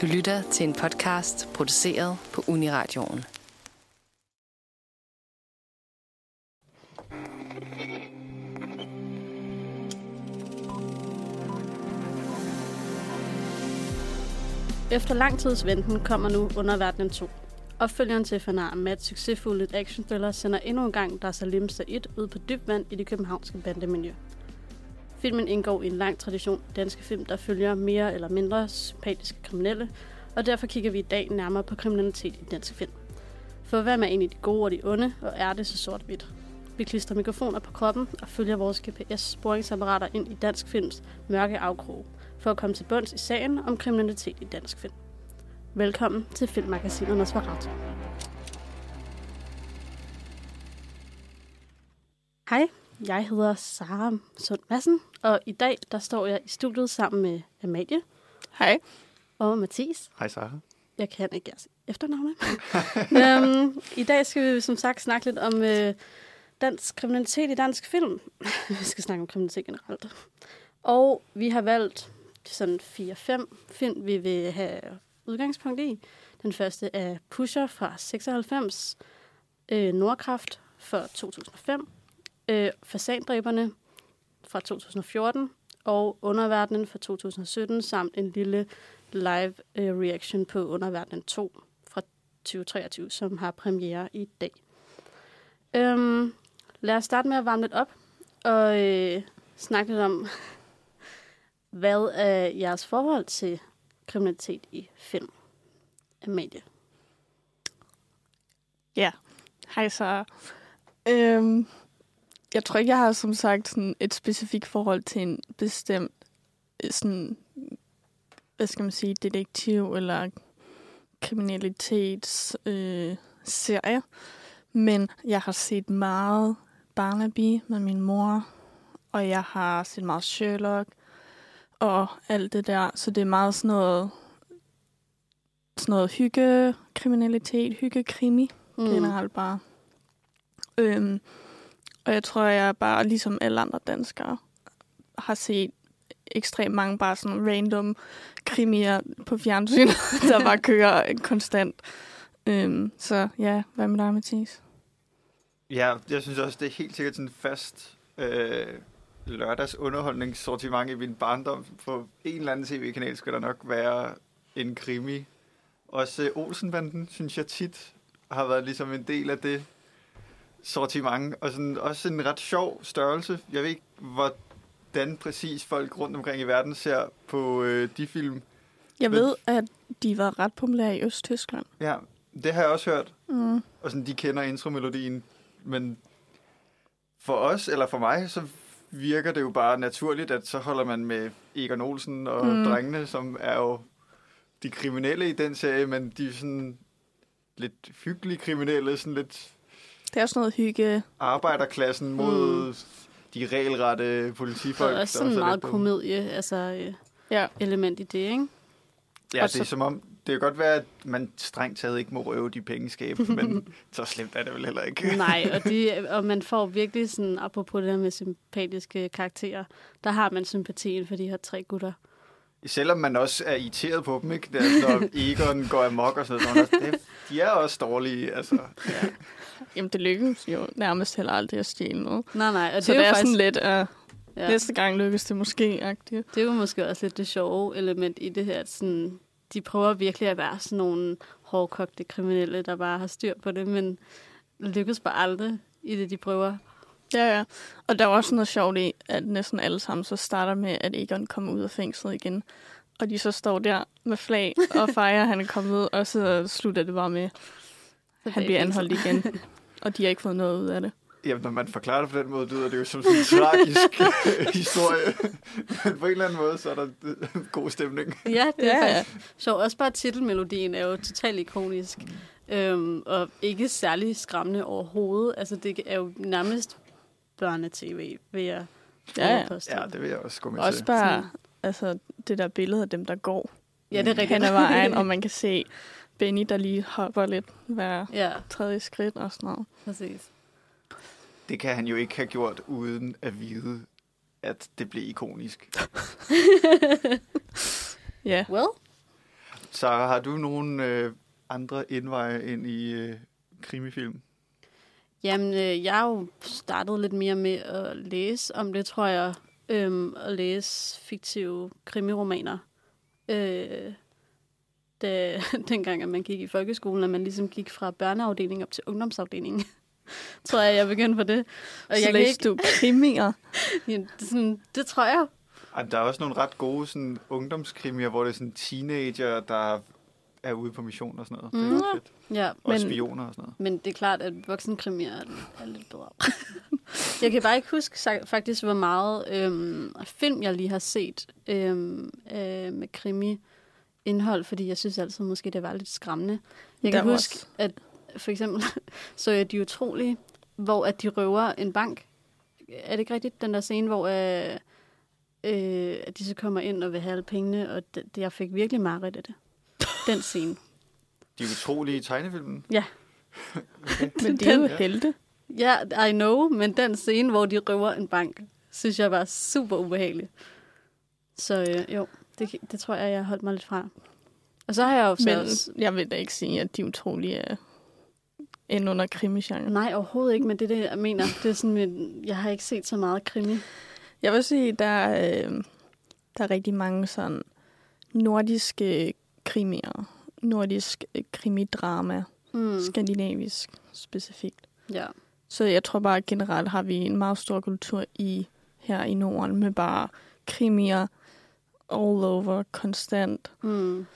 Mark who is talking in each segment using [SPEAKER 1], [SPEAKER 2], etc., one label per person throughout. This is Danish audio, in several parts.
[SPEAKER 1] Du lytter til en podcast produceret på Uniradioen.
[SPEAKER 2] Efter lang tids venten kommer nu Underverdenen 2. Opfølgeren til Fanar Mads succesfulde actionthriller sender endnu en gang Dar Salim Said ud på dybt vand i det københavnske bandemiljø. Filmen indgår i en lang tradition danske film, der følger mere eller mindre sympatiske kriminelle, og derfor kigger vi i dag nærmere på kriminalitet i dansk film. For hvad er egentlig de gode og de onde, og er det så sort-hvidt? Vi klistrer mikrofoner på kroppen og følger vores GPS-sporingsapparater ind i dansk films mørke afkrog, for at komme til bunds i sagen om kriminalitet i dansk film. Velkommen til Filmmagasinet Nosferatu. Hej, jeg hedder Sara Sund Madsen, og i dag der står jeg i studiet sammen med Amalie
[SPEAKER 3] Hej.
[SPEAKER 2] og Mathis.
[SPEAKER 4] Hej Sara.
[SPEAKER 2] Jeg kan ikke jeres efternavne. um, I dag skal vi som sagt snakke lidt om øh, dansk kriminalitet i dansk film. vi skal snakke om kriminalitet generelt. Og vi har valgt sådan 4-5 film, vi vil have udgangspunkt i. Den første er Pusher fra 96, øh, Nordkraft fra 2005, øh, Fasandræberne fra 2014 og Underverdenen fra 2017, samt en lille live øh, reaction på Underverdenen 2 fra 2023, som har premiere i dag. Øhm, lad os starte med at varme lidt op og øh, snakke lidt om, hvad er jeres forhold til kriminalitet i film? Amalie.
[SPEAKER 3] Ja. Hej så. Øhm, jeg tror ikke, jeg har som sagt sådan et specifikt forhold til en bestemt sådan, hvad skal man sige, detektiv eller kriminalitets øh, serie. Men jeg har set meget Barnaby med min mor, og jeg har set meget Sherlock og alt det der. Så det er meget sådan noget, sådan noget hygge-kriminalitet, hygge-krimi mm. generelt bare. Øhm, og jeg tror, jeg bare, ligesom alle andre danskere, har set ekstremt mange bare sådan random krimier på fjernsyn, der bare kører konstant. Øhm, så ja, hvad med dig, Mathis?
[SPEAKER 4] Ja, jeg synes også, det er helt sikkert sådan en fast øh, lørdags underholdningssortiment i min barndom. På en eller anden tv-kanal skal der nok være en krimi. Også Olsenbanden, synes jeg tit har været ligesom en del af det sortiment. Og sådan, også en ret sjov størrelse. Jeg ved ikke, hvordan præcis folk rundt omkring i verden ser på øh, de film.
[SPEAKER 3] Jeg
[SPEAKER 4] Men-
[SPEAKER 3] ved, at de var ret populære i Østtyskland.
[SPEAKER 4] Ja, det har jeg også hørt.
[SPEAKER 3] Mm.
[SPEAKER 4] Og sådan, de kender intromelodien. Men for os, eller for mig, så virker det jo bare naturligt, at så holder man med Egon Olsen og
[SPEAKER 3] mm.
[SPEAKER 4] drengene, som er jo de kriminelle i den serie, men de er sådan lidt hyggelige kriminelle, sådan lidt
[SPEAKER 3] Det er også noget hygge.
[SPEAKER 4] arbejderklassen mod mm. de regelrette politifolk.
[SPEAKER 2] Og også
[SPEAKER 4] der
[SPEAKER 2] sådan
[SPEAKER 4] er
[SPEAKER 2] meget
[SPEAKER 4] lidt på-
[SPEAKER 2] komedie, altså øh,
[SPEAKER 3] Ja.
[SPEAKER 2] element i det, ikke?
[SPEAKER 4] Ja,
[SPEAKER 2] Og
[SPEAKER 4] det er
[SPEAKER 2] så-
[SPEAKER 4] som om, det kan godt være, at man strengt taget ikke må røve de pengeskab, men så slemt er det vel heller ikke.
[SPEAKER 2] Nej, og, de, og man får virkelig sådan, apropos det her med sympatiske karakterer, der har man sympatien for de her tre gutter.
[SPEAKER 4] Selvom man også er irriteret på dem, ikke? Det er, når Egon går amok og sådan noget. så er også- Det, de er også dårlige, altså.
[SPEAKER 3] Jamen, det lykkes jo nærmest heller aldrig at stjæle noget.
[SPEAKER 2] Nej, nej, og
[SPEAKER 3] Så
[SPEAKER 2] det,
[SPEAKER 3] det
[SPEAKER 2] er,
[SPEAKER 3] er
[SPEAKER 2] jo faktisk,
[SPEAKER 3] sådan lidt, uh,
[SPEAKER 2] ja,
[SPEAKER 3] næste gang lykkes det måske, agtigt.
[SPEAKER 2] det er jo måske også lidt det sjove element i det her, at sådan, de prøver virkelig at være sådan nogle hårdkogte kriminelle, der bare har styr på det, men lykkes bare aldrig i det, de prøver.
[SPEAKER 3] Ja, ja. Og der er også noget sjovt i, at næsten alle sammen så starter med, at Egon kommer ud af fængslet igen. Og de så står der med flag og fejrer, at han er kommet ud, og så slutter det bare med, at han bliver anholdt igen. Og de har ikke fået noget ud af det.
[SPEAKER 4] Jamen, når man forklarer det på den måde, lyder det jo som sådan en tragisk historie. Men på en eller anden måde, så er der god stemning.
[SPEAKER 2] Ja, det er
[SPEAKER 3] Ja,
[SPEAKER 2] faktisk sjovt. Også bare titelmelodien er jo totalt ikonisk. Øhm, og ikke særlig skræmmende overhovedet. Altså, det er jo nærmest børnetv, vil jeg
[SPEAKER 3] Ja, ja.
[SPEAKER 4] Ja, det vil jeg også gå med
[SPEAKER 3] Også
[SPEAKER 4] til.
[SPEAKER 3] bare altså, det der billede af dem, der går
[SPEAKER 2] ja, det er rigtigt.
[SPEAKER 3] hen ad vejen, og man kan se Benny, der lige hopper lidt hver
[SPEAKER 2] Ja,
[SPEAKER 3] tredje skridt og sådan noget.
[SPEAKER 2] præcis.
[SPEAKER 4] Det kan han jo ikke have gjort, uden at vide, at det blev ikonisk.
[SPEAKER 3] Ja.
[SPEAKER 2] Well,
[SPEAKER 4] Sarah, har du nogle øh, andre indveje ind i øh, krimifilm?
[SPEAKER 2] Jamen, øh, jeg har jo startet lidt mere med at læse om det, tror jeg. Øhm, at læse fiktive krimiromaner. Øh, da, dengang, at man gik i folkeskolen, at man ligesom gik fra børneafdelingen op til ungdomsafdelingen. tror jeg, jeg begyndte på det.
[SPEAKER 3] Og så jeg læste ikke... du krimier?
[SPEAKER 2] ja, det, sådan, det tror jeg.
[SPEAKER 4] Ej, der er også nogle ret gode sådan, ungdomskrimier, hvor det er sådan teenager, der er ude på mission og sådan noget. Mm. Det er fedt.
[SPEAKER 2] Ja,
[SPEAKER 4] og men, spioner og sådan noget.
[SPEAKER 2] Men det er klart, at voksenkrimier er, er lidt bedre. jeg kan bare ikke huske faktisk, hvor meget øhm, film, jeg lige har set øhm, øh, med krimi indhold, fordi jeg synes altid måske, det var lidt skræmmende. Jeg kan huske, også. at for eksempel så jeg De Utrolige, hvor at de røver en bank. Er det ikke rigtigt, den der scene, hvor øh, øh, at de så kommer ind og vil have alle pengene, og det, det, jeg fik virkelig meget af det. Den scene.
[SPEAKER 4] De utrolige tegnefilmen?
[SPEAKER 2] Ja.
[SPEAKER 3] men det er jo helte.
[SPEAKER 2] Ja, I know, men den scene, hvor de røver en bank, synes jeg var super ubehagelig. Så øh, jo, det, det tror jeg, jeg har holdt mig lidt fra. Og så har jeg jo
[SPEAKER 3] men
[SPEAKER 2] også...
[SPEAKER 3] jeg vil da ikke sige, at de utrolige er end under krimi-genre.
[SPEAKER 2] Nej, overhovedet ikke, men det er det, jeg mener. Det er sådan, jeg har ikke set så meget krimi.
[SPEAKER 3] Jeg vil sige, der, øh, der er rigtig mange sådan nordiske krimier. Nordisk øh, krimidrama. Mm. Skandinavisk specifikt.
[SPEAKER 2] Ja.
[SPEAKER 3] Så jeg tror bare, at generelt har vi en meget stor kultur i her i Norden med bare krimier all over, konstant.
[SPEAKER 2] Mm.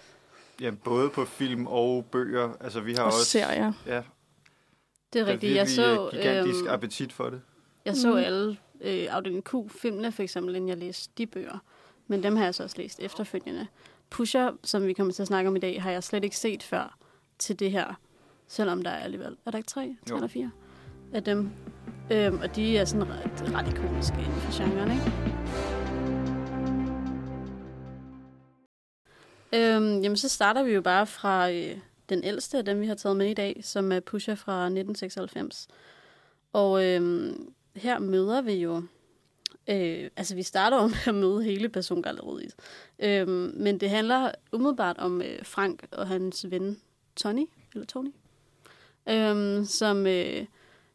[SPEAKER 4] Ja, både på film og bøger. Altså, vi har
[SPEAKER 3] og
[SPEAKER 4] også...
[SPEAKER 3] serier.
[SPEAKER 4] Ja.
[SPEAKER 2] Det er rigtigt. Jeg så...
[SPEAKER 4] gigantisk øhm, appetit for det.
[SPEAKER 2] Jeg så mm. alle øh, afdeling Q-filmene, for eksempel, inden jeg læste de bøger. Men dem har jeg så også læst efterfølgende. Pusher, som vi kommer til at snakke om i dag, har jeg slet ikke set før til det her. Selvom der er alligevel... Er der ikke tre? Tre eller fire? Af dem. Øhm, og de er sådan ret, ret ikoniske inden for genren, ikke? Øhm, jamen, så starter vi jo bare fra øh, den ældste af dem, vi har taget med i dag, som er Pusher fra 1996. Og øhm, her møder vi jo... Øh, altså, vi starter om med at møde hele persongalleriet. Øhm, men det handler umiddelbart om øh, Frank og hans ven Tony, eller Tony, øhm, som øh,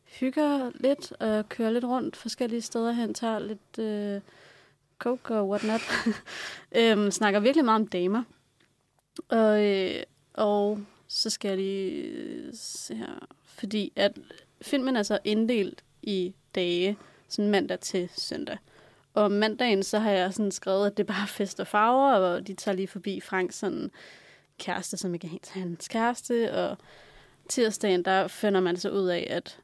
[SPEAKER 2] hygger lidt og kører lidt rundt forskellige steder hen, tager lidt øh, coke og whatnot. øhm, snakker virkelig meget om damer. Og, øh, og så skal jeg lige øh, se her. Fordi at filmen er så inddelt i dage, sådan mandag til søndag. Og om mandagen, så har jeg sådan skrevet, at det er bare fest og farver, og de tager lige forbi Frank sådan kæreste, som ikke er helt hans kæreste. Og tirsdagen, der finder man så ud af, at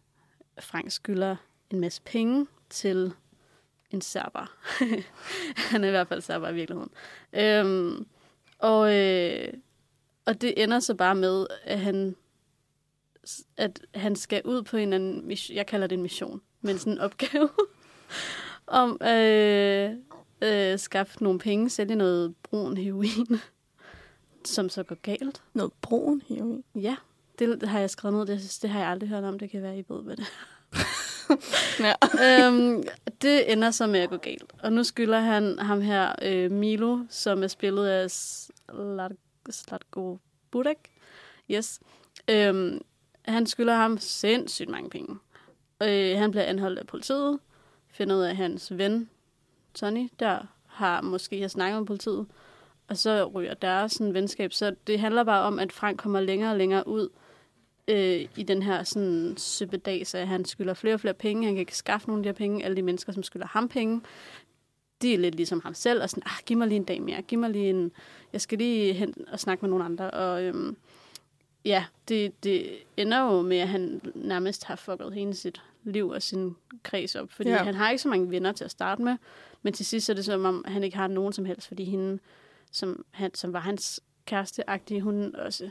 [SPEAKER 2] Frank skylder en masse penge til en serber. Han er i hvert fald serber i virkeligheden. Øhm, og, øh, og det ender så bare med, at han, at han skal ud på en anden mission. Jeg kalder det en mission, men sådan en opgave om øh, øh, skaffe nogle penge, sælge noget brun heroin, som så går galt.
[SPEAKER 3] Noget brun heroin?
[SPEAKER 2] Ja, det, det har jeg skrevet ned. Det, det har jeg aldrig hørt om. Det kan være, I ved, hvad det
[SPEAKER 3] ja.
[SPEAKER 2] øhm, det ender så med at gå galt. Og nu skylder han ham her, øh, Milo, som er spillet af Slatko Budak. Yes. Øhm, han skylder ham sindssygt mange penge. Øh, han bliver anholdt af politiet, finder ud af, at hans ven, Tony, der har måske har snakket med politiet, og så ryger deres sådan, venskab. Så det handler bare om, at Frank kommer længere og længere ud øh, i den her sådan søbedag, så han skylder flere og flere penge, han kan ikke skaffe nogle af de her penge, alle de mennesker, som skylder ham penge, de er lidt ligesom ham selv, og sådan, ah, giv mig lige en dag mere, giv mig lige en, jeg skal lige hen og snakke med nogle andre, og øhm, ja, det, det ender jo med, at han nærmest har fucket hele sit liv og sin kreds op, fordi ja. han har ikke så mange venner til at starte med, men til sidst er det som om, han ikke har nogen som helst, fordi hende, som, han, som var hans kæresteagtige, hun også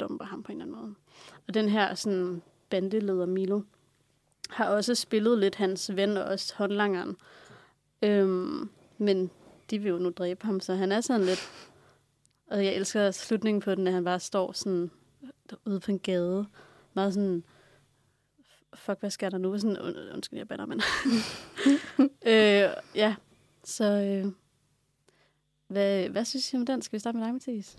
[SPEAKER 2] dumper ham på en eller anden måde. Og den her sådan, bandeleder Milo har også spillet lidt hans ven og også håndlangeren. Øhm, men de vil jo nu dræbe ham, så han er sådan lidt... Og jeg elsker slutningen på den, at han bare står sådan ude på en gade. Meget sådan... Fuck, hvad sker der nu? Sådan, und, undskyld, jeg bander, men... øh, ja, så... Øh, hvad, hvad synes I om den? Skal vi starte med dig, Mathias?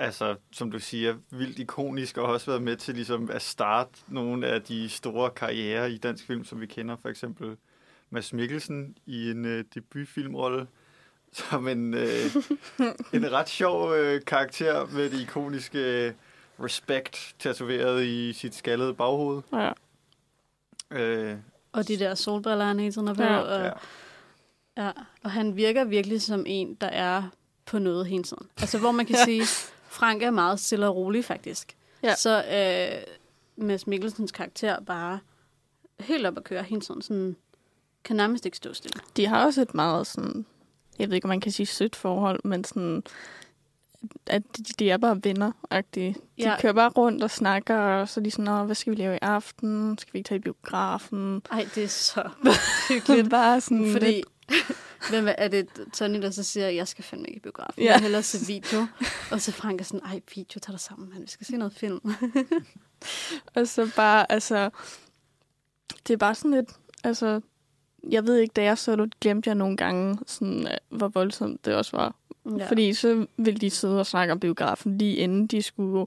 [SPEAKER 4] altså, som du siger, vildt ikonisk, og har også været med til ligesom, at starte nogle af de store karrierer i dansk film, som vi kender. For eksempel Mads Mikkelsen i en øh, debutfilmrolle, som en, øh, en ret sjov øh, karakter med det ikoniske øh, respect tatoveret i sit skaldede baghoved.
[SPEAKER 3] Ja.
[SPEAKER 4] Øh,
[SPEAKER 2] Og de der solbriller, han hele tiden har på.
[SPEAKER 3] Ja.
[SPEAKER 2] Og,
[SPEAKER 4] ja.
[SPEAKER 2] ja. og han virker virkelig som en, der er på noget hele tiden. Altså, hvor man kan
[SPEAKER 3] Ja.
[SPEAKER 2] sige, Frank er meget stille og rolig, faktisk.
[SPEAKER 3] Ja.
[SPEAKER 2] Så øh, Mads Mikkelsens karakter bare helt op at køre hele tiden. Sådan, kan nærmest ikke stå stille.
[SPEAKER 3] De har også et meget sådan, jeg ved ikke, om man kan sige sødt forhold, men sådan, at de, de er bare venner-agtige. De
[SPEAKER 2] Ja.
[SPEAKER 3] kører bare rundt og snakker, og så er de sådan, hvad skal vi lave i aften? Skal vi ikke tage i biografen?
[SPEAKER 2] Ej, det er så
[SPEAKER 3] Det
[SPEAKER 2] hyggeligt.
[SPEAKER 3] bare sådan
[SPEAKER 2] Fordi,
[SPEAKER 3] lidt,
[SPEAKER 2] hvem er, er det Tony, der så siger, jeg skal fandme ikke i biografen.
[SPEAKER 3] Ja.
[SPEAKER 2] Jeg hellere se video. Og så Frank er sådan, ej, video, tag dig sammen, man. Vi skal se noget film.
[SPEAKER 3] og så bare, altså, det er bare sådan lidt, altså, jeg ved ikke, da jeg så det, glemte jeg nogle gange, sådan, øh, hvor voldsomt det også var. Ja. Fordi så ville de sidde og snakke om biografen lige inden de skulle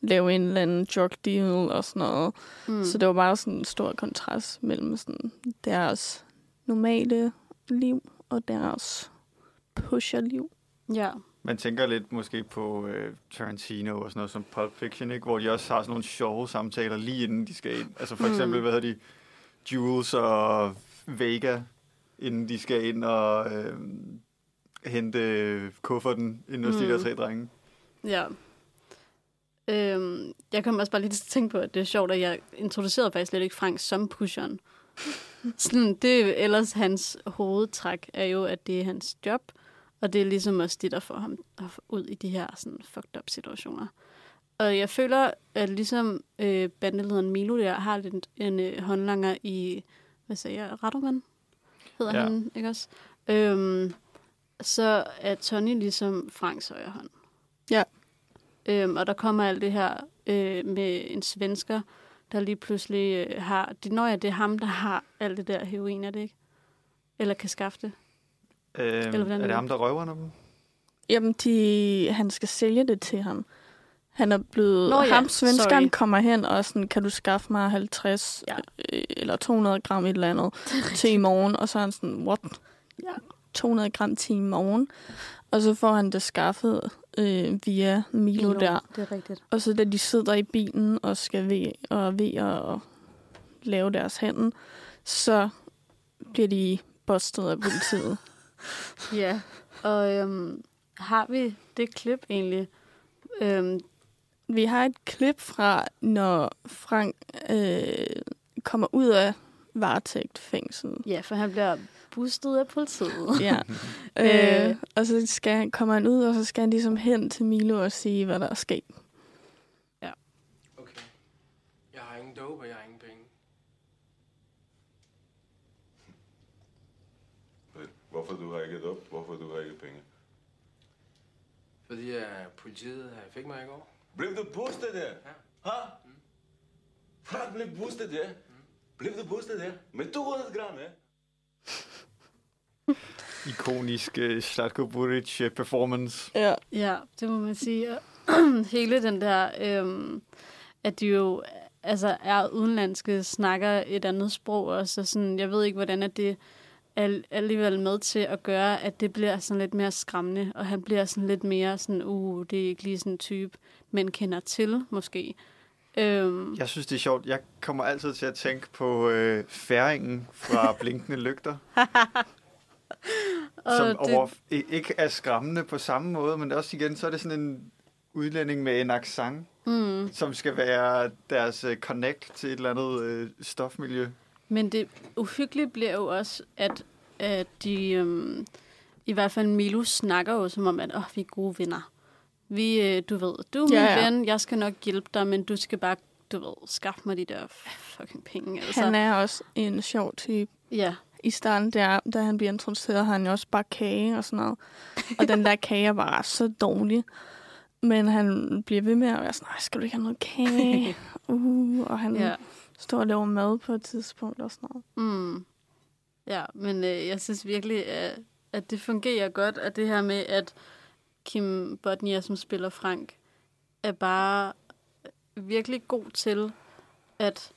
[SPEAKER 3] lave en eller anden drug deal og sådan noget.
[SPEAKER 2] mm.
[SPEAKER 3] Mm. Så det var bare sådan en stor kontrast mellem sådan deres normale liv og deres pusherliv.
[SPEAKER 2] Ja.
[SPEAKER 4] Man tænker lidt måske på øh, Tarantino og sådan noget som Pulp Fiction, ikke? hvor de også har sådan nogle sjove samtaler lige inden de skal ind. Altså for
[SPEAKER 2] Mm.
[SPEAKER 4] eksempel, hvad hedder de, Jules og Vega, inden de skal ind og øh, hente kufferten inden hos mm. de der tre drenge.
[SPEAKER 2] Ja. Øhm, jeg kom også bare lige til at tænke på, at det er sjovt, at jeg introducerede faktisk lidt ikke Frank som pusheren. Sådan, det er ellers hans hovedtræk, er jo, at det er hans job, og det er ligesom også det, der får ham ud i de her sådan, fucked up situationer. Og jeg føler, at ligesom øh, bandelederen Milo der har lidt en øh, håndlanger i, hvad sagde jeg, Radovan hedder
[SPEAKER 4] Ja.
[SPEAKER 2] han, ikke også? Øhm, så er Tony ligesom Franks højre hånd.
[SPEAKER 3] Ja.
[SPEAKER 2] Øhm, og der kommer alt det her øh, med en svensker, der lige pludselig øh, har... Det, når jeg, det er ham, der har alt det der heroin, er det ikke? Eller kan skaffe det.
[SPEAKER 4] Øh,
[SPEAKER 2] Eller hvordan
[SPEAKER 4] er
[SPEAKER 2] er
[SPEAKER 4] det
[SPEAKER 2] det?
[SPEAKER 4] ham, der røver dem?
[SPEAKER 3] Jamen, de, han skal sælge det til ham. Han er blevet...
[SPEAKER 2] Nå ja,
[SPEAKER 3] ham svenskeren
[SPEAKER 2] sorry.
[SPEAKER 3] kommer hen og sådan, kan du skaffe mig 50
[SPEAKER 2] Ja.
[SPEAKER 3] ja. øh, eller 200 gram et eller andet til i morgen? Og så er han sådan, what?
[SPEAKER 2] Ja.
[SPEAKER 3] 200 gram til i morgen? Og så får han det skaffet øh, via Milo, Milo der.
[SPEAKER 2] Det er rigtigt.
[SPEAKER 3] Og så da de sidder i bilen og skal ved og ved at lave deres handel, så bliver de bustet af politiet.
[SPEAKER 2] Ja, og øhm, har vi det klip egentlig? Øhm,
[SPEAKER 3] Vi har et klip fra, når Frank øh, kommer ud af varetægtfængsel.
[SPEAKER 2] ja, for han bliver bustet af politiet.
[SPEAKER 3] Ja.
[SPEAKER 2] Øh.
[SPEAKER 3] øh, og så skal, kommer han ud, og så skal han ligesom hen til Milo og sige, hvad der er sket.
[SPEAKER 5] Okay. Jeg har ingen dope, og jeg har ingen penge.
[SPEAKER 6] Hvorfor du har ikke op? Hvorfor du har ikke penge?
[SPEAKER 5] Fordi uh, politiet uh, fik mig i går.
[SPEAKER 6] Blev du boostet der? Ha? Frank blev boostet der? Blev du boostet der? Med 200 gram, ja?
[SPEAKER 4] Ikonisk uh, Slatko Buric uh, performance.
[SPEAKER 3] Ja.
[SPEAKER 2] Ja, det må man sige. Hele den der, øhm, at de jo altså, er udenlandske, snakker et andet sprog også. Og sådan, jeg ved ikke, hvordan at det er alligevel med til at gøre, at det bliver sådan lidt mere skræmmende, og han bliver sådan lidt mere sådan, uh, det er ikke lige sådan en type, man kender til, måske. Øhm,
[SPEAKER 4] Jeg synes, det er sjovt. Jeg kommer altid til at tænke på øh, færingen fra Blinkende Lygter. som
[SPEAKER 2] det-
[SPEAKER 4] over, ikke er skræmmende på samme måde, men også igen, så er det sådan en udlænding med en accent,
[SPEAKER 2] mm.
[SPEAKER 4] som skal være deres uh, connect til et eller andet uh, stofmiljø.
[SPEAKER 2] Men det uhyggelige bliver jo også, at, at de, øhm, i hvert fald Milo snakker jo som om, at oh, vi er gode venner. Vi, øh, du ved, du er min
[SPEAKER 3] Ja, ja.
[SPEAKER 2] ven, jeg skal nok hjælpe dig, men du skal bare, du ved, skaffe mig de der fucking penge. Altså.
[SPEAKER 3] Han er også en sjov type.
[SPEAKER 2] Ja,
[SPEAKER 3] I starten, der, da han bliver introduceret, har han jo også bare kage og sådan noget. Og den der kage er bare så dårlig. Men han bliver ved med at være sådan, "Ej, skal du ikke have noget kage? Uh, og han
[SPEAKER 2] ja.
[SPEAKER 3] Stå står og lave mad på et tidspunkt og sådan noget.
[SPEAKER 2] Mm. Ja, men øh, jeg synes virkelig, at, at det fungerer godt, at det her med, at Kim Bodnia, som spiller Frank, er bare virkelig god til at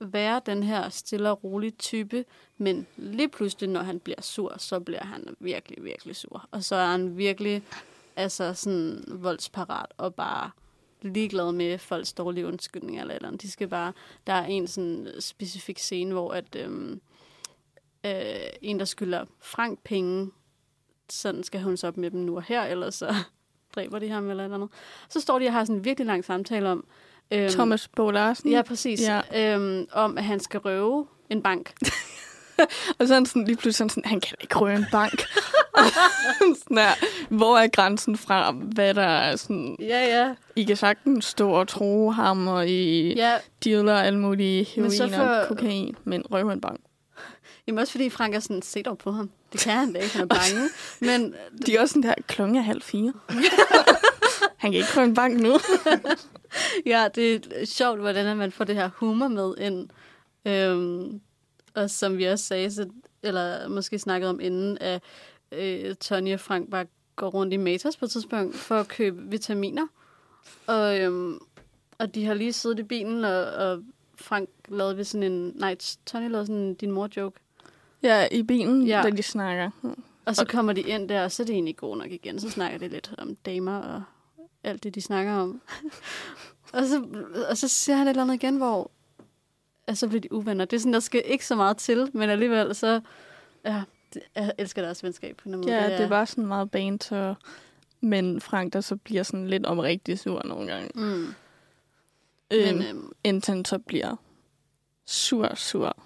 [SPEAKER 2] være den her stille og rolig type, men lige pludselig, når han bliver sur, så bliver han virkelig, virkelig sur. Og så er han virkelig altså sådan voldsparat og bare ligeglad med folks dårlige undskyldninger eller eller andet. De skal bare, der er en sådan specifik scene, hvor at, øhm, øh, en, der skylder Frank penge, sådan skal hun så op med dem nu og her, eller så dræber de ham eller eller andet. Så står de og har sådan en virkelig lang samtale om, øhm,
[SPEAKER 3] Thomas Bo Larsen.
[SPEAKER 2] Ja, præcis.
[SPEAKER 3] Ja.
[SPEAKER 2] Øhm, om, at han skal røve en bank.
[SPEAKER 3] Og så er han sådan, lige pludselig sådan, han kan ikke røve en bank. sådan der, hvor er grænsen fra, hvad der er sådan...
[SPEAKER 2] ja, ja.
[SPEAKER 3] I kan sagtens stå og tro ham, og I ja. Dealer alle mulige
[SPEAKER 2] Men
[SPEAKER 3] heroin og
[SPEAKER 2] for-
[SPEAKER 3] kokain, men røve en bank.
[SPEAKER 2] jamen også fordi Frank er sådan, se dog på ham. Det kan han da ikke, han er bange. Men
[SPEAKER 3] De er også sådan der, klokken er halv fire. han kan ikke røve en bank nu.
[SPEAKER 2] ja, det er sjovt, hvordan man får det her humor med ind. Øhm, og som vi også sagde, så, eller måske snakkede om inden, at øh, Tony og Frank bare går rundt i Matas på et tidspunkt for at købe vitaminer. Og, øhm, og de har lige siddet i bilen, og, og Frank lavede ved sådan en... Nej, Tony lavede sådan en din mor-joke.
[SPEAKER 3] Ja, i bilen,
[SPEAKER 2] Ja.
[SPEAKER 3] da de snakker.
[SPEAKER 2] Og så kommer de ind der, og så er det egentlig god nok igen. Så snakker de lidt om damer og alt det, de snakker om. og, så, og så siger han et eller andet igen, hvor altså, så bliver de uvenner. Det er sådan, der skal ikke så meget til, men alligevel så... Ja, jeg elsker deres venskab på en måde.
[SPEAKER 3] Ja, det er bare sådan meget banter. Men Frank, der så bliver sådan lidt omrigtig sur nogle gange.
[SPEAKER 2] Mm.
[SPEAKER 3] Øhm,
[SPEAKER 2] Men øhm,
[SPEAKER 3] indtil han så bliver sur, sur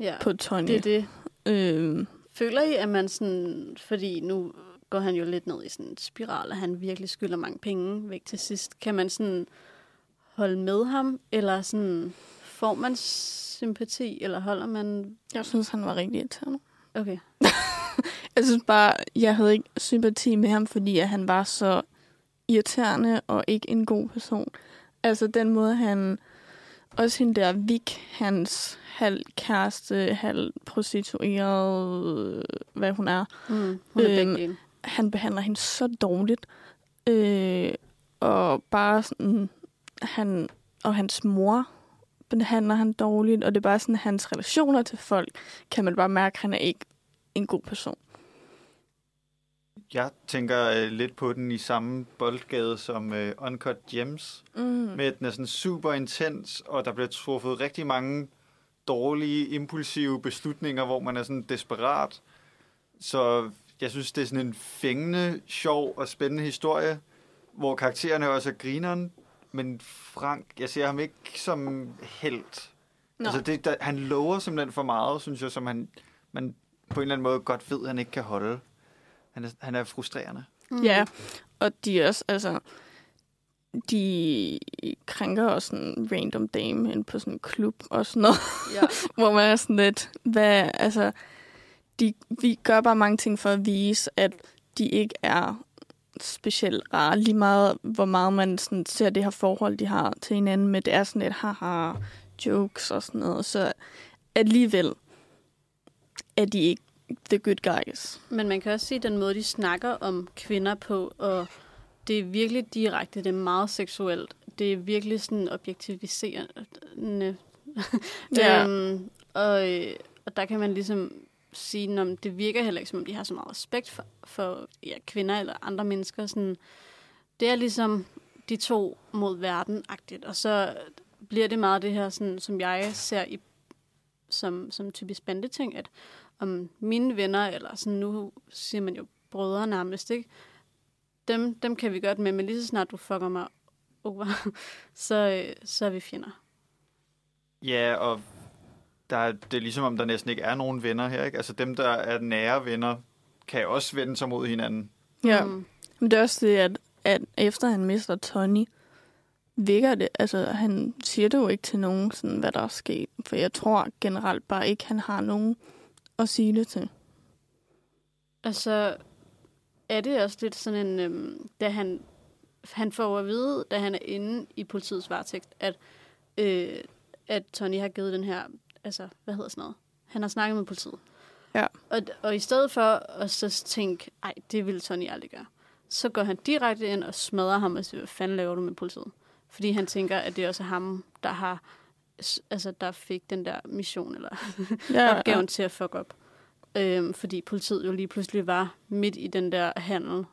[SPEAKER 2] ja,
[SPEAKER 3] på Tony.
[SPEAKER 2] det er det.
[SPEAKER 3] Øhm,
[SPEAKER 2] Føler I, at man sådan... Fordi nu går han jo lidt ned i sådan en spiral, og han virkelig skylder mange penge væk til sidst. Kan man sådan holde med ham, eller sådan... Får man sympati, eller holder man...
[SPEAKER 3] jeg synes, han var rigtig irriterende.
[SPEAKER 2] Okay.
[SPEAKER 3] Jeg synes bare, jeg havde ikke sympati med ham, fordi at han var så irriterende og ikke en god person. Altså den måde, han... Også hende der Vik, hans halv kæreste, halv prostitueret, hvad hun er.
[SPEAKER 2] Mm, hun er
[SPEAKER 3] Øhm,
[SPEAKER 2] begge.
[SPEAKER 3] Han behandler hende så dårligt. Øh, og bare sådan... Han, og hans mor behandler han dårligt, og det er bare sådan, hans relationer til folk, kan man bare mærke, at han er ikke en god person.
[SPEAKER 4] Jeg tænker øh, lidt på den i samme boldgade som øh, Uncut Gems,
[SPEAKER 3] Mm.
[SPEAKER 4] med at den er sådan super intens, og der bliver truffet rigtig mange dårlige, impulsive beslutninger, hvor man er sådan desperat. Så jeg synes, det er sådan en fængende, sjov og spændende historie, hvor karaktererne også er grineren, men Frank, jeg ser ham ikke som helt.
[SPEAKER 3] Nå.
[SPEAKER 4] Altså det, der, han lover simpelthen for meget, synes jeg, som han, man på en eller anden måde godt ved, han ikke kan holde. Han er, han er frustrerende.
[SPEAKER 2] Mm.
[SPEAKER 3] Ja, og de er også, altså, de krænker også en random dame ind på sådan en klub og sådan noget,
[SPEAKER 2] Ja.
[SPEAKER 3] hvor man er sådan lidt, hvad, altså, de, vi gør bare mange ting for at vise, at de ikke er specielt rare, lige meget, hvor meget man sådan ser det her forhold, de har til hinanden, med det er sådan lidt haha, jokes og sådan noget, så alligevel er de ikke the good guys.
[SPEAKER 2] Men man kan også sige, den måde, de snakker om kvinder på, og det er virkelig direkte, det er meget seksuelt. Det er virkelig sådan objektiviserende.
[SPEAKER 3] Ja.
[SPEAKER 2] øhm, og, øh, og der kan man ligesom sige, at det virker heller ikke, som om de har så meget respekt for, for ja, kvinder eller andre mennesker. Sådan, det er ligesom de to mod verden-agtigt. Og så bliver det meget det her, sådan, som jeg ser i, som, som typisk bandeting, at om mine venner, eller sådan nu siger man jo brødre nærmest, ikke? Dem, dem kan vi godt med, men lige så snart du fucker mig over, så, øh, så er vi fjender.
[SPEAKER 4] Ja, og der er, det er ligesom om, der næsten ikke er nogen venner her. Ikke? Altså dem, der er nære venner, kan også vende sig mod hinanden.
[SPEAKER 3] Ja.
[SPEAKER 2] Mm.
[SPEAKER 3] Men det er også det, at, at efter han mister Tony, virker det, altså han siger det jo ikke til nogen, sådan, hvad der er sket. For jeg tror generelt bare ikke, han har nogen at sige det til.
[SPEAKER 2] Altså, er det også lidt sådan en, øhm, da han, han får at vide, da han er inde i politiets varetægt, at, øh, at Tony har givet den her, altså, hvad hedder sådan noget? Han har snakket med politiet.
[SPEAKER 3] Ja.
[SPEAKER 2] Og, og i stedet for at så tænke, ej, det ville Tony aldrig gøre, så går han direkte ind og smadrer ham og siger, hvad fanden laver du med politiet? Fordi han tænker, at det også er ham, der har altså, der fik den der mission, eller
[SPEAKER 3] Ja,
[SPEAKER 2] opgaven til at fuck op. Øhm, fordi politiet jo lige pludselig var midt i den der handel.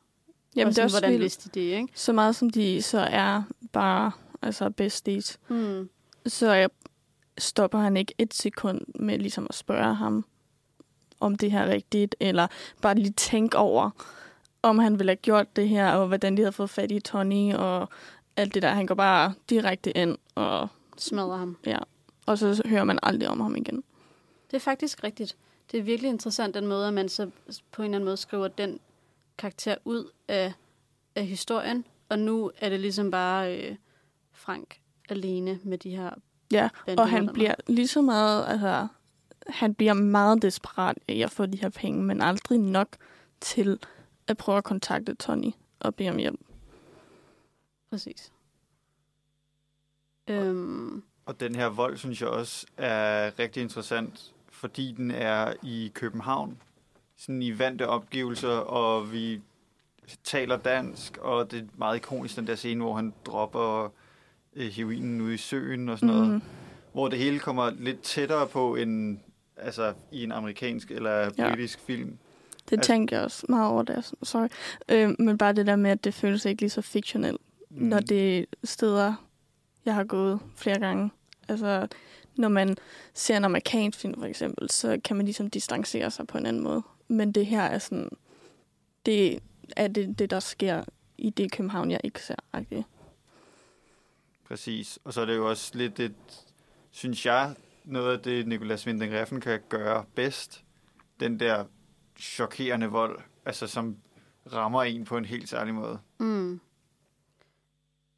[SPEAKER 3] Jamen,
[SPEAKER 2] og
[SPEAKER 3] det
[SPEAKER 2] sådan,
[SPEAKER 3] er også
[SPEAKER 2] hvordan
[SPEAKER 3] vildt.
[SPEAKER 2] vidste de det, ikke?
[SPEAKER 3] Så meget som de så er bare altså besties,
[SPEAKER 2] Hmm.
[SPEAKER 3] så jeg stopper han ikke et sekund med ligesom at spørge ham, om det her er rigtigt, eller bare lige tænke over, om han ville have gjort det her, og hvordan de havde fået fat i Tony, og alt det der. Han går bare direkte ind, og,
[SPEAKER 2] Smadrer ham.
[SPEAKER 3] og så hører man aldrig om ham igen.
[SPEAKER 2] Det er faktisk rigtigt. Det er virkelig interessant, den måde, at man så på en eller anden måde skriver den karakter ud af, af historien. Og nu er det ligesom bare øh, Frank alene med de her
[SPEAKER 3] Ja, og han bliver lige så meget, altså, han bliver meget desperat af at få de her penge, men aldrig nok til at prøve at kontakte Tony og bede om hjælp.
[SPEAKER 2] Præcis. Øhm,
[SPEAKER 4] Og den her vold, synes jeg også er rigtig interessant, fordi den er i København. Sådan i vante opgivelser, og vi taler dansk, og det er meget ikonisk, den der scene, hvor han dropper øh, heroinen ude i søen og sådan noget.
[SPEAKER 3] Mhm.
[SPEAKER 4] Hvor det hele kommer lidt tættere på en, altså i en amerikansk eller
[SPEAKER 3] Ja.
[SPEAKER 4] britisk film.
[SPEAKER 3] Det
[SPEAKER 4] Altså-
[SPEAKER 3] tænker jeg også meget over der, sorry. Øh, men bare det der med, at det føles ikke lige så fiktionelt, mm. når det er steder, jeg har gået flere gange. Altså, når man ser en amerikansk film for eksempel, så kan man ligesom distancere sig på en anden måde. Men det her er sådan, det er det, det der sker i det København, jeg ikke ser. Okay.
[SPEAKER 4] Præcis. Og så er det jo også lidt et, synes jeg, noget af det, Nikolas Winding Refn kan gøre bedst. Den der chokerende vold, altså som rammer en på en helt særlig måde.
[SPEAKER 2] mm.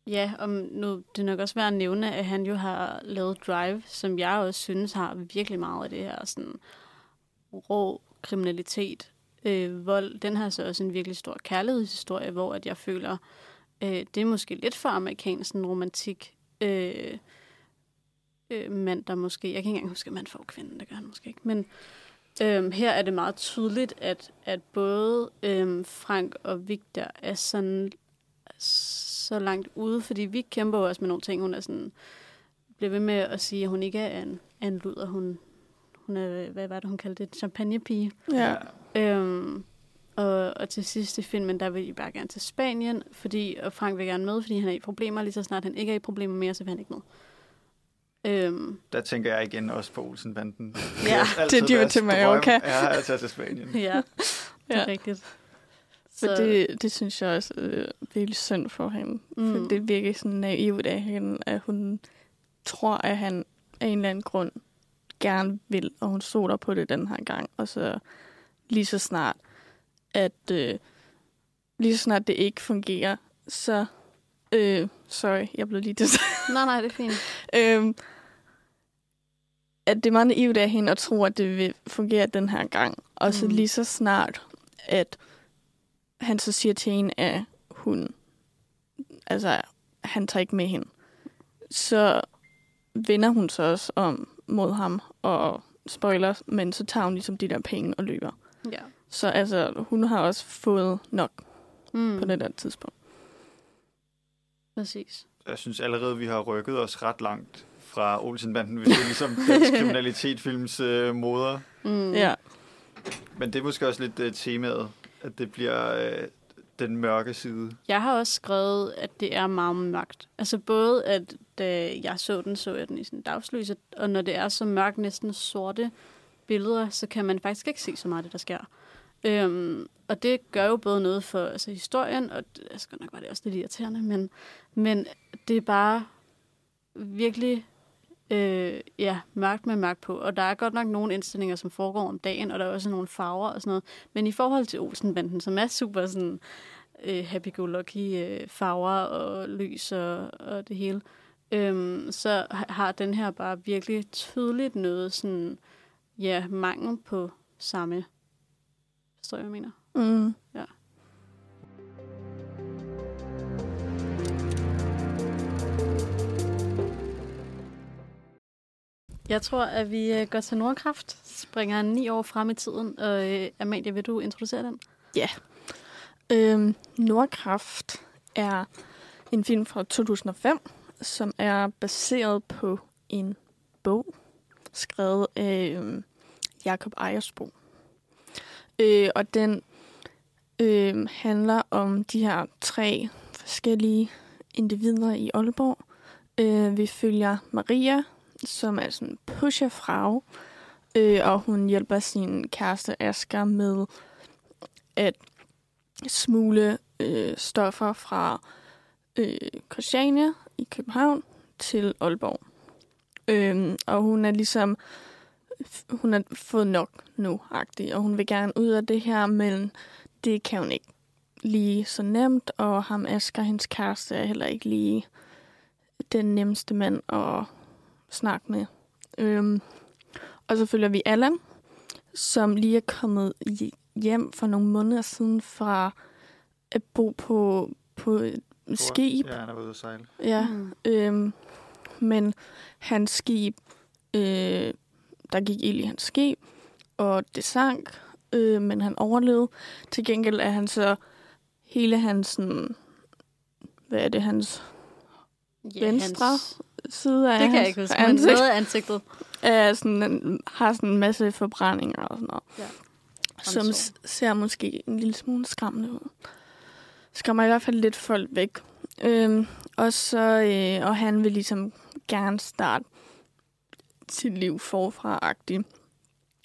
[SPEAKER 2] Ja, og nu det er nok også værd at nævne, at han jo har lavet Drive, som jeg også synes har virkelig meget af det her sådan rå kriminalitet, øh, vold. Den har så også en virkelig stor kærlighedshistorie, hvor at jeg føler, øh, det er måske lidt for amerikansk en romantik øh, øh, mand, der måske, jeg kan ikke engang huske, at man får kvinden, det gør han måske ikke, men øh, her er det meget tydeligt, at, at både øh, Frank og Victor er sådan så langt ude, fordi vi kæmper jo også med nogle ting, hun er sådan, bliver ved med at sige, at hun ikke er en, er en luder, hun, hun er, hvad var det, hun kaldte det, champagnepige.
[SPEAKER 3] Ja.
[SPEAKER 2] Øhm, og, og til sidst i filmen, der vil de bare gerne til Spanien, fordi, og Frank vil gerne med, fordi han er i problemer. Lige så snart han ikke er i problemer mere, så vil han ikke med. Øhm,
[SPEAKER 4] Der tænker jeg igen også på Olsenbanden.
[SPEAKER 2] Ja,
[SPEAKER 3] det er
[SPEAKER 4] deres
[SPEAKER 3] til Mallorca.
[SPEAKER 4] at tage til Spanien.
[SPEAKER 2] ja, det er
[SPEAKER 3] Ja.
[SPEAKER 2] rigtigt.
[SPEAKER 3] For det, det synes jeg også er øh, virkelig synd for hende. Mm. For det er virkelig sådan naivt af hende, at hun tror, at han af en eller anden grund gerne vil, og hun stoler på det den her gang. Og så lige så snart, at øh, lige så snart det ikke fungerer, så... Øh, sorry, jeg blev lige til
[SPEAKER 2] Nej, nej, det er fint.
[SPEAKER 3] øhm, at det er meget naivt af hende at tro, at det vil fungere den her gang. Og så
[SPEAKER 2] Mm.
[SPEAKER 3] lige så snart, at han så siger til hende, at hun, altså, han tager ikke med hende, så vender hun så også om mod ham, og spoiler, men så tager hun ligesom de der penge og løber.
[SPEAKER 2] Ja.
[SPEAKER 3] Så altså, hun har også fået nok
[SPEAKER 2] Mm.
[SPEAKER 3] på det der tidspunkt.
[SPEAKER 2] Præcis.
[SPEAKER 4] Jeg synes allerede, vi har rykket os ret langt fra Olsenbanden, hvis det er ligesom dansk kriminalitetsfilms øh, moder.
[SPEAKER 2] Mm.
[SPEAKER 3] Ja.
[SPEAKER 4] Men det er måske også lidt øh, temaet, at det bliver øh, den mørke side.
[SPEAKER 2] Jeg har også skrevet, at det er meget mørkt. Altså både, at da jeg så den, så jeg den i sådan dagslys, og når det er så mørkt, næsten sorte billeder, så kan man faktisk ikke se så meget af det, der sker. Øhm, og det gør jo både noget for altså, historien, og det, altså, nok var det også lidt irriterende, men, men det er bare virkelig øh, ja, mørkt med mørkt på. Og der er godt nok nogle indstillinger, som foregår om dagen, og der er også nogle farver og sådan noget. Men i forhold til Olsenbanden, som er super sådan øh, happy-go-lucky øh, farver og lys og, og det hele, øhm, så har den her bare virkelig tydeligt noget sådan, ja, mangel på samme. Forstår hvad jeg mener?
[SPEAKER 3] Mm.
[SPEAKER 2] Ja. Jeg tror, at vi øh, går til Nordkraft, springer ni år frem i tiden. Og øh, Amalie, vil du introducere den?
[SPEAKER 3] Øhm, Nordkraft er en film fra 2005, som er baseret på en bog, skrevet af øh, Jakob Ejersbo. Øh, og den øh, handler om de her tre forskellige individer i Aalborg. Øh, vi følger Maria, som er sådan en pusherfrag, øh, og hun hjælper sin kæreste Asger med at smule øh, stoffer fra øh, Christiania i København til Aalborg. Øh, og hun er ligesom hun har fået nok nu, agtig, og hun vil gerne ud af det her, men det kan hun ikke lige så nemt, og ham Asger, hendes kæreste, er heller ikke lige den nemmeste mand at snakke med. Øhm, og så følger vi Allan, som lige er kommet hjem for nogle måneder siden fra at bo på, på et skib.
[SPEAKER 4] Ja, han er ude at sejle.
[SPEAKER 3] Ja,
[SPEAKER 2] Mm.
[SPEAKER 3] øhm, men hans skib, øh, der gik ild i hans skib, og det sank, øh, men han overlevede. Til gengæld er han så hele hans, sådan, hvad er det, hans Venstre
[SPEAKER 2] hans-
[SPEAKER 3] side af
[SPEAKER 2] Det kan jeg ikke huske, men
[SPEAKER 3] ansigt,
[SPEAKER 2] noget af ansigtet.
[SPEAKER 3] er sådan, har sådan en masse forbrændinger og sådan noget.
[SPEAKER 2] Ja.
[SPEAKER 3] Som ser måske en lille smule skræmmende ud. Skræmmer i hvert fald lidt folk væk. Øhm, og så, øh, og han vil ligesom gerne starte sit liv forfra-agtigt.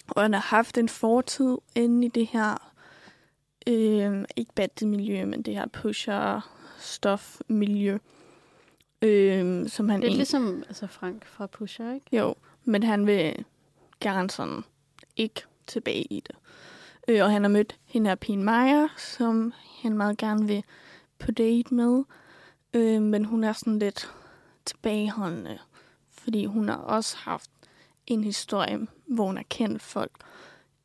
[SPEAKER 3] Og han har haft en fortid inde i det her, øh, ikke badmiljø, men det her pusher-stof-miljø. Øh, som han
[SPEAKER 2] Det er
[SPEAKER 3] egentlig-
[SPEAKER 2] ligesom altså Frank fra Pusher, ikke?
[SPEAKER 3] jo, men han vil gerne sådan ikke tilbage i det. Øh, og han har mødt hende her Pien Meyer, som han meget gerne vil på date med. Øh, men hun er sådan lidt tilbageholdende, fordi hun har også haft en historie, hvor hun har kendt folk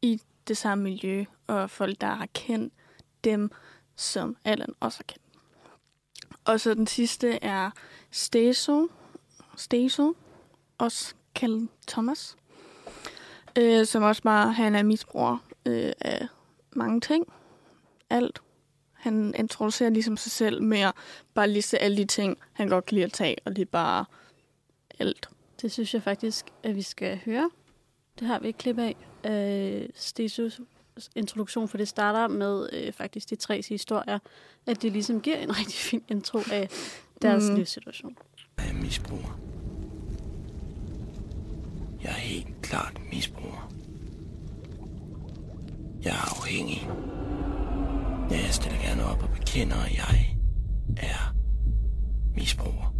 [SPEAKER 3] i det samme miljø, og folk, der har kendt dem, som Allan også har kendt. Og så den sidste er Steso, Steso, også kaldet Thomas, øh, som også bare, han er misbruger øh, af mange ting. Alt. Han introducerer ligesom sig selv med at bare liste alle de ting, han godt kan lide at tage, og det er bare alt.
[SPEAKER 2] Det synes jeg faktisk, at vi skal høre. Det har vi et klip af. Øh, Stesus introduktion, for det starter med øh, faktisk de tre historier, at det ligesom giver en rigtig fin intro af deres
[SPEAKER 3] Mm.
[SPEAKER 2] livssituation.
[SPEAKER 7] Jeg er misbruger. Jeg er helt klart misbruger. Jeg er afhængig. Jeg stiller gerne op og bekender, at jeg er misbruger.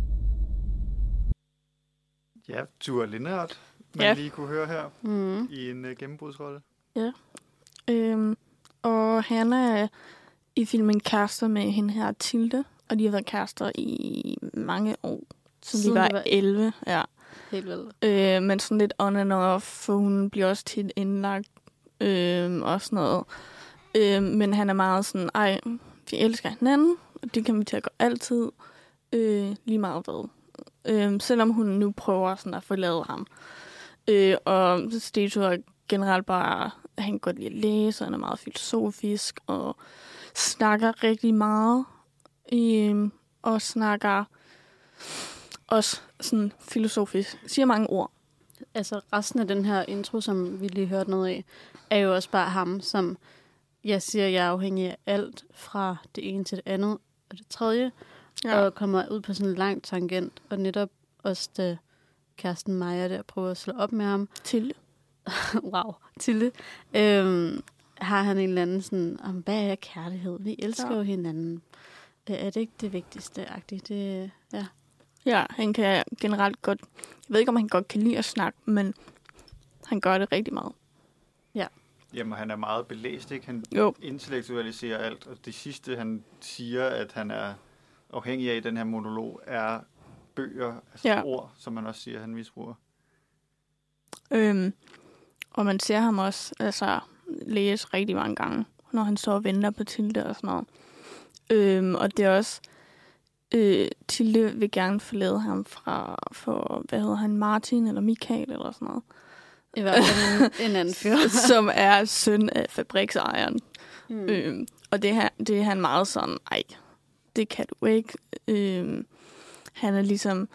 [SPEAKER 4] Ja, Tua Lindhardt, man
[SPEAKER 3] Ja.
[SPEAKER 4] lige kunne høre her
[SPEAKER 2] Mm.
[SPEAKER 4] i en uh, gennembrudsrolle.
[SPEAKER 3] Øhm, og han er i filmen kærester med hende her Tilde, og de har været kærester i mange år. Siden de
[SPEAKER 2] Siden
[SPEAKER 3] var,
[SPEAKER 2] de var
[SPEAKER 3] 11, ja.
[SPEAKER 2] Helt vel.
[SPEAKER 3] Øh, men sådan lidt on and off, for hun bliver også tit indlagt øh, og sådan noget. Øh, men han er meget sådan, ej, vi elsker hinanden, og det kan vi til at gå altid, øh, lige meget hvad. Øh, selvom hun nu prøver sådan at forlade ham. Øh, og Steto er generelt bare, han kan godt lide at læse, han er meget filosofisk, og snakker rigtig meget. Øh, og snakker også sådan filosofisk. Siger mange ord.
[SPEAKER 2] Altså resten af den her intro, som vi lige hørte noget af, er jo også bare ham, som jeg siger, jeg er afhængig af alt fra det ene til det andet og det tredje, ja. og kommer ud på sådan en lang tangent, og netop også da kæresten Maja der prøver at slå op med ham,
[SPEAKER 3] Til.
[SPEAKER 2] wow, til det, øhm, har han en eller anden sådan, om hvad er kærlighed? Vi elsker
[SPEAKER 3] Ja.
[SPEAKER 2] jo hinanden. Øh, Er det ikke det vigtigste? -agtigt? Det, ja.
[SPEAKER 3] Ja, han kan generelt godt... Jeg ved ikke, om han godt kan lide at snakke, men han gør det rigtig meget.
[SPEAKER 4] Jamen, han er meget belæst, ikke? Han
[SPEAKER 3] Jo.
[SPEAKER 4] intellektualiserer alt, og det sidste, han siger, at han er afhængig af i den her monolog, er bøger, altså
[SPEAKER 3] Ja.
[SPEAKER 4] ord, som man også siger, han misbruger.
[SPEAKER 3] Øhm, og man ser ham også altså, læse rigtig mange gange, når han står og venter på Tilde og sådan noget. Øhm, og det er også... Øh, Tilde vil gerne forlade ham fra, for, hvad hedder han, Martin eller Michael eller sådan noget.
[SPEAKER 2] I hvert fald en, en anden fyr.
[SPEAKER 3] som er søn af fabriksejeren.
[SPEAKER 2] Mm.
[SPEAKER 3] Øhm, og det, her, det er han meget sådan, ej, det kan du ikke. Øhm, han er ligesom,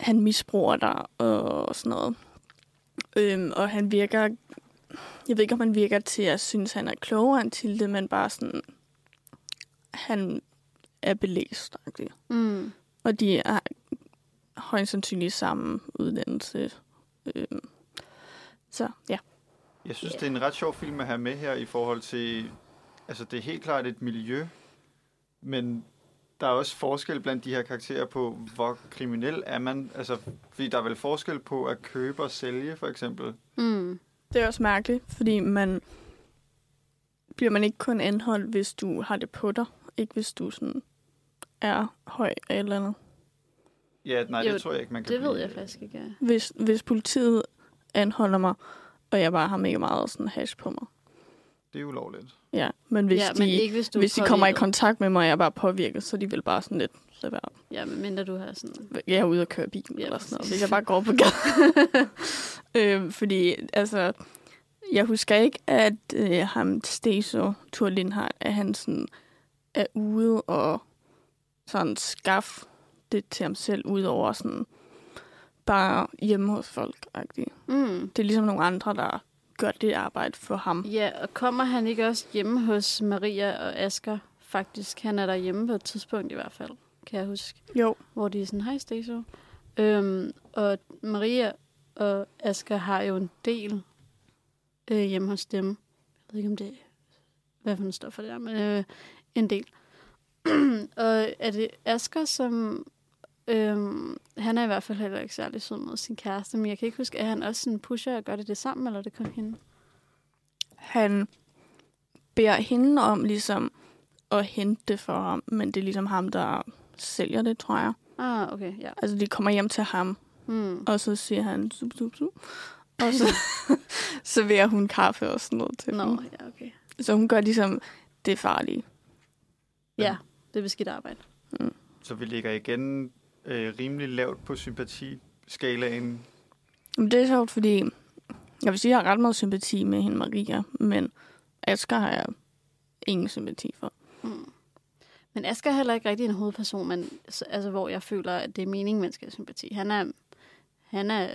[SPEAKER 3] han misbruger dig og sådan noget. Øhm, og han virker, jeg ved ikke, om han virker til at synes, han er klogere end til det, men bare sådan, han er belæst.
[SPEAKER 2] Mm.
[SPEAKER 3] Og de er højst sandsynligt samme uddannelse. Øhm, så ja.
[SPEAKER 4] Jeg synes, det er en ret sjov film at have med her i forhold til... Altså, det er helt klart et miljø, men der er også forskel blandt de her karakterer på, hvor kriminel er man. Altså, fordi der er vel forskel på at købe og sælge, for eksempel.
[SPEAKER 2] Mm.
[SPEAKER 3] Det er også mærkeligt, fordi man bliver man ikke kun anholdt, hvis du har det på dig. Ikke hvis du sådan er høj eller et eller andet.
[SPEAKER 4] Ja, nej,
[SPEAKER 2] Jo,
[SPEAKER 4] det tror jeg ikke, man kan
[SPEAKER 2] Det ved
[SPEAKER 4] blive.
[SPEAKER 2] jeg faktisk ikke. ja.
[SPEAKER 3] Hvis, hvis politiet anholder mig, og jeg bare har mega meget sådan hash på mig.
[SPEAKER 4] Det er ulovligt.
[SPEAKER 3] Ja, men hvis,
[SPEAKER 2] ja,
[SPEAKER 3] de,
[SPEAKER 2] men ikke hvis du
[SPEAKER 3] hvis de kommer i kontakt med mig, og jeg er bare påvirket, så er de vil bare sådan lidt, så være,
[SPEAKER 2] Ja, men mindre du har sådan...
[SPEAKER 3] jeg er ude og køre bil
[SPEAKER 2] Ja,
[SPEAKER 3] eller sådan noget, hvis jeg bare går på gaden. øhm, fordi, altså, jeg husker ikke, at øh, ham, Steso, Thor Lindhardt, at han sådan er ude og sådan skaffe det til ham selv, udover sådan bare hjemme hos folk. -agtigt.
[SPEAKER 2] Mm.
[SPEAKER 3] Det er ligesom nogle andre, der gør det arbejde for ham.
[SPEAKER 2] Ja, og kommer han ikke også hjemme hos Maria og Asker? Faktisk, han er der hjemme på et tidspunkt i hvert fald, kan jeg huske.
[SPEAKER 3] Jo.
[SPEAKER 2] Hvor de er sådan, hej Steso. Øhm, og Maria og Asker har jo en del øh, hjemme hos dem. Jeg ved ikke, om det hvad for en står for det der, men øh, en del. og er det Asker, som... Øhm, han er i hvert fald heller ikke særlig sød mod sin kæreste, men jeg kan ikke huske, at han også sådan pusher og gør det det sammen, eller er det kun hende?
[SPEAKER 3] Han beder hende om ligesom at hente det for ham, men det er ligesom ham, der sælger det, tror jeg.
[SPEAKER 2] Ah, okay, ja.
[SPEAKER 3] Altså, de kommer hjem til ham,
[SPEAKER 2] Hmm.
[SPEAKER 3] og så siger han, sup, sup, sup. Og så serverer hun kaffe og sådan noget til
[SPEAKER 2] Nå,
[SPEAKER 3] dem.
[SPEAKER 2] ja, okay.
[SPEAKER 3] Så hun gør ligesom det farlige.
[SPEAKER 2] Ja, det er beskidt arbejde.
[SPEAKER 4] Så vi ligger igen øh, rimelig lavt på sympatiskalaen.
[SPEAKER 3] Men det er sjovt, fordi jeg vil sige, at jeg har ret meget sympati med hende Maria, men Asger har jeg ingen sympati for.
[SPEAKER 2] Mm. Men Asger er heller ikke rigtig en hovedperson, men, så- altså, hvor jeg føler, at det er meningen, man skal have sympati. Han er, han er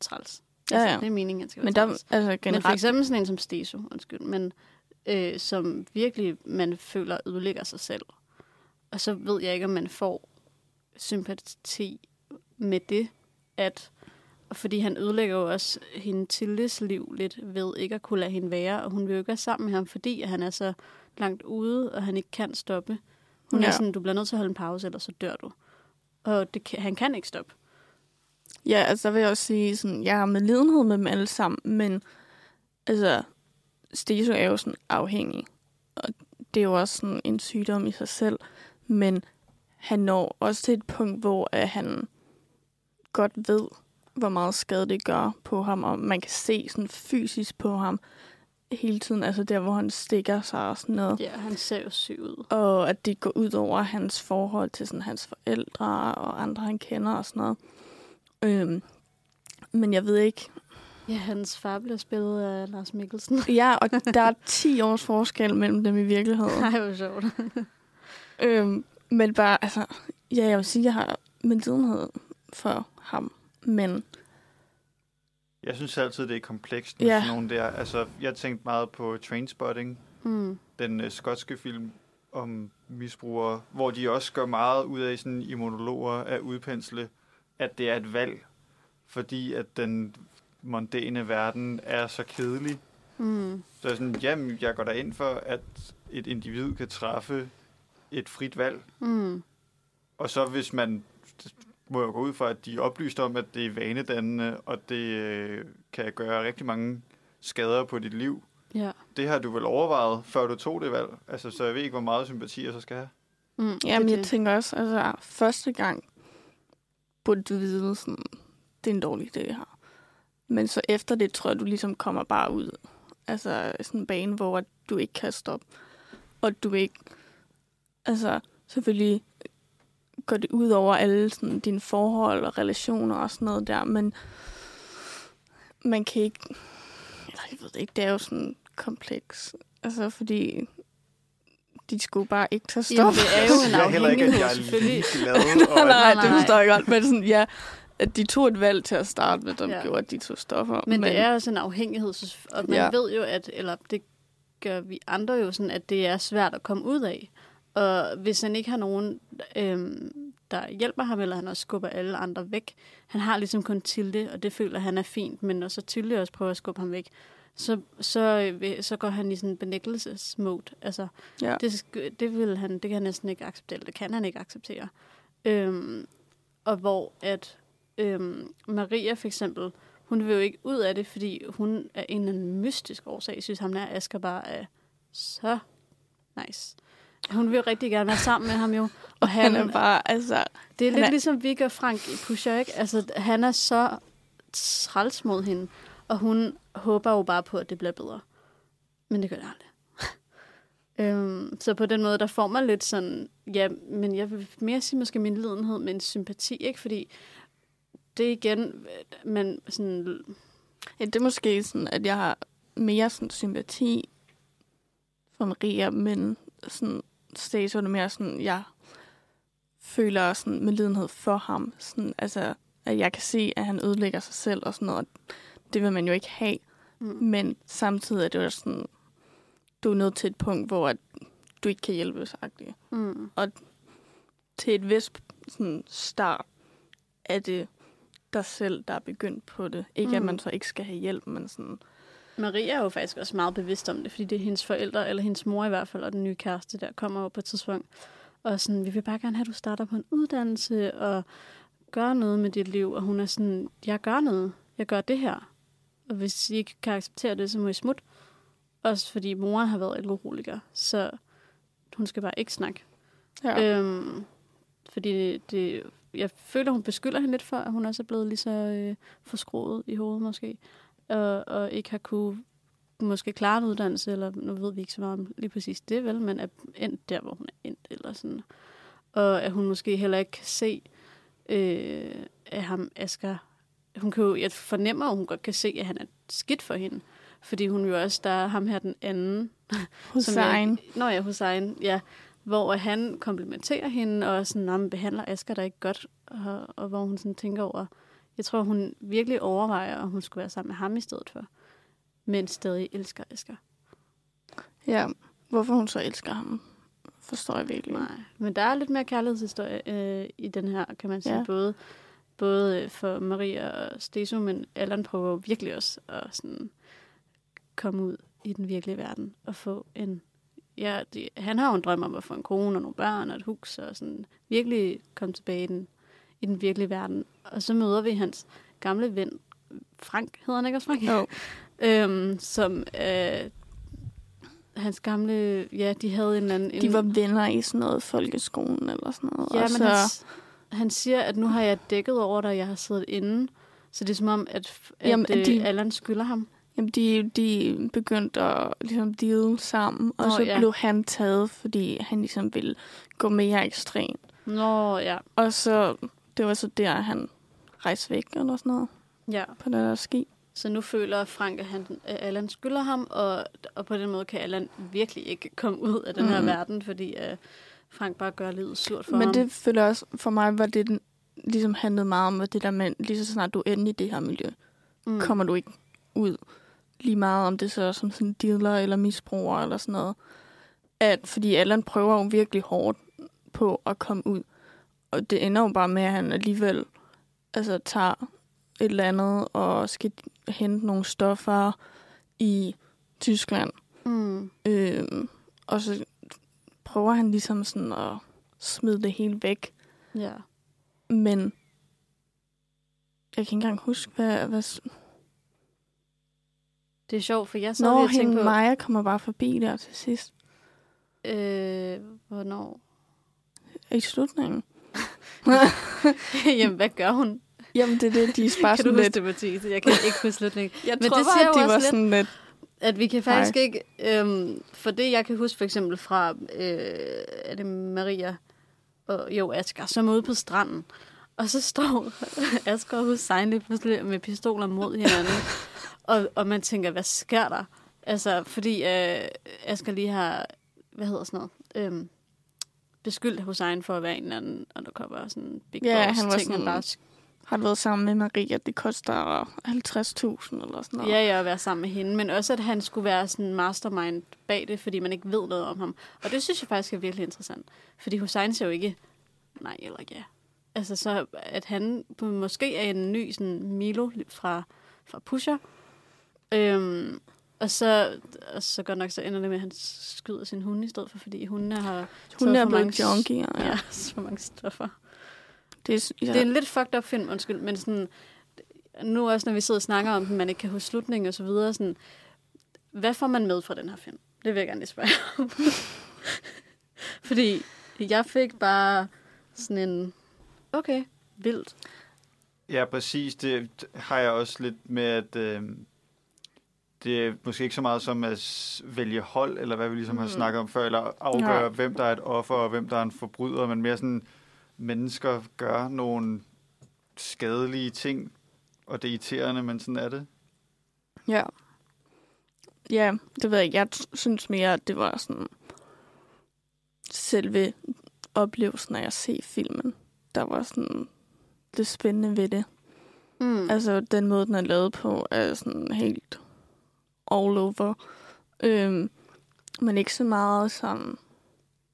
[SPEAKER 2] træls.
[SPEAKER 3] Ja,
[SPEAKER 2] Altså,
[SPEAKER 3] ja.
[SPEAKER 2] det er meningen, han skal være
[SPEAKER 3] Men der,
[SPEAKER 2] træls.
[SPEAKER 3] altså
[SPEAKER 2] Men for
[SPEAKER 3] generelt,
[SPEAKER 2] eksempel sådan en som Steso, undskyld, men øh, som virkelig man føler ødelægger sig selv. Og så ved jeg ikke, om man får sympati med det, at fordi han ødelægger jo også hende Tildes liv lidt ved ikke at kunne lade hende være, og hun vil jo ikke være sammen med ham, fordi han er så langt ude, og han ikke kan stoppe. Hun ja. Er sådan, du bliver nødt til at holde en pause, ellers så dør du. Og det kan, han kan ikke stoppe.
[SPEAKER 3] Ja, altså der vil jeg også sige, sådan, jeg har med lidenhed med dem alle sammen, men altså, Steso er jo sådan afhængig, og det er jo også sådan en sygdom i sig selv, men han når også til et punkt, hvor at han godt ved, hvor meget skade det gør på ham, og man kan se sådan fysisk på ham hele tiden, altså der, hvor han stikker sig og sådan noget.
[SPEAKER 2] Ja, han ser jo syg ud.
[SPEAKER 3] Og at det går ud over hans forhold til sådan, hans forældre og andre, han kender og sådan noget. Øhm, men jeg ved ikke.
[SPEAKER 2] Ja, hans far bliver spillet af Lars Mikkelsen.
[SPEAKER 3] Ja, og der er 10 års forskel mellem dem i virkeligheden.
[SPEAKER 2] Nej, hvor sjovt.
[SPEAKER 3] øhm, men bare, altså, ja, jeg vil sige, jeg har medlidenhed for ham. Men
[SPEAKER 4] Jeg synes altid, det er komplekst med
[SPEAKER 3] Ja.
[SPEAKER 4] sådan nogle der. Altså, jeg tænkte meget på Trainspotting,
[SPEAKER 2] Hmm.
[SPEAKER 4] den øh, skotske film om misbrugere, hvor de også gør meget ud af sådan, i monologer at udpensle, at det er et valg, fordi at den mondæne verden er så kedelig.
[SPEAKER 2] Hmm.
[SPEAKER 4] Så er sådan, jamen, jeg går da ind for, at et individ kan træffe et frit valg.
[SPEAKER 2] Hmm.
[SPEAKER 4] Og så hvis man, må jeg gå ud fra, at de er oplyst om, at det er vanedannende, og det øh, kan gøre rigtig mange skader på dit liv.
[SPEAKER 2] Ja.
[SPEAKER 4] Det har du vel overvejet, før du tog det valg? Altså, så jeg ved ikke, hvor meget sympati jeg så skal have.
[SPEAKER 2] Mm,
[SPEAKER 3] jamen,
[SPEAKER 2] det,
[SPEAKER 3] jeg tænker også, altså, første gang burde du vide, sådan, det er en dårlig idé, det her. Men så efter det, tror jeg, du ligesom kommer bare ud. Altså, sådan en bane, hvor du ikke kan stoppe. Og du ikke... Altså, selvfølgelig går det ud over alle sådan, dine forhold og relationer og sådan noget der, men man kan ikke... Eller jeg ved det ikke, det er jo sådan kompleks. Altså, fordi de skulle bare ikke tage
[SPEAKER 2] Jamen,
[SPEAKER 3] stoffer.
[SPEAKER 2] det er jo en
[SPEAKER 4] Jeg er heller ikke, at jeg er ligeglad.
[SPEAKER 3] nej, nej,
[SPEAKER 2] nej,
[SPEAKER 3] det forstår jeg godt. Men sådan, ja, at de tog et valg til at starte med, der
[SPEAKER 2] Ja.
[SPEAKER 3] gjorde, at de tog stoffer.
[SPEAKER 2] Men, men det er også en afhængighed, så- og man. Ja. ved jo, at, eller det gør vi andre jo sådan, at det er svært at komme ud af. Og hvis han ikke har nogen, øhm, der hjælper ham, eller han også skubber alle andre væk, han har ligesom kun Tilde, og det føler han er fint, men når så Tilde også prøver at skubbe ham væk, så, så, øh, så går han i sådan en benægtelsesmode. Altså,
[SPEAKER 3] Ja.
[SPEAKER 2] det, det, vil han, det kan han næsten ikke acceptere, det kan han ikke acceptere. Øhm, og hvor at øhm, Maria for eksempel, hun vil jo ikke ud af det, fordi hun er en eller anden mystisk årsag, synes ham der Asger bare er så nice. Hun vil rigtig gerne være sammen med ham jo. Og
[SPEAKER 3] Han er bare, altså...
[SPEAKER 2] det er
[SPEAKER 3] han
[SPEAKER 2] lidt
[SPEAKER 3] er-
[SPEAKER 2] ligesom Viggo og Frank i Pusher, ikke? Altså, han er så træls mod hende, og hun håber jo bare på, at det bliver bedre. Men det gør det aldrig. øhm, så på den måde, der får man lidt sådan, ja, men jeg vil mere sige måske min lidenhed, men sympati, ikke? Fordi det er igen, men sådan,
[SPEAKER 3] Ja, det er måske sådan, at jeg har mere sådan sympati for Maria, men sådan Stacey er det mere sådan, jeg føler sådan med lidenhed for ham. Sådan, altså, at jeg kan se, at han ødelægger sig selv og sådan noget. Det vil man jo ikke have.
[SPEAKER 2] mm,
[SPEAKER 3] Men samtidig er det jo sådan, du er nødt til et punkt, hvor at du ikke kan hjælpe sagtligt.
[SPEAKER 2] mm,
[SPEAKER 3] Til et vist sådan, start er det dig selv, der er begyndt på det. Ikke mm. at
[SPEAKER 2] Mm.
[SPEAKER 3] man så ikke skal have hjælp, men sådan,
[SPEAKER 2] Maria er jo faktisk også meget bevidst om det, fordi det er hendes forældre, eller hendes mor i hvert fald, og den nye kæreste der kommer jo på et tidspunkt. Og sådan, vi vil bare gerne have, at du starter på en uddannelse og gør noget med dit liv. Og hun er sådan, jeg gør noget. Jeg gør det her. Og hvis I ikke kan acceptere det, så må I smutte. Også fordi moren har været alkoholiker, så hun skal bare ikke snakke.
[SPEAKER 3] ja.
[SPEAKER 2] Øhm, fordi det, det, jeg føler, hun beskylder hende lidt for, at hun også er blevet lige så øh, forskroet i hovedet måske. Og, og ikke har kunne måske klare en uddannelse, eller nu ved vi ikke så meget om lige præcis det, vel, men er endt der, hvor hun er endt, eller sådan. Og at hun måske heller ikke kan se, øh, at ham, Asger, hun kan jo, jeg fornemmer, at hun godt kan se, at han er skidt for hende. Fordi hun jo også, der er ham her den anden,
[SPEAKER 3] Hussein.
[SPEAKER 2] Nå ja, Hussein, ja. Hvor han komplimenterer hende, og sådan, om behandler Asger da ikke godt, og, og hvor hun sådan tænker over, jeg tror, hun virkelig overvejer, om hun skulle være sammen med ham i stedet for, men stadig elsker Asger.
[SPEAKER 3] Ja, hvorfor hun så elsker ham, forstår jeg virkelig.
[SPEAKER 2] Nej, men der er lidt mere kærlighedshistorie øh, i den her, kan man sige, ja. Både, både øh, for Maria og Steso, men Allan prøver jo virkelig også at sådan, komme ud i den virkelige verden og få en... Ja, det, han har jo en drøm om at få en kone og nogle børn og et hus, og sådan virkelig komme tilbage i den, i den virkelige verden. Og så møder vi hans gamle ven, Frank, hedder han ikke også Frank?
[SPEAKER 3] Jo.
[SPEAKER 2] Øhm, som øh, hans gamle, ja, de havde en anden...
[SPEAKER 3] De var venner i sådan noget folkeskolen eller sådan noget.
[SPEAKER 2] Ja,
[SPEAKER 3] og
[SPEAKER 2] men
[SPEAKER 3] så,
[SPEAKER 2] han, han siger, at nu har jeg dækket over dig, jeg har siddet inde. Så det er som om, at, at
[SPEAKER 3] Jamen,
[SPEAKER 2] Jamen,
[SPEAKER 3] de-
[SPEAKER 2] de... Allan skylder ham.
[SPEAKER 3] jamen, de, de begyndte at ligesom deal sammen, og
[SPEAKER 2] Nå,
[SPEAKER 3] så
[SPEAKER 2] ja.
[SPEAKER 3] blev han taget, fordi han ligesom ville gå mere ekstrem.
[SPEAKER 2] Nå, ja.
[SPEAKER 3] Og så, det var så der, han rejste væk eller sådan noget
[SPEAKER 2] ja.
[SPEAKER 3] på det der ski.
[SPEAKER 2] Så nu føler Frank, at, han, at Allan skylder ham, og, og på den måde kan Allan virkelig ikke komme ud af den her
[SPEAKER 3] Mhm.
[SPEAKER 2] verden, fordi uh, Frank bare gør livet surt for
[SPEAKER 3] Men
[SPEAKER 2] ham.
[SPEAKER 3] det føler også, for mig var det den, ligesom handlede meget om at det der med, lige så snart du er inde i det her miljø, mm. kommer du ikke ud. Lige meget om det så er som sådan dealer eller misbruger eller sådan noget. At, fordi Allan prøver jo virkelig hårdt på at komme ud. Og det ender jo bare med, at han alligevel altså, tager et eller andet og skal hente nogle stoffer i Tyskland.
[SPEAKER 2] Mm.
[SPEAKER 3] Øhm, og så prøver han ligesom sådan at smide det hele væk.
[SPEAKER 2] Ja.
[SPEAKER 3] Men jeg kan ikke engang huske, hvad... hvad
[SPEAKER 2] Det er sjovt, for jeg så
[SPEAKER 3] Når
[SPEAKER 2] tænkte
[SPEAKER 3] hende
[SPEAKER 2] på...
[SPEAKER 3] Maja kommer bare forbi der til sidst.
[SPEAKER 2] Øh, hvornår?
[SPEAKER 3] I slutningen.
[SPEAKER 2] Jamen, hvad gør hun?
[SPEAKER 3] Jamen, det er det, de er bare
[SPEAKER 2] kan du
[SPEAKER 3] sådan
[SPEAKER 2] huske
[SPEAKER 3] lidt...
[SPEAKER 2] det, Mathilde? Jeg kan ikke huske slutningen.
[SPEAKER 3] Jeg
[SPEAKER 2] Men
[SPEAKER 3] tror
[SPEAKER 2] det
[SPEAKER 3] bare, at de var
[SPEAKER 2] lidt-
[SPEAKER 3] sådan lidt...
[SPEAKER 2] At vi kan faktisk Nej. ikke... Øhm, for det, jeg kan huske for eksempel fra... Øh, er det Maria? Og, jo, Asger, som er ude på stranden. Og så står Asger og Hussein lige pludselig med pistoler mod hinanden. og, og man tænker, hvad sker der? Altså, fordi øh, Asger lige har... Hvad hedder sådan noget? øhm, beskyldt Hussein for at være en eller anden undercover, sådan big
[SPEAKER 3] Ja,
[SPEAKER 2] boss
[SPEAKER 3] han var
[SPEAKER 2] ting, han
[SPEAKER 3] sådan-
[SPEAKER 2] bare sk-
[SPEAKER 3] Har været sammen med Maria, det koster 50.000 eller sådan noget.
[SPEAKER 2] Ja, ja, at være sammen med hende, men også at han skulle være sådan mastermind bag det, fordi man ikke ved noget om ham. Og det synes jeg faktisk er virkelig interessant. Fordi Hussein siger jo ikke nej eller ja. Altså så, at han måske er en ny sådan Milo fra, fra Pusher. Øhm, og så, og så godt nok så ender det med, at han skyder sin hund i stedet for, fordi hundene har
[SPEAKER 3] Hun
[SPEAKER 2] taget
[SPEAKER 3] er
[SPEAKER 2] for
[SPEAKER 3] blevet
[SPEAKER 2] mange-
[SPEAKER 3] junkie. Ja.
[SPEAKER 2] ja, så mange stoffer.
[SPEAKER 3] Det er, ja.
[SPEAKER 2] Det er en lidt fucked up film, undskyld, men sådan, nu også når vi sidder og snakker om den, man ikke kan huske slutningen og så videre, sådan, hvad får man med fra den her film? Det vil jeg gerne lige spørge om. Fordi jeg fik bare sådan en, okay, vildt.
[SPEAKER 4] Ja, præcis. Det har jeg også lidt med, at øh, det er måske ikke så meget som at vælge hold, eller hvad vi ligesom mm. har
[SPEAKER 2] Mhm.
[SPEAKER 4] snakket om før, eller afgøre,
[SPEAKER 3] Ja.
[SPEAKER 4] hvem der er et offer, og hvem der er en forbryder, men mere sådan, mennesker gør nogle skadelige ting, og det er irriterende, men sådan er det.
[SPEAKER 3] Ja. Ja, det ved jeg ikke. Jeg synes mere, at det var sådan selve oplevelsen af at se filmen, der var sådan det spændende ved det.
[SPEAKER 2] Mm.
[SPEAKER 3] Altså, den måde, den er lavet på, er sådan helt all over. Øhm, men ikke så meget sådan...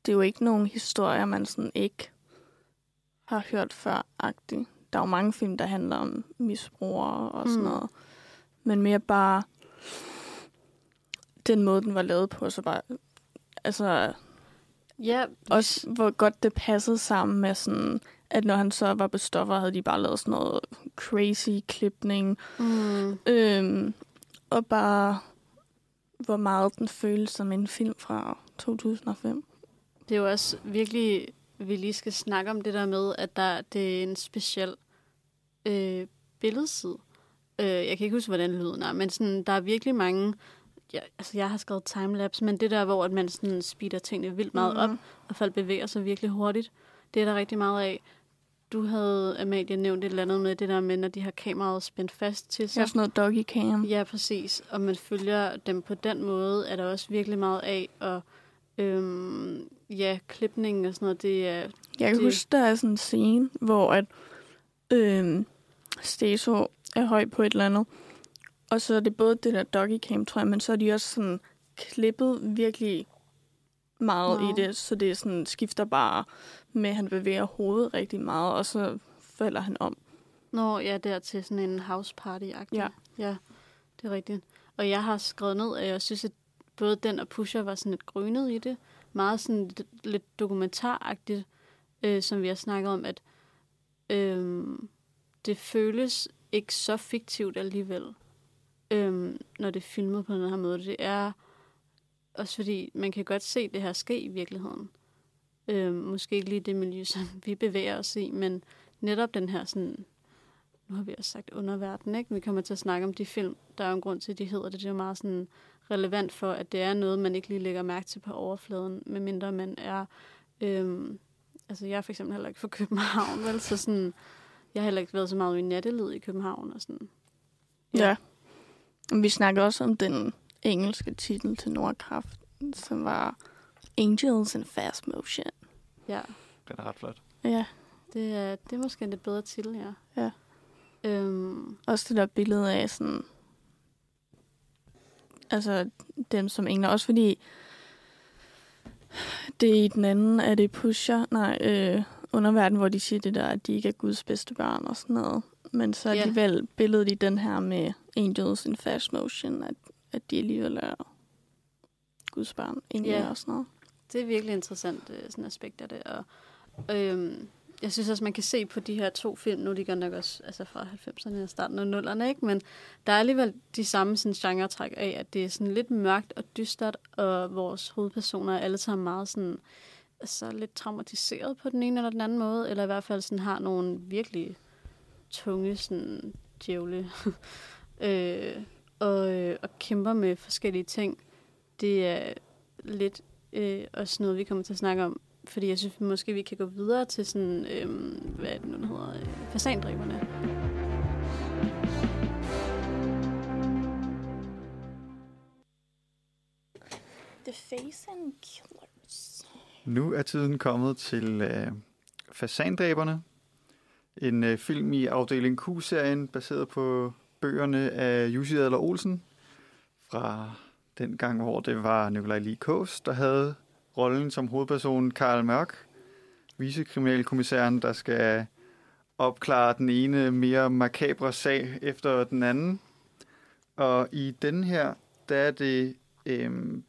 [SPEAKER 3] Det er jo ikke nogen historier, man sådan ikke har hørt før -agtigt. Der er jo mange film, der handler om misbrugere og sådan
[SPEAKER 2] Mm.
[SPEAKER 3] noget. Men mere bare den måde, den var lavet på, så bare... Altså,
[SPEAKER 2] ja,
[SPEAKER 3] også hvor godt det passede sammen med sådan, at når han så var på stoffer, havde de bare lavet sådan noget crazy klipning.
[SPEAKER 2] mm.
[SPEAKER 3] Øhm, og bare, hvor meget den føles som en film fra 2005.
[SPEAKER 2] Det er jo også virkelig, vi lige skal snakke om det der med, at der, det er en speciel øh, billedside. Øh, jeg kan ikke huske, hvordan lyden er, men sådan, der er virkelig mange... Ja, altså, jeg har skrevet timelapse, men det der, hvor at man sådan speeder tingene vildt meget op, og folk bevæger sig virkelig hurtigt, det er der rigtig meget af. Du havde, Amalie, nævnt et eller andet med det der med, når de har kameraet spændt fast til sig.
[SPEAKER 3] Så sådan noget doggy cam.
[SPEAKER 2] Ja, præcis. Og man følger dem på den måde, er der også virkelig meget af. Og øhm, ja, klipningen og sådan noget, det er...
[SPEAKER 3] Jeg kan
[SPEAKER 2] det-
[SPEAKER 3] huske, der er sådan en scene, hvor at øhm, Steso er høj på et eller andet. Og så er det både det der doggy cam, tror jeg, men så er de også sådan klippet virkelig meget
[SPEAKER 2] Nå.
[SPEAKER 3] i det, så det er sådan, skifter bare med, at han bevæger hovedet rigtig meget, og så falder han om.
[SPEAKER 2] Nå, ja, der til sådan en house party -agtig.
[SPEAKER 3] Ja.
[SPEAKER 2] Ja, det er rigtigt. Og jeg har skrevet ned, at jeg synes, at både den og Pusher var sådan lidt grynet i det. Meget sådan lidt, dokumentaragtigt, øh, som vi har snakket om, at øh, det føles ikke så fiktivt alligevel, øh, når det er filmet på den her måde. Det er også fordi, man kan godt se det her ske i virkeligheden. Øh, måske ikke lige det miljø, som vi bevæger os i, men netop den her sådan nu har vi også sagt underverden, ikke? Vi kommer til at snakke om de film. Der er jo en grund til, at de hedder det. Det er jo meget sådan relevant for, at det er noget, man ikke lige lægger mærke til på overfladen, medmindre man er... Øh, altså, jeg er for eksempel heller ikke fra København, vel? Så sådan, jeg har heller ikke været så meget i natteliv i København og sådan.
[SPEAKER 3] Ja. ja. Vi snakker også om den engelske titel til Nordkraft, som var Angels in Fast Motion.
[SPEAKER 2] Ja,
[SPEAKER 4] Den er ret flot.
[SPEAKER 3] Ja,
[SPEAKER 2] det er, det er måske en lidt bedre titel, ja.
[SPEAKER 3] Ja.
[SPEAKER 2] Øhm,
[SPEAKER 3] også det der billede af sådan... Altså, dem som engler. Også fordi det er i den anden, er det pusher, nej, øh, underverden, hvor de siger det der, at de ikke er Guds bedste barn og sådan noget. Men så er
[SPEAKER 2] Ja.
[SPEAKER 3] alligevel billedet i den her med Angels in Fast Motion, at, at de alligevel er Guds barn, engler
[SPEAKER 2] Ja.
[SPEAKER 3] og sådan noget
[SPEAKER 2] det er virkelig interessant øh, sådan aspekt af det. Og, øhm, jeg synes også, man kan se på de her to film, nu er de godt nok også altså fra 90'erne og starten af 0'erne, ikke? men der er alligevel de samme sådan, genre-træk af, at det er sådan lidt mørkt og dystert, og vores hovedpersoner er alle sammen meget sådan, altså lidt traumatiseret på den ene eller den anden måde, eller i hvert fald sådan har nogle virkelig tunge sådan djævle, øh, og, øh, og kæmper med forskellige ting. Det er lidt øh, også noget, vi kommer til at snakke om, fordi jeg synes måske, vi kan gå videre til sådan, øh, hvad er det nu, der hedder, øh, fasandriverne.
[SPEAKER 3] The Face and Killers.
[SPEAKER 4] Nu er tiden kommet til øh, Fasandræberne. En øh, film i afdeling Q-serien, baseret på bøgerne af Jussi Adler Olsen. Fra den gang, hvor det var Nikolaj Lee Kås, der havde rollen som hovedperson Karl Mørk. Vicekriminalkommissæren, der skal opklare den ene mere makabre sag efter den anden. Og i den her, der er det øhm,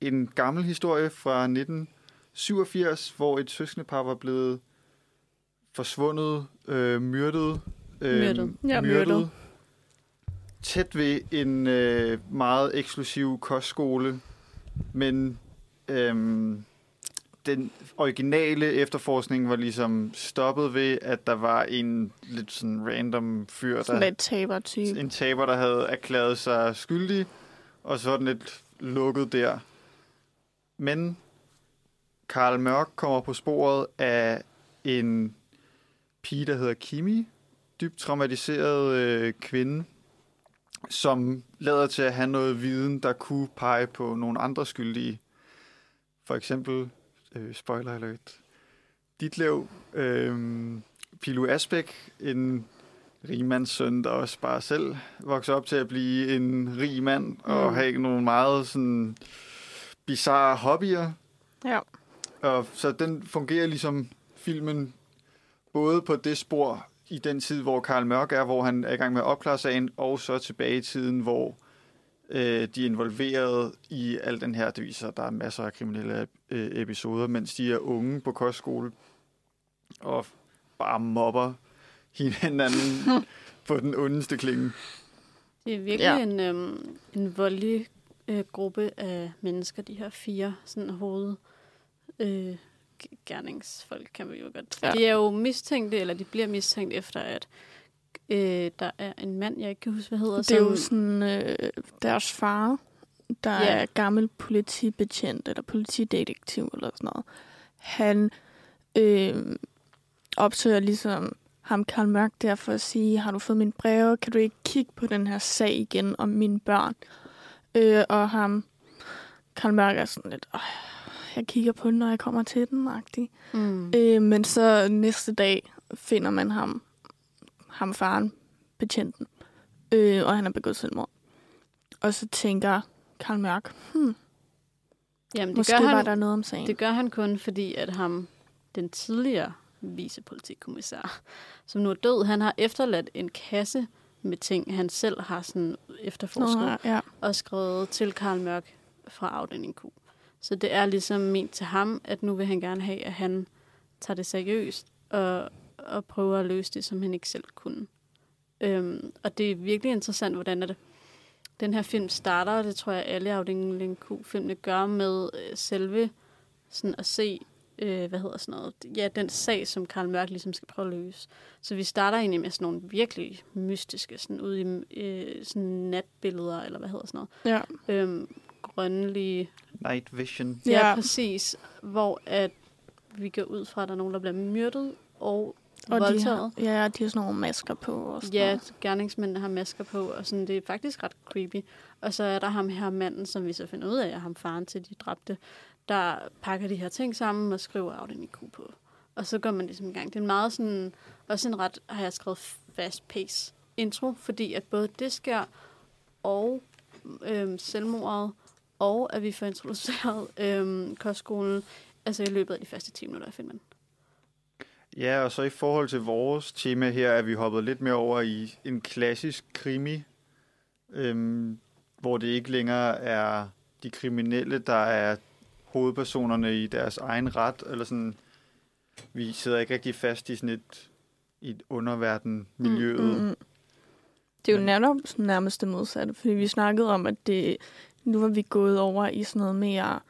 [SPEAKER 4] en gammel historie fra 1987, hvor et søskendepar var blevet forsvundet, øh, myrdet, øh,
[SPEAKER 2] Myrdet.
[SPEAKER 3] Ja, myrdet.
[SPEAKER 4] Tæt ved en øh, meget eksklusiv kostskole, men øhm, den originale efterforskning var ligesom stoppet ved, at der var en lidt sådan random fyr,
[SPEAKER 3] Sådan
[SPEAKER 4] der,
[SPEAKER 3] lidt taber-type.
[SPEAKER 4] en taber, der havde erklæret sig skyldig, og så den lidt lukket der. Men Karl Mørk kommer på sporet af en pige, der hedder Kimi, dybt traumatiseret øh, kvinde, som lader til at have noget viden, der kunne pege på nogle andre skyldige. For eksempel, øh, spoiler alert, Ditlev, øh, Pilu Asbæk, en rigmandssøn, der også bare selv vokser op til at blive en rig mand og
[SPEAKER 3] Mm.
[SPEAKER 4] have nogle meget sådan bizarre hobbyer.
[SPEAKER 3] Ja.
[SPEAKER 4] Og så den fungerer ligesom filmen både på det spor i den tid, hvor Karl Mørk er, hvor han er i gang med at opklare sagen, og så tilbage i tiden, hvor øh, de er involveret i al den her, det viser, at der er masser af kriminelle øh, episoder, mens de er unge på kostskole, og bare mobber hinanden på den ondeste klinge.
[SPEAKER 2] Det er virkelig
[SPEAKER 3] Ja.
[SPEAKER 2] en, øhm, en voldelig øh, gruppe af mennesker, de her fire sådan hoved øh, gerningsfolk, kan vi jo godt.
[SPEAKER 3] Ja.
[SPEAKER 2] De er jo mistænkte, eller de bliver mistænkt efter, at øh, der er en mand, jeg ikke kan huske, hvad hedder.
[SPEAKER 3] Det er jo
[SPEAKER 2] som,
[SPEAKER 3] sådan øh, deres far, der
[SPEAKER 2] Ja.
[SPEAKER 3] er gammel politibetjent eller politidetektiv eller sådan noget. Han øh, opsøger ligesom ham Karl Mørk der for at sige, har du fået min breve? Kan du ikke kigge på den her sag igen om mine børn? Øh, og ham, Karl Mørk er sådan lidt, "Åh, jeg kigger på den, når jeg kommer til den, agtig.
[SPEAKER 2] mm.
[SPEAKER 3] Øh, men så næste dag finder man ham, ham faren, betjenten, øh, og han har begået selvmord. Og så tænker Karl Mørk, hmm,
[SPEAKER 2] Jamen, det
[SPEAKER 3] måske
[SPEAKER 2] gør,
[SPEAKER 3] var
[SPEAKER 2] han,
[SPEAKER 3] der noget om sagen.
[SPEAKER 2] det gør han kun, fordi at ham, den tidligere vicepolitikommissær, som nu er død, han har efterladt en kasse med ting, han selv har sådan efterforsket.
[SPEAKER 3] Nå, ja.
[SPEAKER 2] og skrevet til Karl Mørk fra afdeling Q. Så det er ligesom ment til ham, at nu vil han gerne have, at han tager det seriøst og, og prøver at løse det, som han ikke selv kunne. Øhm, og det er virkelig interessant, hvordan det, den her film starter, og det tror jeg, alle afdeling Q-filmene gør med øh, selve sådan at se, øh, hvad hedder sådan noget, ja, den sag, som Karl Mørk ligesom skal prøve at løse. Så vi starter egentlig med sådan nogle virkelig mystiske, sådan ude i øh, sådan natbilleder, eller hvad hedder sådan noget
[SPEAKER 3] ja.
[SPEAKER 2] øhm, grønlige.
[SPEAKER 4] Night Vision.
[SPEAKER 2] Ja,
[SPEAKER 3] Ja.
[SPEAKER 2] præcis. Hvor at vi går ud fra, at der er nogen, der bliver myrdet og,
[SPEAKER 3] Og
[SPEAKER 2] og
[SPEAKER 3] de
[SPEAKER 2] voldtaget.
[SPEAKER 3] har, ja, de har sådan nogle masker på. Og sådan
[SPEAKER 2] Ja,
[SPEAKER 3] noget.
[SPEAKER 2] gerningsmændene har masker på, og sådan, det er faktisk ret creepy. Og så er der ham her manden, som vi så finder ud af, er ham faren til de dræbte, der pakker de her ting sammen og skriver afdeling Q på. Og så går man ligesom i gang. Det er meget sådan, også en ret, har jeg skrevet, fast pace intro, fordi at både det sker, og øhm, selvmordet, og at vi får introduceret øhm, kostskolen, altså i løbet af de første 10 minutter af filmen.
[SPEAKER 4] Ja, og så i forhold til vores tema her, er vi hoppet lidt mere over i en klassisk krimi, øhm, hvor det ikke længere er de kriminelle, der er hovedpersonerne i deres egen ret, eller sådan, vi sidder ikke rigtig fast i sådan et, i et underverden miljøet. Mm, mm,
[SPEAKER 3] Mm-mm. Det er jo sådan nærmest det modsatte, fordi vi snakkede om, at det, nu var vi gået over i sådan noget mere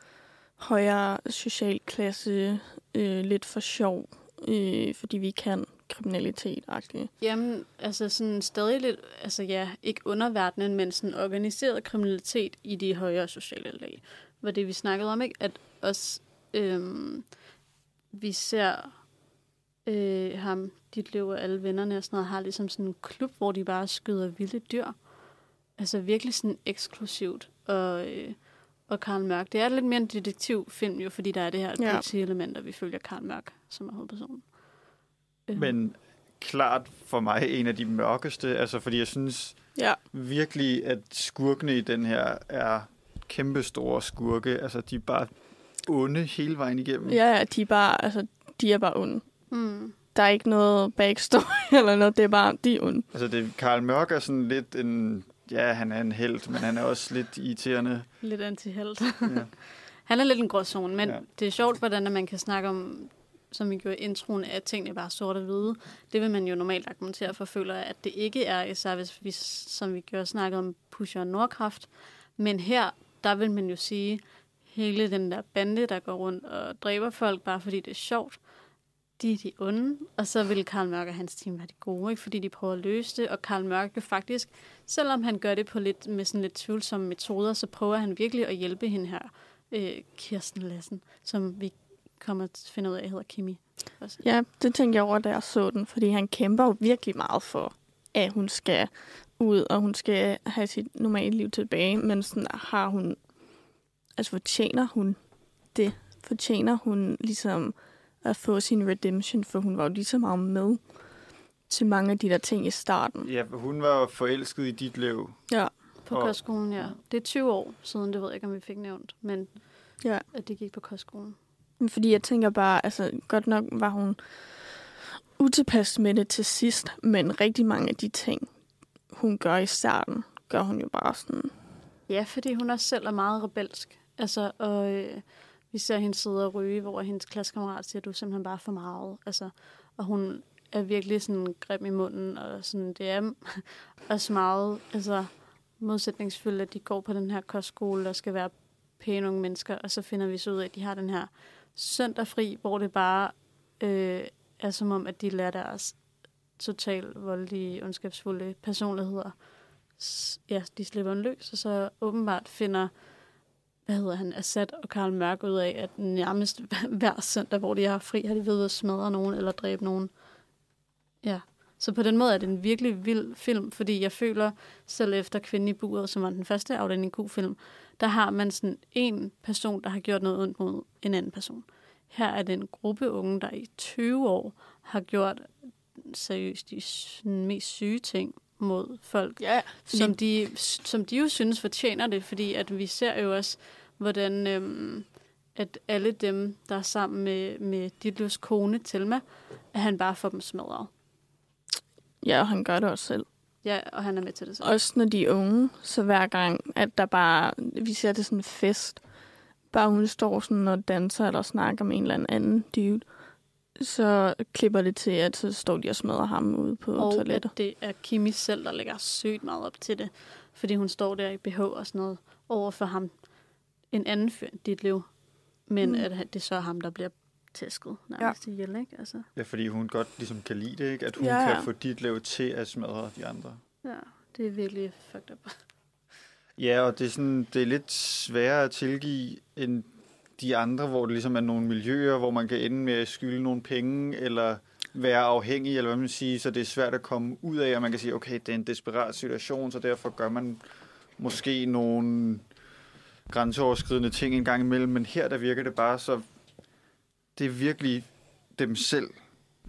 [SPEAKER 3] højere social klasse, øh, lidt for sjov, øh, fordi vi kan kriminalitet -agtigt.
[SPEAKER 2] Jamen, altså sådan stadig lidt, altså ja, ikke underverdenen, men sådan organiseret kriminalitet i de højere sociale lag. Var det, vi snakkede om, ikke? At os, øhm, vi ser øh, ham, dit liv og alle vennerne og sådan noget, har ligesom sådan en klub, hvor de bare skyder vilde dyr. Altså virkelig sådan eksklusivt og, øh, og Karl Mørk. Det er lidt mere en detektivfilm jo, fordi der er det her
[SPEAKER 3] Ja.
[SPEAKER 2] politielement, og vi følger Karl Mørk, som er hovedpersonen. Øh,
[SPEAKER 4] Men klart for mig en af de mørkeste, altså fordi jeg synes
[SPEAKER 3] Ja.
[SPEAKER 4] virkelig, at skurkene i den her er kæmpe store skurke. Altså, de er bare onde hele vejen igennem.
[SPEAKER 3] Ja, ja, de er bare, altså, de er bare onde.
[SPEAKER 2] Mm.
[SPEAKER 3] Der er ikke noget backstory eller noget, det er bare, de er onde.
[SPEAKER 4] Altså, det, Karl Mørk er sådan lidt en... Ja, han er en held, men han er også lidt irriterende.
[SPEAKER 2] Lidt antihelt.
[SPEAKER 4] Ja.
[SPEAKER 2] Han er lidt en gråzone, men
[SPEAKER 4] Ja.
[SPEAKER 2] det er sjovt, hvordan man kan snakke om, som vi gjorde i introen, at tingene bare er sort og hvide. Det vil man jo normalt argumentere for, føler at det ikke er, især hvis vi, som vi gjorde, snakket om Pusher og Nordkraft. Men her, der vil man jo sige, hele den der bande, der går rundt og dræber folk, bare fordi det er sjovt, de er de onde, og så vil Karl Mørk og hans team være de gode, ikke? fordi de prøver at løse det, og Karl Mørk jo faktisk, selvom han gør det på lidt, med sådan lidt tvivlsomme metoder, så prøver han virkelig at hjælpe hende her, øh, Kirsten Lassen, som vi kommer til at finde ud af, hedder Kimi. Også.
[SPEAKER 3] Ja, det tænkte jeg over, da jeg så den, fordi han kæmper jo virkelig meget for, at hun skal ud, og hun skal have sit normale liv tilbage, men sådan har hun, altså fortjener hun det? Fortjener hun ligesom at få sin redemption, for hun var jo lige så meget med til mange af de der ting i starten.
[SPEAKER 4] Ja, hun var forelsket i dit liv.
[SPEAKER 3] Ja,
[SPEAKER 2] På
[SPEAKER 4] Og-
[SPEAKER 2] kostskolen, ja. Det er 20 år siden, det ved jeg ikke, om vi fik nævnt, men
[SPEAKER 3] Ja.
[SPEAKER 2] at de gik på kostskolen.
[SPEAKER 3] Men Fordi jeg tænker bare, altså godt nok var hun utilpas med det til sidst, men rigtig mange af de ting, hun gør i starten, gør hun jo bare sådan,
[SPEAKER 2] Ja, fordi hun også selv er meget rebelsk. Altså, og øh, vi ser hende sidde og ryge, hvor hendes klassekammerat siger, du er simpelthen bare for meget. Altså, og hun er virkelig sådan grim i munden, og sådan, det er også meget altså, modsætningsfyldt, at de går på den her kostskole, der skal være pæne unge mennesker, og så finder vi så ud af, at de har den her søndagfri, hvor det bare øh, er som om, at de lærer deres totalt voldelige, ondskabsfulde personligheder s- ja, de slipper en løs, og så åbenbart finder, hvad hedder han, Assad og Karl Mørk ud af, at nærmest hver søndag, hvor de har fri, har de ved at smadre nogen eller dræbe nogen. Ja, så på den måde er det en virkelig vild film, fordi jeg føler, selv efter Kvinden i buret, som var den første afdeling Q-film, der har man sådan en person, der har gjort noget ondt mod en anden person. Her er det en gruppe unge, der i 20 år har gjort seriøst de mest syge ting mod folk,
[SPEAKER 3] ja,
[SPEAKER 2] som de, som de jo synes fortjener det, fordi at vi ser jo også, hvordan øhm, at alle dem, der er sammen med, med Ditlevs kone, Telma, at han bare får dem smadret.
[SPEAKER 3] ja, og han gør det også selv.
[SPEAKER 2] Ja, og han er med til det selv.
[SPEAKER 3] Også når de er unge, så hver gang, at der bare, vi ser det sådan en fest, bare hun står sådan og danser eller snakker med en eller anden dude, så klipper det til, at så står de og smadrer ham ude på
[SPEAKER 2] og
[SPEAKER 3] toilettet.
[SPEAKER 2] at det er Kimi selv, der lægger sygt meget op til det, fordi hun står der i BH og sådan noget over for ham. En anden fyr, dit liv. Men
[SPEAKER 3] Mm.
[SPEAKER 2] at det er så ham, der bliver tæsket nærmest ja. ihjel, ikke? Altså,
[SPEAKER 4] Ja, fordi hun godt ligesom kan lide det, ikke? At hun
[SPEAKER 3] ja.
[SPEAKER 4] kan få dit liv til at smadre de andre.
[SPEAKER 2] ja, det er virkelig fucked up.
[SPEAKER 4] Ja, og det er, sådan, det er lidt sværere at tilgive end de andre, hvor det ligesom er nogle miljøer, hvor man kan ende med at skylde nogle penge, eller være afhængig, eller hvad man siger, så det er svært at komme ud af, og man kan sige, okay, det er en desperat situation, så derfor gør man måske nogle grænseoverskridende ting en gang imellem, men her der virker det bare så, det er virkelig dem selv,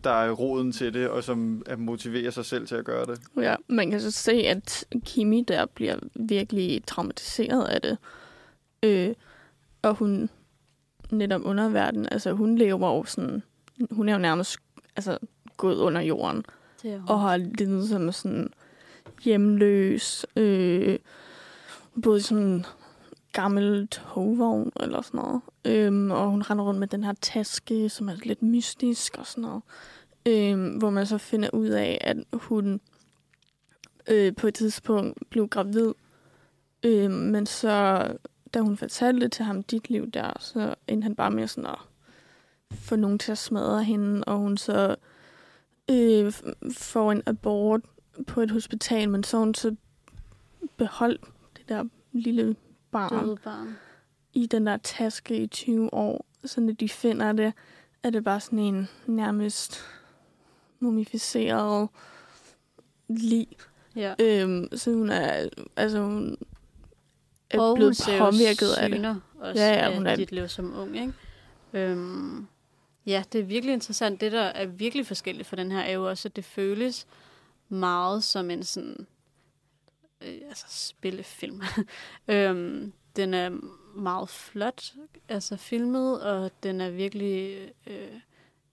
[SPEAKER 4] der er roden til det, og som er motiverer sig selv til at gøre det.
[SPEAKER 3] Ja, man kan så se, at Kimi der bliver virkelig traumatiseret af det. Øh, og hun netop underverden, altså hun lever jo sådan, hun er jo nærmest altså, gået under jorden, og har levet som sådan hjemløs, øh, både sådan gammel togvogn eller sådan noget. Øhm, og hun render rundt med den her taske, som er lidt mystisk og sådan noget. Øhm, hvor man så finder ud af, at hun øh, på et tidspunkt blev gravid. Øhm, men så, da hun fortalte det til ham, dit liv der, så endte han bare med sådan at få nogen til at smadre hende, og hun så øh, får en abort på et hospital, men så hun så beholdt det der lille barn
[SPEAKER 2] Døde barn.
[SPEAKER 3] i den der taske i 20 år. Så når de finder det, er det bare sådan en nærmest mumificeret lig.
[SPEAKER 2] Ja.
[SPEAKER 3] Øhm, så hun er, altså hun er
[SPEAKER 2] og
[SPEAKER 3] blevet
[SPEAKER 2] hun
[SPEAKER 3] påvirket af det.
[SPEAKER 2] Også
[SPEAKER 3] Ja, ja, hun er-
[SPEAKER 2] dit liv som ung, ikke? Øhm, ja, det er virkelig interessant. Det, der er virkelig forskelligt for den her, er jo også, at det føles meget som en sådan øh, altså spillefilm. øhm, den er meget flot, altså filmet, og den er virkelig øh,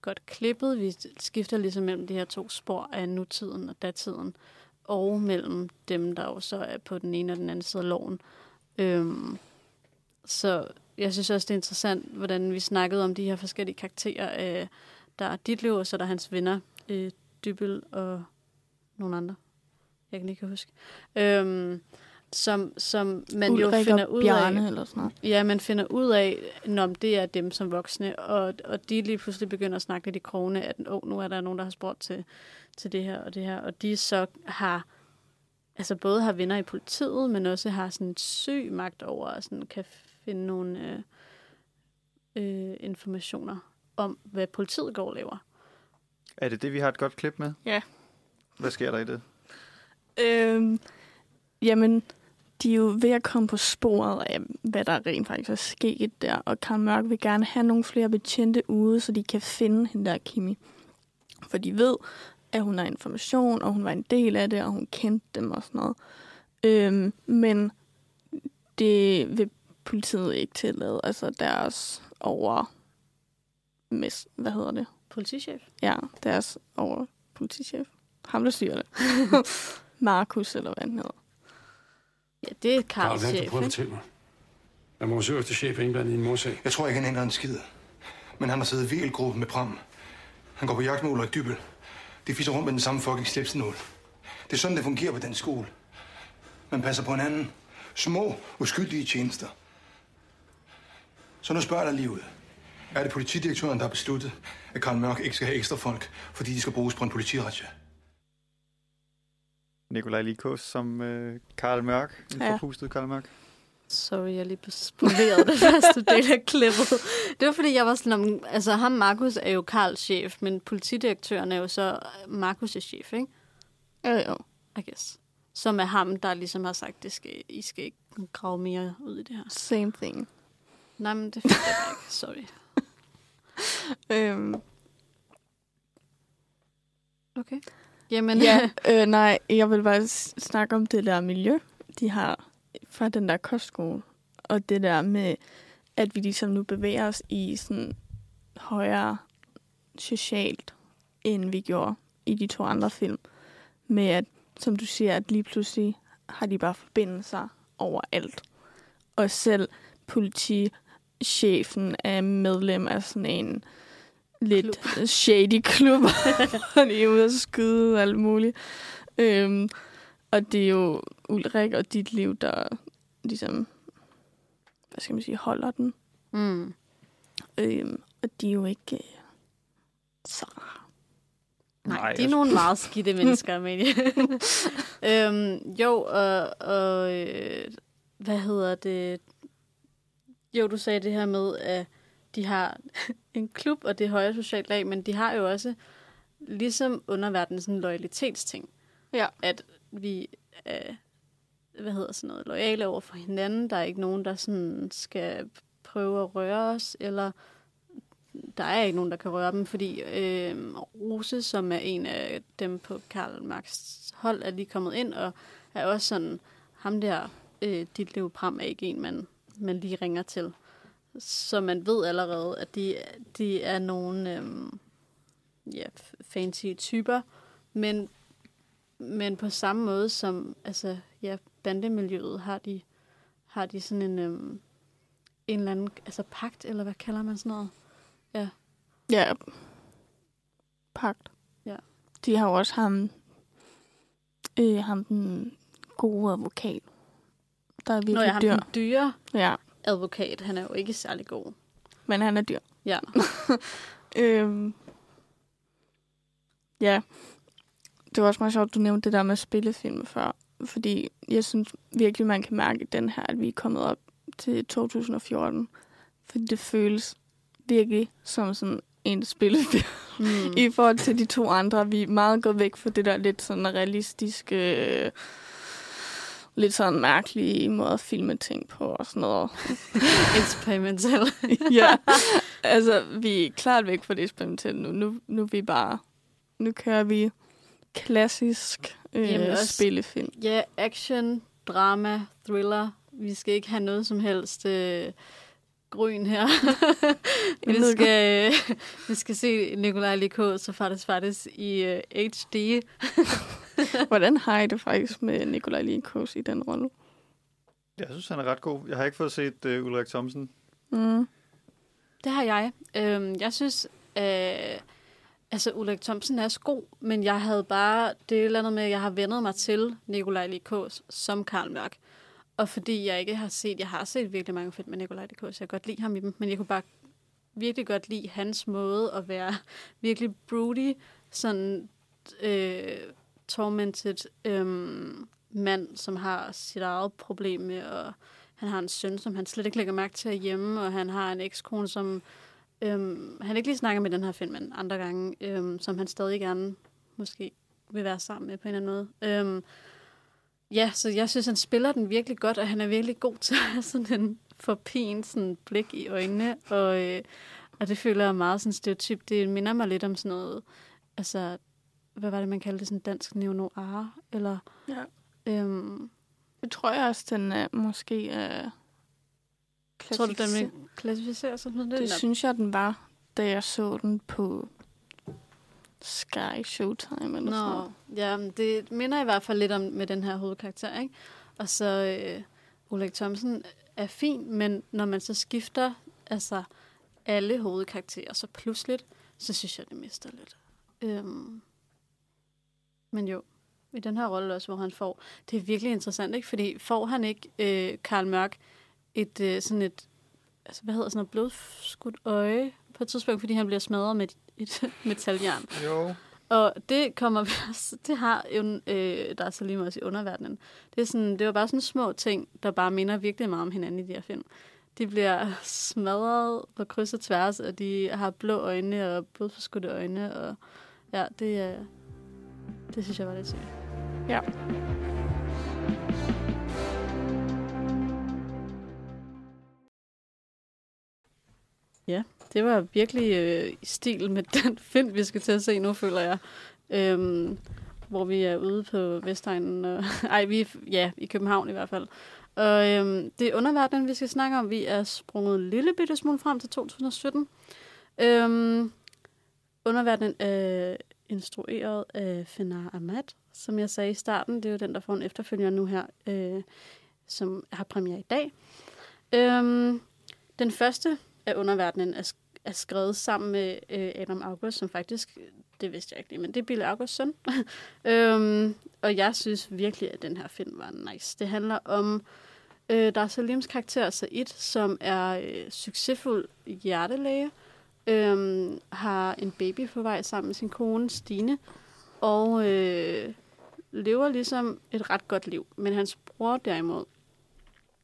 [SPEAKER 2] godt klippet. Vi skifter ligesom mellem de her to spor af nutiden og datiden, og mellem dem, der jo så er på den ene og den anden side af loven. Øhm, så jeg synes også, det er interessant, hvordan vi snakkede om de her forskellige karakterer. Øh, der er dit liv, og så er der hans venner, øh, Dybel og nogle andre. Jeg kan ikke huske. Øhm, som, som man jo
[SPEAKER 3] Ulrik
[SPEAKER 2] finder
[SPEAKER 3] og
[SPEAKER 2] ud
[SPEAKER 3] Bjarne
[SPEAKER 2] af.
[SPEAKER 3] eller sådan noget.
[SPEAKER 2] Ja, man finder ud af, når det er dem som voksne, og, og de lige pludselig begynder at snakke lidt i krogene, at oh, nu er der nogen, der har spurgt til, til det her og det her, og de så har, altså både har venner i politiet, men også har sådan syg magt over, og sådan kan finde nogle øh, øh, informationer om, hvad politiet går og laver.
[SPEAKER 4] Er det det, vi har et godt klip med?
[SPEAKER 3] Ja.
[SPEAKER 4] Hvad sker der i det?
[SPEAKER 3] Øhm, jamen, de er jo ved at komme på sporet af, hvad der rent faktisk er sket der, og Karl Mørk vil gerne have nogle flere betjente ude, så de kan finde hende der Kimi. For de ved, at hun har information, og hun var en del af det, og hun kendte dem og sådan noget. Øhm, men det vil politiet ikke tillade. Altså deres over... Mes, hvad hedder det?
[SPEAKER 2] Politichef?
[SPEAKER 3] Ja, deres over politichef. Ham, der styrer det. Markus, eller hvad han hedder.
[SPEAKER 2] Ja, det er
[SPEAKER 8] Karl,
[SPEAKER 2] Karls
[SPEAKER 8] hvad kan du
[SPEAKER 2] chef, ikke?
[SPEAKER 8] fortælle mig? Er vores øverste chef indblandet i en morsag?
[SPEAKER 9] Jeg tror ikke, han ændrer en skid. Men han har siddet i VL-gruppen med Pram. Han går på jagt med Ulrik Dybel. De fisser rundt med den samme fucking slipsenål. Det er sådan, det fungerer på den skole. Man passer på hinanden. Små, uskyldige tjenester. Så nu spørger dig lige ud. Er det politidirektøren, der har besluttet, at Karl Mørk ikke skal have ekstra folk, fordi de skal bruges på en politirazzia?
[SPEAKER 4] Nikolaj Likos som øh, Karl Mørk. En
[SPEAKER 3] Ja.
[SPEAKER 4] ja. forpustet Karl Mørk.
[SPEAKER 2] Sorry, jeg lige spolerede det første del af klippet. Det var fordi, jeg var sådan om, altså ham Markus er jo Karls chef, men politidirektøren er jo så Markus' chef, ikke?
[SPEAKER 3] Jo, jo.
[SPEAKER 2] I guess. Som er ham, der ligesom har sagt, det skal, I skal ikke grave mere ud i det her.
[SPEAKER 3] Same thing.
[SPEAKER 2] Nej, men det fik jeg ikke. Sorry.
[SPEAKER 3] Øhm,
[SPEAKER 2] Okay. Jamen,
[SPEAKER 3] ja, øh, nej, jeg vil bare snakke om det der miljø, de har fra den der kostskole. Og det der med, at vi ligesom nu bevæger os i sådan højere socialt, end vi gjorde i de to andre film. Med at, som du siger, at lige pludselig har de bare forbindelser overalt. Og selv politichefen er medlem af sådan en lidt klub. shady klub, hvor de er ude at skyde og alt muligt. Øhm, og det er jo Ulrik og dit liv, der ligesom, hvad skal man sige, holder den.
[SPEAKER 2] mm.
[SPEAKER 3] Øhm, og de er jo ikke øh, så.
[SPEAKER 2] Nej,
[SPEAKER 4] Nej,
[SPEAKER 2] de er
[SPEAKER 4] jeg-
[SPEAKER 2] nogle meget skidte mennesker, Amalie. øhm, jo, og, og øh, hvad hedder det? Jo, du sagde det her med, at de har en klub, og det er højere socialt lag, men de har jo også ligesom underverdenen sådan en loyalitetsting.
[SPEAKER 3] Ja.
[SPEAKER 2] At vi er, hvad hedder sådan noget, lojale over for hinanden. Der er ikke nogen, der sådan skal prøve at røre os, eller der er ikke nogen, der kan røre dem, fordi øh, Rose, som er en af dem på Karl Marx hold, er lige kommet ind, og er også sådan, ham der, øh, dit liv Pram, er ikke en, man, man lige ringer til. Så man ved allerede, at de, de er nogle øh, ja, fancy typer, men, men på samme måde som altså, ja, bandemiljøet har de, har de sådan en, øh, en eller anden altså pagt, eller hvad kalder man sådan noget?
[SPEAKER 3] Ja, pagt.
[SPEAKER 2] Ja.
[SPEAKER 3] De har jo også ham, øh, ham den gode advokat, der er virkelig
[SPEAKER 2] Nå, har
[SPEAKER 3] dyr.
[SPEAKER 2] den dyre
[SPEAKER 3] Ja,
[SPEAKER 2] advokat. Han er jo ikke særlig god.
[SPEAKER 3] men han er dyr.
[SPEAKER 2] Ja.
[SPEAKER 3] Øhm, ja, det var også meget sjovt, du nævnte det der med spillefilm før. Fordi jeg synes virkelig, man kan mærke den her, at vi er kommet op til 2014. Fordi det føles virkelig som sådan en spillefilm.
[SPEAKER 2] Mm.
[SPEAKER 3] I forhold til de to andre, vi er meget gået væk fra det der lidt sådan realistiske, øh, lidt sådan mærkelige måde at filme ting på og sådan noget.
[SPEAKER 2] Eksperimentel.
[SPEAKER 3] ja, altså vi er klart væk fra det eksperimentelle nu. nu. Nu er vi bare, nu kører vi klassisk øh,
[SPEAKER 2] Jamen også-
[SPEAKER 3] spillefilm.
[SPEAKER 2] Ja, action, drama, thriller. Vi skal ikke have noget som helst øh, grøn her. vi, skal, øh, vi skal se Nikolaj Likå, så faktisk faktisk i øh, HD.
[SPEAKER 3] Hvordan har I det faktisk med Nikolaj Likos i den rolle?
[SPEAKER 4] Jeg synes, han er ret god. Jeg har ikke fået set uh, Ulrik Thomsen.
[SPEAKER 3] Mm.
[SPEAKER 2] Det har jeg. Øhm, jeg synes, øh, altså Ulrik Thomsen er også god, men jeg havde bare, det er et eller andet med, at jeg har vendet mig til Nikolaj Likås som Karl Mørk. Og fordi jeg ikke har set, jeg har set virkelig mange film med Nikolaj Likås, jeg kan godt lide ham i dem, men jeg kunne bare virkelig godt lide hans måde at være virkelig broody, sådan øh, tormented øhm, mand, som har sit eget problem med, og han har en søn, som han slet ikke lægger mærke til hjemme, og han har en ekskone, som øhm, han ikke lige snakker med den her film, men andre gange, øhm, som han stadig gerne måske vil være sammen med på en eller anden måde. Øhm, ja, så jeg synes, han spiller den virkelig godt, og han er virkelig god til at have sådan en forpin sådan blik i øjnene, og, øh, og det føler jeg er meget sådan stereotyp. Det minder mig lidt om sådan noget, altså, hvad var det, man kaldte det, sådan dansk neo-noir, eller...
[SPEAKER 3] Ja.
[SPEAKER 2] Øhm,
[SPEAKER 3] Det tror jeg også, den er måske er
[SPEAKER 2] tror du, den vil klassificere sig som sådan?
[SPEAKER 3] Det
[SPEAKER 2] er-
[SPEAKER 3] synes jeg, den var, da jeg så den på Sky Showtime eller sådan
[SPEAKER 2] Nå,
[SPEAKER 3] noget.
[SPEAKER 2] ja, det minder i hvert fald lidt om med den her hovedkarakter, ikke? Og så øh, Ulrik Thomsen er fin, men når man så skifter altså alle hovedkarakterer så pludseligt, så synes jeg, det mister lidt. Øhm, men jo, i den her rolle også, hvor han får, det er virkelig interessant, ikke? Fordi får han ikke øh, Karl Mørk et øh, sådan et, altså hvad hedder sådan noget blodskudt øje på et tidspunkt, fordi han bliver smadret med et, et metaljern.
[SPEAKER 4] Jo.
[SPEAKER 2] Og det kommer det har jo, øh, der er så lige også i underverdenen. Det, er sådan, det var bare sådan små ting, der bare minder virkelig meget om hinanden i de her film. De bliver smadret på kryds og tværs, og de har blå øjne og blodforskudte øjne, og ja, det, er det synes jeg var lidt sygt.
[SPEAKER 3] Ja.
[SPEAKER 2] Ja, det var virkelig øh, i stil med den film, vi skal til at se nu, føler jeg. Øhm, hvor vi er ude på Vestegnen. Og, ej, vi er, ja, i København i hvert fald. Og øhm, det er underverdenen, vi skal snakke om. Vi er sprunget en lille bitte smule frem til 2017. Øhm, underverdenen er instrueret af Fenar Ahmad, som jeg sagde i starten. Det er jo den, der får en efterfølger nu her, øh, som har premiere i dag. Øhm, den første af underverdenen er, sk- er skrevet sammen med øh, Adam August, som faktisk, det vidste jeg ikke lige, men det er Bill Augusts søn. øhm, og jeg synes virkelig, at den her film var nice. Det handler om øh, der Salims karakter Said, som er øh, succesfuld hjertelæge, øhm, har en baby på vej sammen med sin kone Stine, og øh, lever ligesom et ret godt liv. Men hans bror derimod,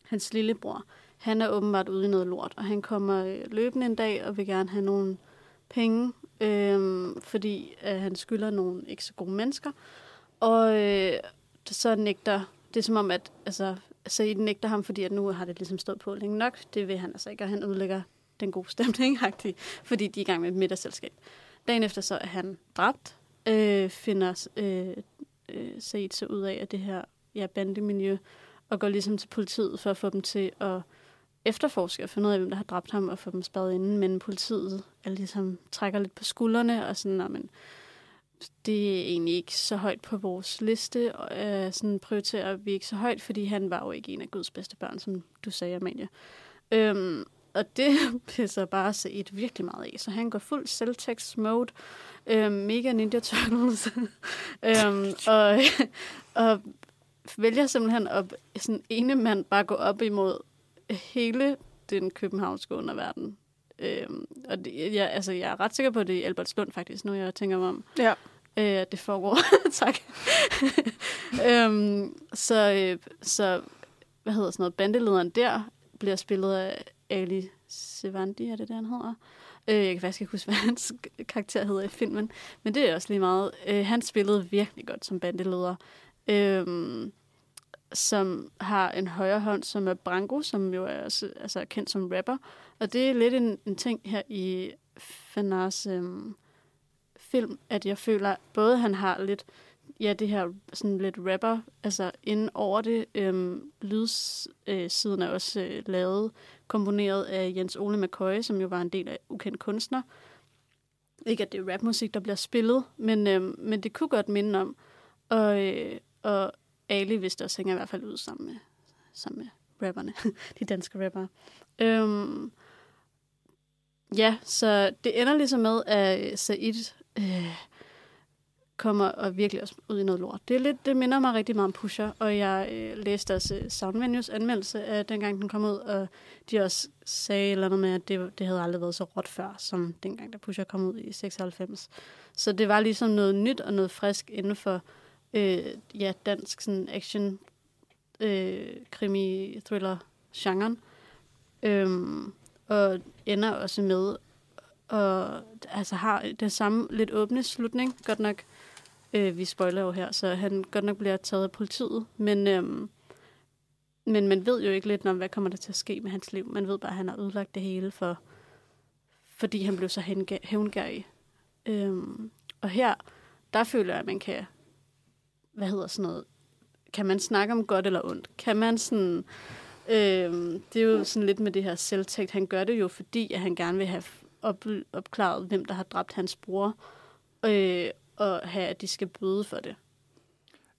[SPEAKER 2] hans lillebror, han er åbenbart ude i noget lort, og han kommer øh, løbende en dag og vil gerne have nogle penge, øhm, fordi øh, han skylder nogle ikke så gode mennesker. Og øh, så nægter, det er som om, at altså, Said nægter ham, fordi at nu har det ligesom stået på længe nok. Det vil han altså ikke, og han udlægger den gode stemning, fordi de er i gang med et middagsselskab. Dagen efter så er han dræbt, øh, finder øh, øh, Said så ud af, at det her ja, bandemiljø, og går ligesom til politiet for at få dem til at efterforske og finde ud af, hvem der har dræbt ham, og få dem spadet inden, men politiet er ligesom trækker lidt på skuldrene, og sådan, men det er egentlig ikke så højt på vores liste, og øh, sådan prioriterer vi ikke så højt, fordi han var jo ikke en af Guds bedste børn, som du sagde, Amalie. Øhm, og det pisser bare et virkelig meget af, så han går fuld selvtext mode, øhm, mega Ninja Turtles, øhm, og, og vælger simpelthen at sådan ene mand bare gå op imod hele den københavnske underverden. Øhm, og det, jeg, altså, jeg er ret sikker på, at det er Albertslund faktisk, nu jeg tænker mig om.
[SPEAKER 3] Ja.
[SPEAKER 2] Øh, det foregår. tak. øhm, så, øh, så, hvad hedder sådan noget, bandelederen der bliver spillet af Ali Sevandi, er det det, han hedder? Øh, jeg kan faktisk ikke huske, hvad hans karakter hedder i filmen, men det er også lige meget. Øh, han spillede virkelig godt som bandeleder. øh, som har en højre hånd, som er Branko, som jo er også, altså, er kendt som rapper. Og det er lidt en, en ting her i Fanars øh, film, at jeg føler, både han har lidt, ja, det her sådan lidt rapper, altså inden over det, øhm, lydssiden øh, er også øh, lavet, komponeret af Jens Ole McCoy, som jo var en del af ukendt kunstner. Ikke at det er rapmusik, der bliver spillet, men, øhm, men det kunne godt minde om. Og, øh, og Ali vidste også hænger i hvert fald ud sammen med, sammen med rapperne, de danske rappere. Øhm, ja, så det ender ligesom med, at øh, Said øh, kommer og virkelig også ud i noget lort. Det, er lidt, det minder mig rigtig meget om Pusher, og jeg øh, læste også øh, Soundvenues anmeldelse af dengang den kom ud, og de også sagde eller andet med, at det, det havde aldrig været så råt før, som dengang, da Pusher kom ud i 96. Så det var ligesom noget nyt og noget frisk inden for øh, ja, dansk sådan action øh, krimi thriller genren. Øhm, og ender også med og altså har det samme lidt åbne slutning, godt nok. Øh, vi spoiler jo her, så han godt nok bliver taget af politiet, men, øhm, men man ved jo ikke lidt om, hvad kommer der til at ske med hans liv. Man ved bare, at han har ødelagt det hele, for, fordi han blev så hævngærig. Øhm, og her, der føler jeg, at man kan hvad hedder sådan noget, kan man snakke om godt eller ondt? Kan man sådan, øhm, det er jo sådan lidt med det her selvtægt. Han gør det jo, fordi at han gerne vil have op, opklaret, hvem der har dræbt hans bror, øh, og have, at de skal bøde for det.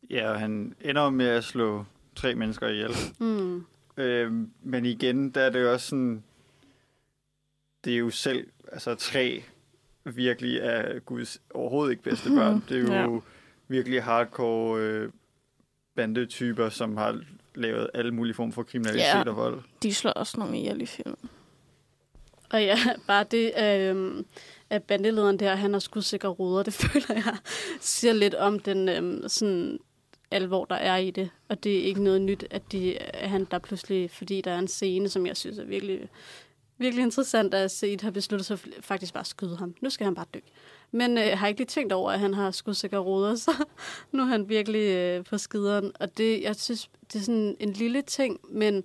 [SPEAKER 4] Ja, og han ender med at slå tre mennesker ihjel. Mm. Øh, men igen, der er det jo også sådan, det er jo selv, altså tre virkelig er Guds overhovedet ikke bedste børn. Det er jo ja virkelig hardcore øh, bandetyper, som har lavet alle mulige former for kriminalitet ja, og vold.
[SPEAKER 3] de slår også nogle ihjel i filmen.
[SPEAKER 2] Og ja, bare det, øh, at bandelederen der, han har skudsikre ruder, det føler jeg siger lidt om den øhm, sådan alvor, der er i det. Og det er ikke noget nyt, at, de, at han der pludselig, fordi der er en scene, som jeg synes er virkelig, virkelig interessant, at Seid har besluttet sig faktisk bare at skyde ham. Nu skal han bare dø. Men øh, har ikke lige tænkt over, at han har skudsikre ruder, så nu er han virkelig øh, på skideren. Og det, jeg synes, det er sådan en lille ting, men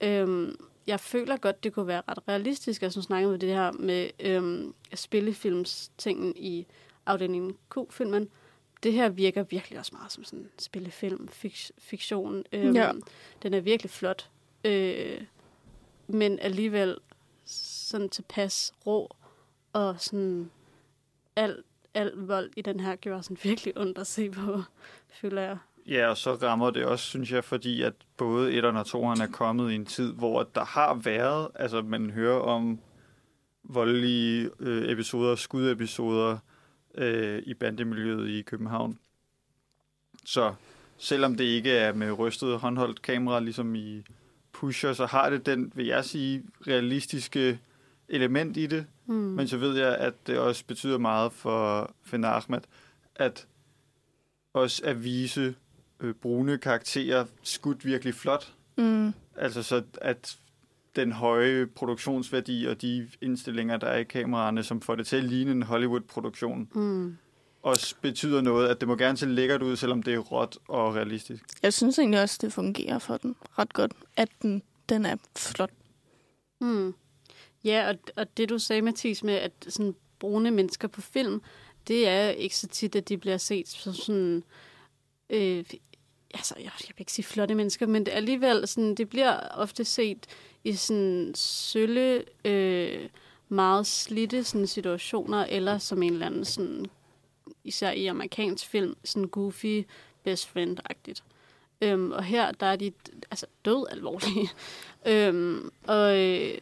[SPEAKER 2] øh, jeg føler godt, det kunne være ret realistisk. Jeg synes, snakkede med det her med øh, spillefilmstingen i afdelingen Q-filmen. Det her virker virkelig også meget som sådan en spillefilm, fik, fiktion. Øh, ja. Den er virkelig flot. Øh, men alligevel sådan tilpas rå og sådan al, al vold i den her gjorde sådan virkelig ondt at se på, føler jeg.
[SPEAKER 4] Ja, og så rammer det også, synes jeg, fordi at både et og toeren er kommet i en tid, hvor der har været, altså man hører om voldelige øh, episoder, skudepisoder øh, i bandemiljøet i København. Så selvom det ikke er med rystet håndholdt kamera, ligesom i Pusher, så har det den, vil jeg sige, realistiske element i det. Mm. Men så ved jeg, at det også betyder meget for Finn Ahmed, at også at vise øh, brune karakterer skudt virkelig flot. Mm. Altså så, at den høje produktionsværdi og de indstillinger, der er i kameraerne, som får det til at ligne en Hollywood-produktion, mm. også betyder noget, at det må gerne se lækkert ud, selvom det er råt og realistisk.
[SPEAKER 3] Jeg synes egentlig også, det fungerer for den ret godt, at den, den er flot.
[SPEAKER 2] Mm. Ja, og, og det du sagde, Mathis, med at sådan brune mennesker på film, det er ikke så tit, at de bliver set som sådan... Øh, altså, jeg, jeg vil ikke sige flotte mennesker, men det alligevel sådan, det bliver ofte set i sådan sølle, øh, meget slitte sådan, situationer, eller som en eller anden sådan, især i amerikansk film, sådan goofy best friend-agtigt. Øhm, og her, der er de altså død alvorlige. øhm, og, øh,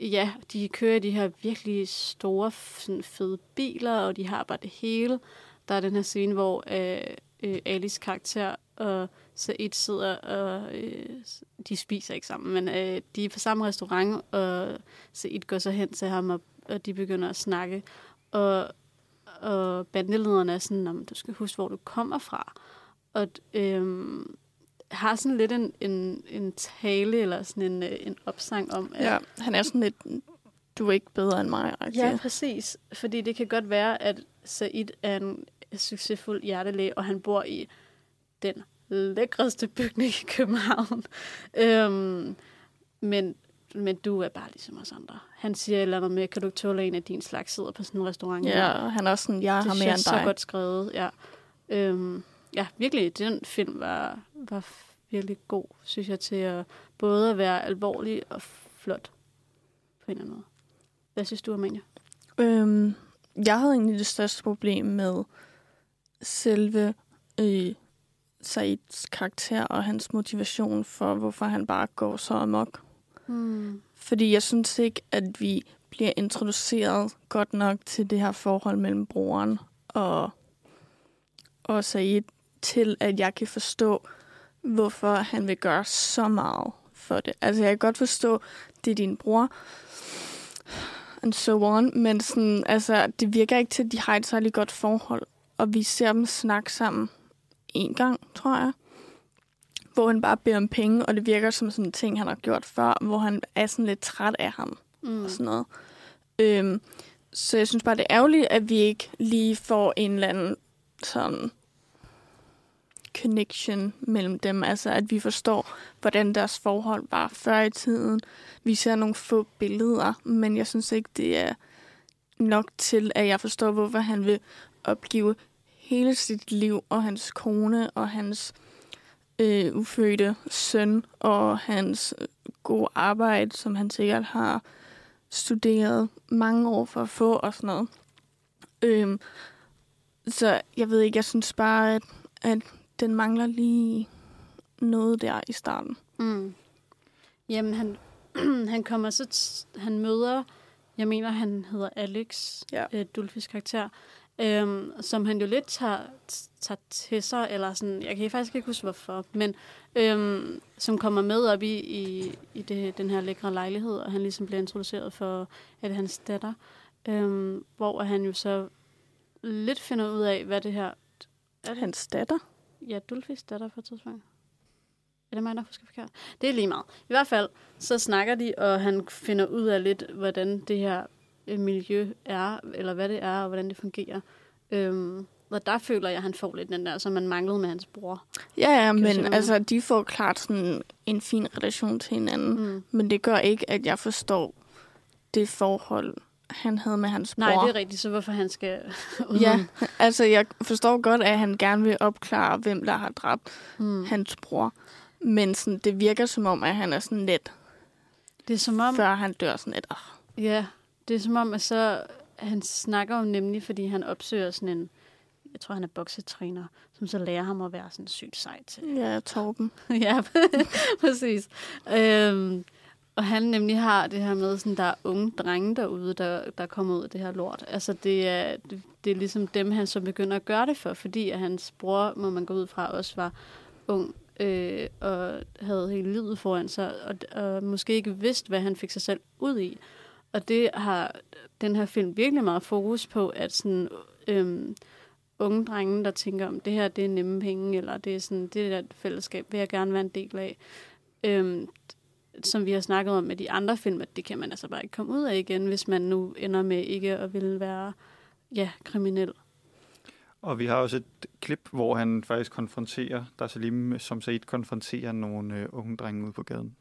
[SPEAKER 2] ja, de kører de her virkelig store, sådan fede biler, og de har bare det hele. Der er den her scene, hvor øh, øh, Alice karakter og Said sidder, og øh, de spiser ikke sammen, men øh, de er på samme restaurant, og Said går så hen til ham, og, og de begynder at snakke. Og, og bandelederen er sådan, om du skal huske, hvor du kommer fra. Og øh, har sådan lidt en, en, en tale eller sådan en, øh, en opsang om...
[SPEAKER 3] At, ja, han er sådan lidt, du er ikke bedre end mig.
[SPEAKER 2] Rigtig. Ja, præcis. Fordi det kan godt være, at Said er en succesfuld hjertelæge, og han bor i den lækreste bygning i København. Øhm, men, men du er bare ligesom os andre. Han siger et eller andet med, kan du ikke tåle en af din slags sidder på sådan en restaurant?
[SPEAKER 3] Ja, og han er også sådan, jeg har
[SPEAKER 2] det
[SPEAKER 3] mere end
[SPEAKER 2] synes jeg er
[SPEAKER 3] dig.
[SPEAKER 2] så godt skrevet, ja. Øhm, ja, virkelig, den film var, var virkelig god, synes jeg, til at både at være alvorlig og flot på en eller anden måde. Hvad synes du, Amalie?
[SPEAKER 3] Øhm, jeg havde egentlig det største problem med selve øh, Saids karakter og hans motivation for, hvorfor han bare går så amok.
[SPEAKER 2] Hmm.
[SPEAKER 3] Fordi jeg synes ikke, at vi bliver introduceret godt nok til det her forhold mellem broren og, og Said, til at jeg kan forstå, hvorfor han vil gøre så meget for det. Altså, jeg kan godt forstå, det er din bror, and so on, men sådan, altså, det virker ikke til, at de har et særligt godt forhold. Og vi ser dem snakke sammen en gang, tror jeg, hvor han bare beder om penge, og det virker som sådan en ting, han har gjort før, hvor han er sådan lidt træt af ham
[SPEAKER 2] Mm.
[SPEAKER 3] og sådan noget. Øhm, så jeg synes bare, det er ærgerligt, at vi ikke lige får en eller anden sådan connection mellem dem. Altså, at vi forstår, hvordan deres forhold var før i tiden. Vi ser nogle få billeder, men jeg synes ikke, det er nok til, at jeg forstår, hvorfor han vil opgive hele sit liv, og hans kone, og hans øh, ufødte søn, og hans øh, gode arbejde, som han sikkert har studeret mange år for at få, og sådan noget. Øhm, så jeg ved ikke, jeg synes bare, at, at den mangler lige noget der i starten.
[SPEAKER 2] Mm. Jamen, han, han kommer så... Han møder... Jeg mener, han hedder Alex,
[SPEAKER 3] Ja.
[SPEAKER 2] øh, Dulfis karakter, øhm, som han jo lidt tager, tager til sig, eller sådan, jeg kan faktisk ikke huske hvorfor, men øhm, som kommer med op i, i, i det, den her lækre lejlighed, og han ligesom bliver introduceret for, at hans datter, øhm, hvor han jo så lidt finder ud af, hvad det her... Er det
[SPEAKER 3] Hans datter?
[SPEAKER 2] Ja, Dulfis datter på et tidspunkt. Er det mig, der husker forkert? Det er lige meget. I hvert fald, så snakker de, og han finder ud af lidt, hvordan det her miljø er, eller hvad det er, og hvordan det fungerer. Øhm, og der føler jeg, at han får lidt den der, som man manglede med hans bror.
[SPEAKER 3] Ja, ja, men altså, de får klart sådan en fin relation til hinanden.
[SPEAKER 2] Mm.
[SPEAKER 3] Men det gør ikke, at jeg forstår det forhold, han havde med hans bror.
[SPEAKER 2] Nej, det er rigtigt, så hvorfor han skal
[SPEAKER 3] Ja, altså jeg forstår godt, at han gerne vil opklare, hvem der har dræbt
[SPEAKER 2] Mm.
[SPEAKER 3] hans bror. Men sådan, det virker som om, at han er sådan lidt,
[SPEAKER 2] Det er som om,
[SPEAKER 3] før han dør sådan lidt. Oh.
[SPEAKER 2] ja, det er som om, at så, han snakker om nemlig, fordi han opsøger sådan en, jeg tror, han er boksetræner, som så lærer ham at være sådan sygt sej til.
[SPEAKER 3] Ja, Torben.
[SPEAKER 2] ja, præcis. Øhm, og han nemlig har det her med, sådan, der er unge drenge derude, der, der kommer ud af det her lort. Altså, det er, det, det er ligesom dem, han så begynder at gøre det for, fordi at hans bror, må man gå ud fra, også var ung øh, og havde hele livet foran sig, og, og måske ikke vidste, hvad han fik sig selv ud i. Og det har den her film virkelig meget fokus på, at sådan, øhm, unge drenge, der tænker, om det her det er nemme penge, eller det er sådan, det der fællesskab, vil jeg gerne være en del af. Øhm, som vi har snakket om med de andre film, at det kan man altså bare ikke komme ud af igen, hvis man nu ender med ikke at ville være ja, kriminel.
[SPEAKER 4] Og vi har også et klip, hvor han faktisk konfronterer, der er Salim, som Said konfronterer nogle øh, unge drenge ude på gaden.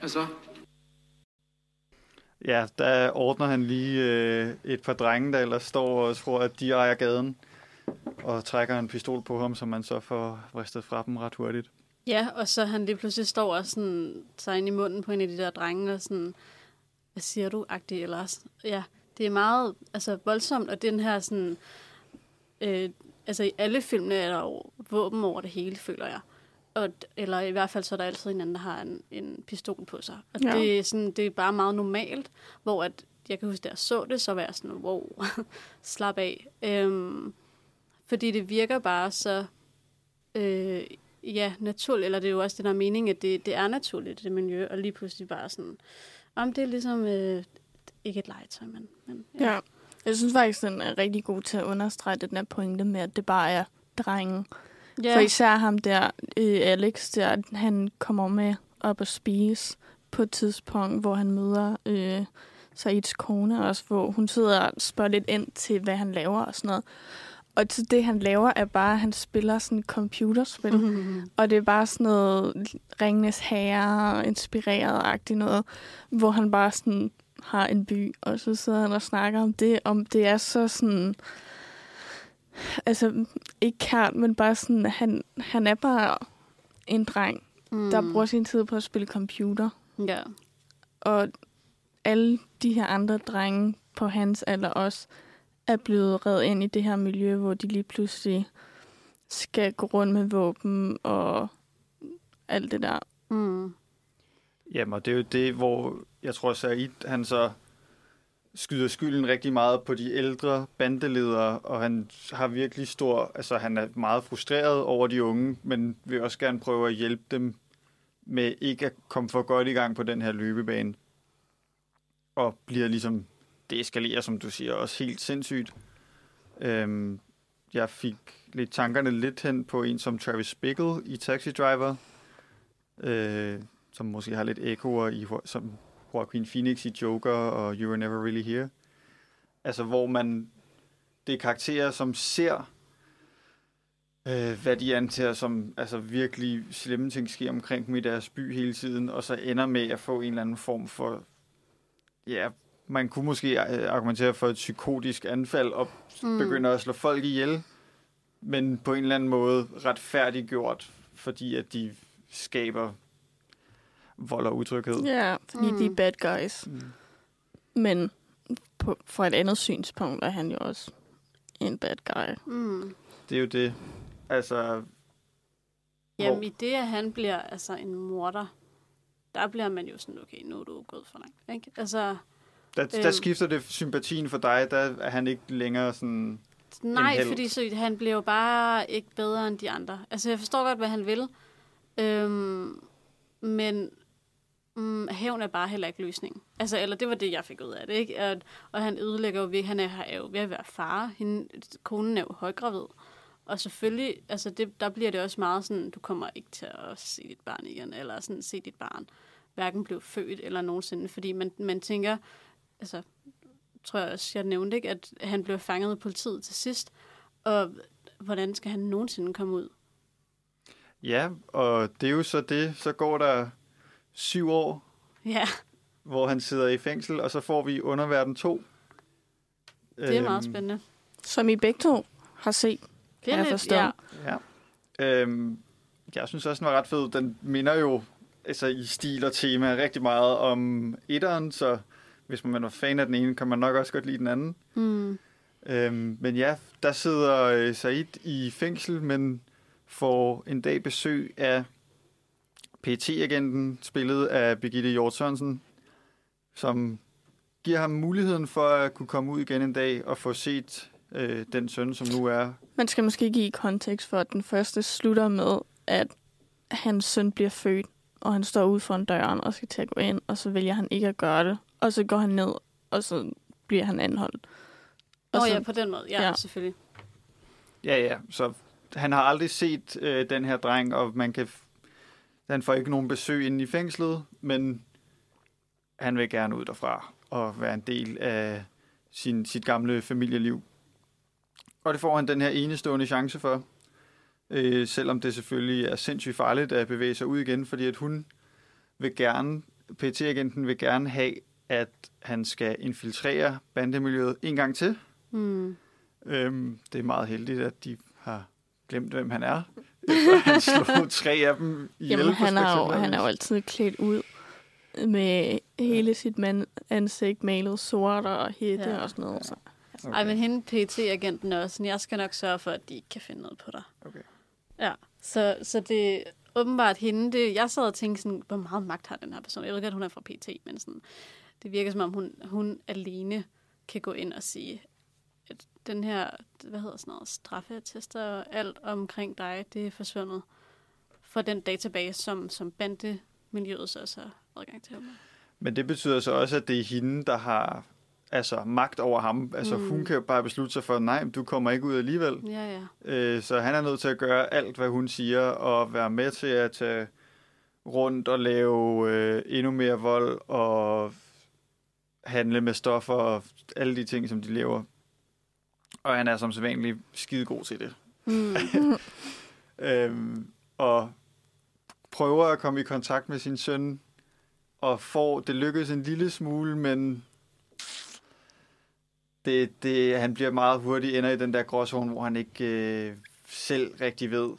[SPEAKER 5] Hvad så?
[SPEAKER 4] Ja, der ordner han lige øh, et par drenge, der ellers står og tror, at de ejer gaden, og trækker en pistol på ham, som man så får vristet fra dem ret hurtigt.
[SPEAKER 2] Ja, og så han lige pludselig står og sådan, tager ind i munden på en af de der drenge, og sådan, hvad siger du, agtig eller. Ja, det er meget altså, voldsomt, og den her sådan, øh, altså i alle filmene er der jo våben over det hele, føler jeg. Og, eller i hvert fald så er der altid en anden, der har en, en pistol på sig. Og
[SPEAKER 3] ja.
[SPEAKER 2] det, er sådan, det er bare meget normalt, hvor at, jeg kan huske, da jeg så det, så var jeg sådan, wow, slap af. Øhm, fordi det virker bare så øh, ja, naturligt, eller det er jo også det, der er mening, at det, det er naturligt, det miljø, og lige pludselig bare sådan, om det er ligesom, øh, ikke et legetøj, men, men
[SPEAKER 3] Ja. Jeg synes faktisk, den er rigtig god til at understrege den her pointe med, at det bare er drenge.
[SPEAKER 2] Ja.
[SPEAKER 3] For især ham der, øh, Alex, der, han kommer med op og spise på et tidspunkt, hvor han møder øh, Saids kone også, hvor hun sidder og spørger lidt ind til, hvad han laver og sådan noget. Og til det, han laver, er bare, at han spiller sådan computerspil.
[SPEAKER 2] Mhm.
[SPEAKER 3] Og det er bare sådan noget Ringenes Herre, inspireret-agtigt noget, hvor han bare sådan har en by, og så sidder han og snakker om det, om det er så sådan, altså ikke kært, men bare sådan, han, han er bare en dreng, mm. der bruger sin tid på at spille computer.
[SPEAKER 2] Ja.
[SPEAKER 3] Og alle de her andre drenge på hans alder også er blevet reddet ind i det her miljø, hvor de lige pludselig skal gå rundt med våben og alt det der.
[SPEAKER 2] Mm.
[SPEAKER 4] Jamen, og det er jo det, hvor jeg tror, Said, han så skyder skylden rigtig meget på de ældre bandeledere, og han har virkelig stor, altså han er meget frustreret over de unge, men vil også gerne prøve at hjælpe dem med ikke at komme for godt i gang på den her løbebane. Og bliver ligesom, det eskalerer, som du siger, også helt sindssygt. Øhm, jeg fik lidt tankerne lidt hen på en som Travis Bickle i Taxi Driver, øh, som måske har lidt ekoer i, som Joaquin Phoenix i Joker og You Were Never Really Here. Altså, hvor man, det er karakterer, som ser, øh, hvad de antager som altså, virkelig slemme ting sker omkring dem i deres by hele tiden, og så ender med at få en eller anden form for, ja, man kunne måske øh, argumentere for et psykotisk anfald, og
[SPEAKER 2] Mm.
[SPEAKER 4] begynder at slå folk ihjel, men på en eller anden måde retfærdiggjort, fordi at de skaber vold og utryghed.
[SPEAKER 3] Ja, fordi mm. de er
[SPEAKER 2] Mm.
[SPEAKER 3] bad guys.
[SPEAKER 4] Mm.
[SPEAKER 3] Men på, fra et andet synspunkt er han jo også en bad guy.
[SPEAKER 2] Mm.
[SPEAKER 4] Det er jo det. Altså,
[SPEAKER 2] Jamen,
[SPEAKER 4] Hvor-
[SPEAKER 2] i det, at han bliver altså en morder, der bliver man jo sådan, okay, nu er du gået for langt. Ikke? Altså,
[SPEAKER 4] der, der
[SPEAKER 2] Øhm.
[SPEAKER 4] skifter det sympatien for dig, der er han ikke længere sådan...
[SPEAKER 2] nej, fordi så, han bliver jo bare ikke bedre end de andre. Altså, jeg forstår godt, hvad han vil. Øhm, men mm, hævn er bare heller ikke løsningen. Altså, eller det var det, jeg fik ud af det, ikke? Og, og han ødelægger jo han er, er jo ved at være far. Hende, konen er jo højgravid. Og selvfølgelig, altså det, der bliver det også meget sådan, du kommer ikke til at se dit barn igen, eller sådan se dit barn hverken blive født eller nogensinde, fordi man, man tænker, altså, tror jeg også, jeg nævnte ikke, at han blev fanget af politiet til sidst, og hvordan skal han nogensinde komme ud?
[SPEAKER 4] Ja, og det er jo så det. Så går der syv år,
[SPEAKER 2] Ja,
[SPEAKER 4] hvor han sidder i fængsel, og så får vi Underverden 2.
[SPEAKER 2] det er meget
[SPEAKER 4] Øhm,
[SPEAKER 2] spændende.
[SPEAKER 3] Som I begge to har set.
[SPEAKER 2] Det er
[SPEAKER 3] jeg
[SPEAKER 2] lidt,
[SPEAKER 3] forstår.
[SPEAKER 2] ja,
[SPEAKER 4] Ja. Øhm, jeg synes også, den var ret fed. Den minder jo altså, i stil og tema rigtig meget om etteren, så hvis man er fan af den ene, kan man nok også godt lide den anden.
[SPEAKER 2] mm,
[SPEAKER 4] Øhm, men ja, der sidder øh, Said i fængsel, men får en dag besøg af PT-agenten, spillet af Birgitte Hjort Sørensen, som giver ham muligheden for at kunne komme ud igen en dag og få set øh, den søn, som nu er
[SPEAKER 3] Man skal måske give kontekst for, at den første slutter med, at hans søn bliver født, og han står ude foran døren og skal til at gå ind, og så vælger han ikke at gøre det. Og så går han ned, og så bliver han anholdt.
[SPEAKER 2] Nå
[SPEAKER 3] Og så,
[SPEAKER 2] ja, på den måde, ja,
[SPEAKER 3] ja.
[SPEAKER 2] ja. selvfølgelig.
[SPEAKER 4] Ja, ja. Så han har aldrig set øh, den her dreng, og man kan... f- Han får ikke nogen besøg inde i fængslet, men han vil gerne ud derfra og være en del af sin, sit gamle familieliv. Og det får han den her enestående chance for, øh, selvom det selvfølgelig er sindssygt farligt at bevæge sig ud igen, fordi at hun vil gerne, PT-agenten vil gerne have, at han skal infiltrere bandemiljøet en gang til.
[SPEAKER 2] Mm.
[SPEAKER 4] Øhm, det er meget heldigt, at de har glemt, hvem han er. Efter han slog tre af dem ihjel.
[SPEAKER 3] Jamen, han er, jo, han er jo altid klædt ud med hele sit mand ansigt malet sort og hætte
[SPEAKER 2] Ja.
[SPEAKER 3] og sådan noget. Så.
[SPEAKER 2] Okay. Ej, men hende PT-agenten er også sådan, jeg skal nok sørge for, at de ikke kan finde noget på dig.
[SPEAKER 4] Okay.
[SPEAKER 2] Ja, så, så det er åbenbart hende. Det, jeg sad og tænkte sådan, hvor meget magt har den her person? Jeg ved godt, hun er fra PT, men sådan, det virker som om, hun, hun alene kan gå ind og sige, at den her, hvad hedder sådan noget, straffeattester og alt omkring dig, det er forsvundet fra den database, som, som bandemiljøet så også har adgang til.
[SPEAKER 4] Men det betyder så også, at det er hende, der har altså, magt over ham. Altså,
[SPEAKER 2] Mm.
[SPEAKER 4] hun kan bare beslutte sig for, nej, du kommer ikke ud alligevel.
[SPEAKER 2] Ja, ja.
[SPEAKER 4] Øh, så han er nødt til at gøre alt, hvad hun siger, og være med til at tage rundt og lave øh, endnu mere vold, og handle med stoffer, og alle de ting, som de laver. Og han er som sædvanlig skide god til det.
[SPEAKER 2] Mm.
[SPEAKER 4] Øhm, og prøver at komme i kontakt med sin søn, og får, det lykkes en lille smule, men det, det, han bliver meget hurtigt ender i den der gråzone, hvor han ikke øh, selv rigtig ved,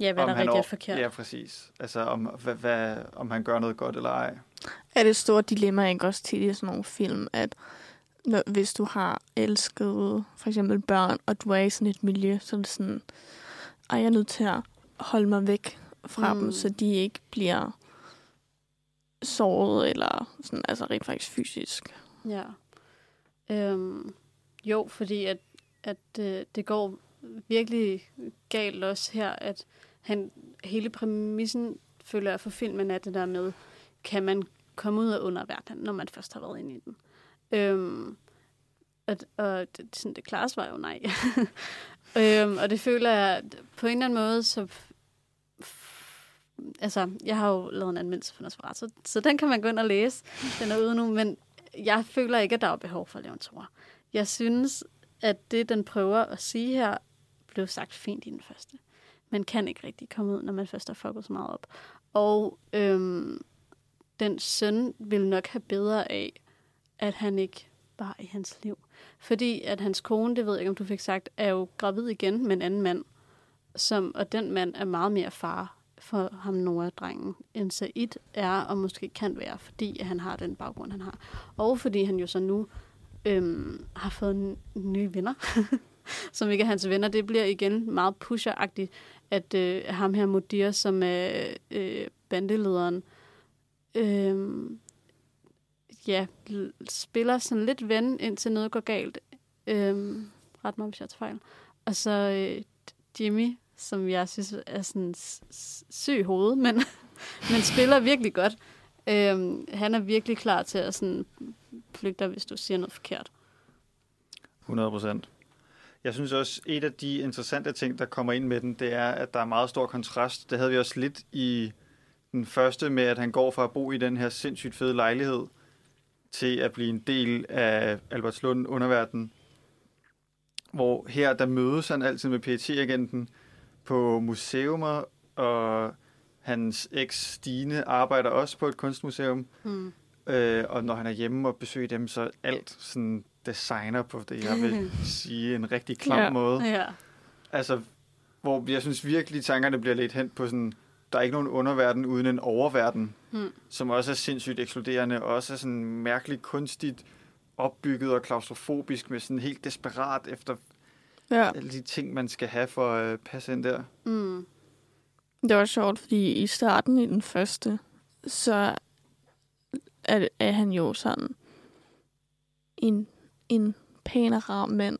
[SPEAKER 2] Ja, hvad
[SPEAKER 4] om
[SPEAKER 2] der er
[SPEAKER 4] han over-
[SPEAKER 2] og forkert.
[SPEAKER 4] Ja, præcis. Altså, om, hvad, hvad, om han gør noget godt eller ej.
[SPEAKER 3] Er det et stort dilemma ikke også tit i sådan nogle film, at når, hvis du har elsket for eksempel børn, og du er i sådan et miljø, så er det sådan, ej, jeg er nødt til at holde mig væk fra. Mm. dem, så de ikke bliver såret, eller sådan, altså rent faktisk fysisk.
[SPEAKER 2] Ja. Øhm, jo, fordi at, at øh, det går virkelig galt også her, at han, hele præmissen, føler jeg for filmen, er det der med, kan man komme ud af underverdenen, når man først har været inde i den. Øhm, og, og det, sådan, det klare svar er jo nej. øhm, og det føler jeg på en eller anden måde, så altså, jeg har jo lavet en anmeldelse for Nosferatu, så, så den kan man gå ind og læse. Den er ude nu, men jeg føler ikke, at der er behov for at lave en tour. Jeg synes, at det, den prøver at sige her, blev sagt fint i den første. Man kan ikke rigtig komme ud, når man først har fucket så meget op. Og øhm, den søn vil nok have bedre af, at han ikke var i hans liv. Fordi at hans kone, det ved jeg ikke, om du fik sagt, er jo gravid igen med en anden mand. Som, og den mand er meget mere far for ham, Nora-drengen, end Said er, og måske kan være, fordi at han har den baggrund, han har. Og fordi han jo så nu øhm, har fået n- nye venner, som ikke er hans venner. Det bliver igen meget pusheragtigt, at øh, ham her Modir, som er øh, bandelederen, øh, Øhm, ja, spiller sådan lidt ven, indtil noget går galt. Øh, ret mig, hvis jeg tager fejl. Og så øh, Jimmy, som jeg synes er sådan syg hoved, men, men spiller virkelig godt. Øh, han er virkelig klar til at sådan flygte dig, hvis du siger noget forkert.
[SPEAKER 4] 100 procent. Jeg synes også, et af de interessante ting, der kommer ind med den, det er, at der er meget stor kontrast. Det havde vi også lidt i den første med, at han går fra at bo i den her sindssygt fede lejlighed, til at blive en del af Albertslund underverden. Hvor her, der mødes han altid med PET-agenten på museumer, og hans eks Stine arbejder også på et kunstmuseum.
[SPEAKER 2] Hmm.
[SPEAKER 4] Øh, og når han er hjemme og besøger dem, så alt sådan designer på det, jeg vil sige, en rigtig klam
[SPEAKER 3] ja.
[SPEAKER 4] måde.
[SPEAKER 2] Ja.
[SPEAKER 4] Altså, hvor jeg synes virkelig, tankerne bliver lidt hen på sådan, der er ikke nogen underverden uden en oververden,
[SPEAKER 2] Hmm.
[SPEAKER 4] som også er sindssygt ekskluderende, og også er sådan mærkeligt kunstigt opbygget og klaustrofobisk, med sådan helt desperat efter
[SPEAKER 3] Ja.
[SPEAKER 4] alle de ting, man skal have for at øh, passe ind der.
[SPEAKER 2] Mm.
[SPEAKER 3] Det var sjovt, fordi i starten i den første, så er, er han jo sådan en, en pæn og rar mand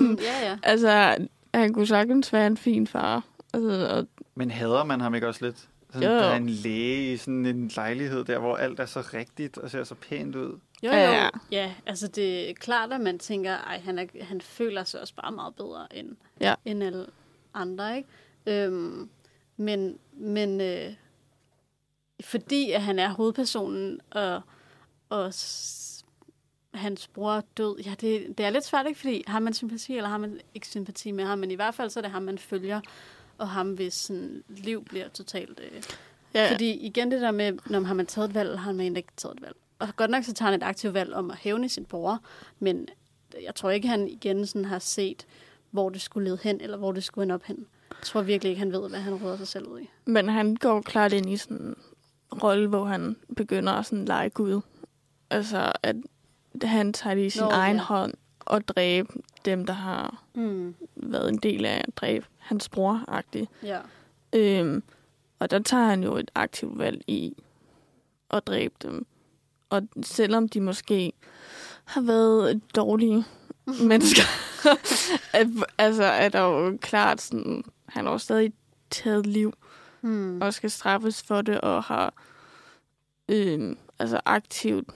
[SPEAKER 2] Mm, ja, ja.
[SPEAKER 3] Altså, han kunne sagtens være en fin far. Altså, og,
[SPEAKER 4] Men hader man ham ikke også lidt? Sådan,
[SPEAKER 3] Jo.
[SPEAKER 4] Der er en læge i sådan en lejlighed der, hvor alt er så rigtigt og ser så pænt ud.
[SPEAKER 2] Jo,
[SPEAKER 3] Ja,
[SPEAKER 2] jo.
[SPEAKER 3] ja.
[SPEAKER 2] Ja, altså det er klart, at man tænker, ej, han, er, han føler sig også bare meget bedre end,
[SPEAKER 3] Ja.
[SPEAKER 2] end alle andre, ikke? Øhm, men men øh, fordi at han er hovedpersonen, og, og s- hans bror er død, ja, det, det er lidt svært, ikke? Fordi har man sympati, eller har man ikke sympati med ham, men i hvert fald så er det ham, man følger, og ham, hvis sådan, liv bliver totalt... Øh,
[SPEAKER 3] ja,
[SPEAKER 2] fordi igen det der med, når har man taget et valg, har man ikke taget et valg. Og godt nok så tager han et aktivt valg om at hævne sin bror, men jeg tror ikke, han igen sådan har set, hvor det skulle lede hen, eller hvor det skulle ende op hen. Jeg tror virkelig ikke, han ved, hvad han råder sig selv ud i.
[SPEAKER 3] men han går klart ind i sådan en rolle, hvor han begynder at sådan lege Gud. Altså, at han tager det i sin
[SPEAKER 2] Nå,
[SPEAKER 3] egen
[SPEAKER 2] ja.
[SPEAKER 3] hånd og dræbe dem, der har
[SPEAKER 2] Mm.
[SPEAKER 3] været en del af at dræbe hans bror-agtigt.
[SPEAKER 2] Ja.
[SPEAKER 3] Øhm, og der tager han jo et aktivt valg i at dræbe dem. Og selvom de måske har været dårlige mennesker, at, altså er der jo klart sådan, han har jo stadig taget liv
[SPEAKER 2] Mm.
[SPEAKER 3] og skal straffes for det, og har øhm, altså aktivt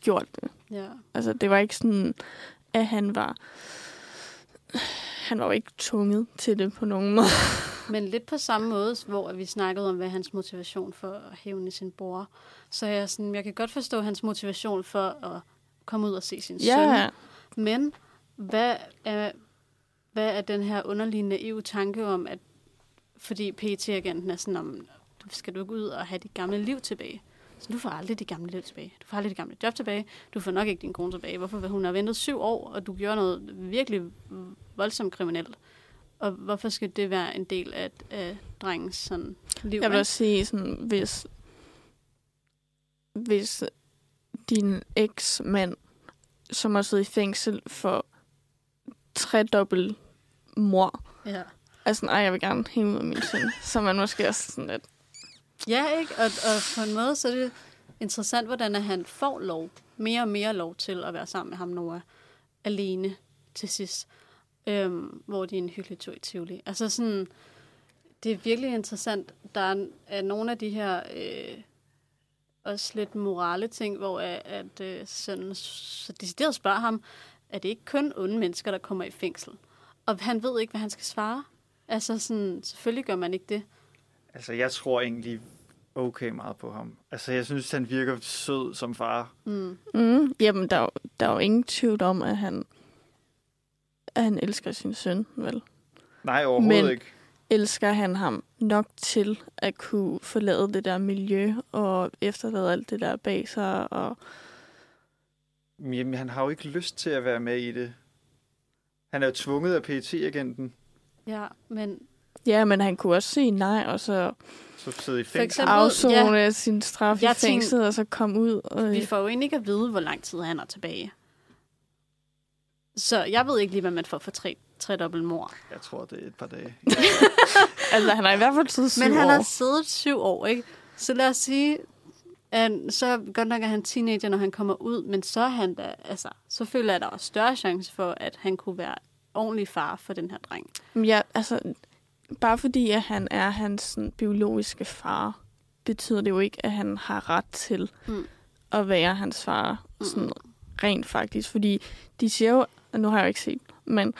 [SPEAKER 3] gjort det.
[SPEAKER 2] Ja.
[SPEAKER 3] Altså, det var ikke sådan, at han var... Han var jo ikke tvunget til det på nogen måde.
[SPEAKER 2] Men lidt på samme måde, hvor vi snakkede om, hvad hans motivation for at hævne sin bror. Så jeg, sådan, jeg kan godt forstå hans motivation for at komme ud og se sin søn.
[SPEAKER 3] Ja,
[SPEAKER 2] Men hvad er, hvad er den her underlige naive tanke om, at fordi pt agenten er sådan, om, skal du ikke ud og have dit gamle liv tilbage? Så du får aldrig dit gamle liv tilbage. Du får aldrig dit gamle job tilbage. Du får nok ikke din kone tilbage. Hvorfor? Hun har ventet syv år, og du gjorde noget virkelig voldsomt kriminelt. Og hvorfor skal det være en del af, af drengens sådan, liv?
[SPEAKER 3] jeg vil også sige, sådan, hvis, hvis din eks-mand, som har siddet i fængsel for tredobbelt mor,
[SPEAKER 2] Ja.
[SPEAKER 3] er sådan, ej, jeg vil gerne hænge ud af min søn. Så man måske også sådan lidt,
[SPEAKER 2] Ja, ikke? Og, og på en måde, så er det interessant, hvordan at han får lov, mere og mere lov til at være sammen med ham, Noah, alene til sidst. Øhm, hvor de er en hyggelig tur i Tivoli. Altså sådan, det er virkelig interessant. Der er, er nogle af de her øh, også lidt morale ting, hvor at, at øh, sønnen så decideret spørger ham, er det ikke kun onde mennesker, der kommer i fængsel? Og han ved ikke, hvad han skal svare. Altså sådan, selvfølgelig gør man ikke det.
[SPEAKER 4] Altså, jeg tror egentlig okay meget på ham. Altså, jeg synes, han virker sød som far.
[SPEAKER 2] Mm.
[SPEAKER 3] mm, jamen, der, er jo- der er jo ingen tvivl om, at han, at han elsker sin søn, vel?
[SPEAKER 4] Nej, overhovedet
[SPEAKER 3] Men-
[SPEAKER 4] ikke.
[SPEAKER 3] elsker han ham nok til at kunne forlade det der miljø og efterlade alt det der bag sig. Og
[SPEAKER 4] Jamen, han har jo ikke lyst til at være med i det. Han er jo tvunget af pt agenten
[SPEAKER 2] Ja, men
[SPEAKER 3] ja, men han kunne også sige nej, og så
[SPEAKER 4] så sidde i
[SPEAKER 2] For
[SPEAKER 4] fængsel.
[SPEAKER 2] eksempel-
[SPEAKER 3] afzone
[SPEAKER 2] ja.
[SPEAKER 3] sin straf
[SPEAKER 2] Jeg
[SPEAKER 3] i fængslet, og så komme ud. Og,
[SPEAKER 2] Vi får jo egentlig ikke at vide, hvor lang tid han er tilbage. Så jeg ved ikke lige, hvad man får for tre, tre dobbelt mor.
[SPEAKER 4] Jeg tror, det er et par dage.
[SPEAKER 3] altså, han har i hvert fald siddet syv
[SPEAKER 2] Men han
[SPEAKER 3] år.
[SPEAKER 2] har siddet syv år, ikke? Så lad os sige, at så godt nok er han teenager, når han kommer ud, men så er han da, altså, så føler jeg, at der er større chance for, at han kunne være ordentlig far for den her dreng.
[SPEAKER 3] Ja, altså, bare fordi, at han er hans sådan, biologiske far, betyder det jo ikke, at han har ret til
[SPEAKER 2] Mm.
[SPEAKER 3] mm. at være hans far, sådan rent faktisk. Fordi de siger jo, og nu har jeg jo ikke set, men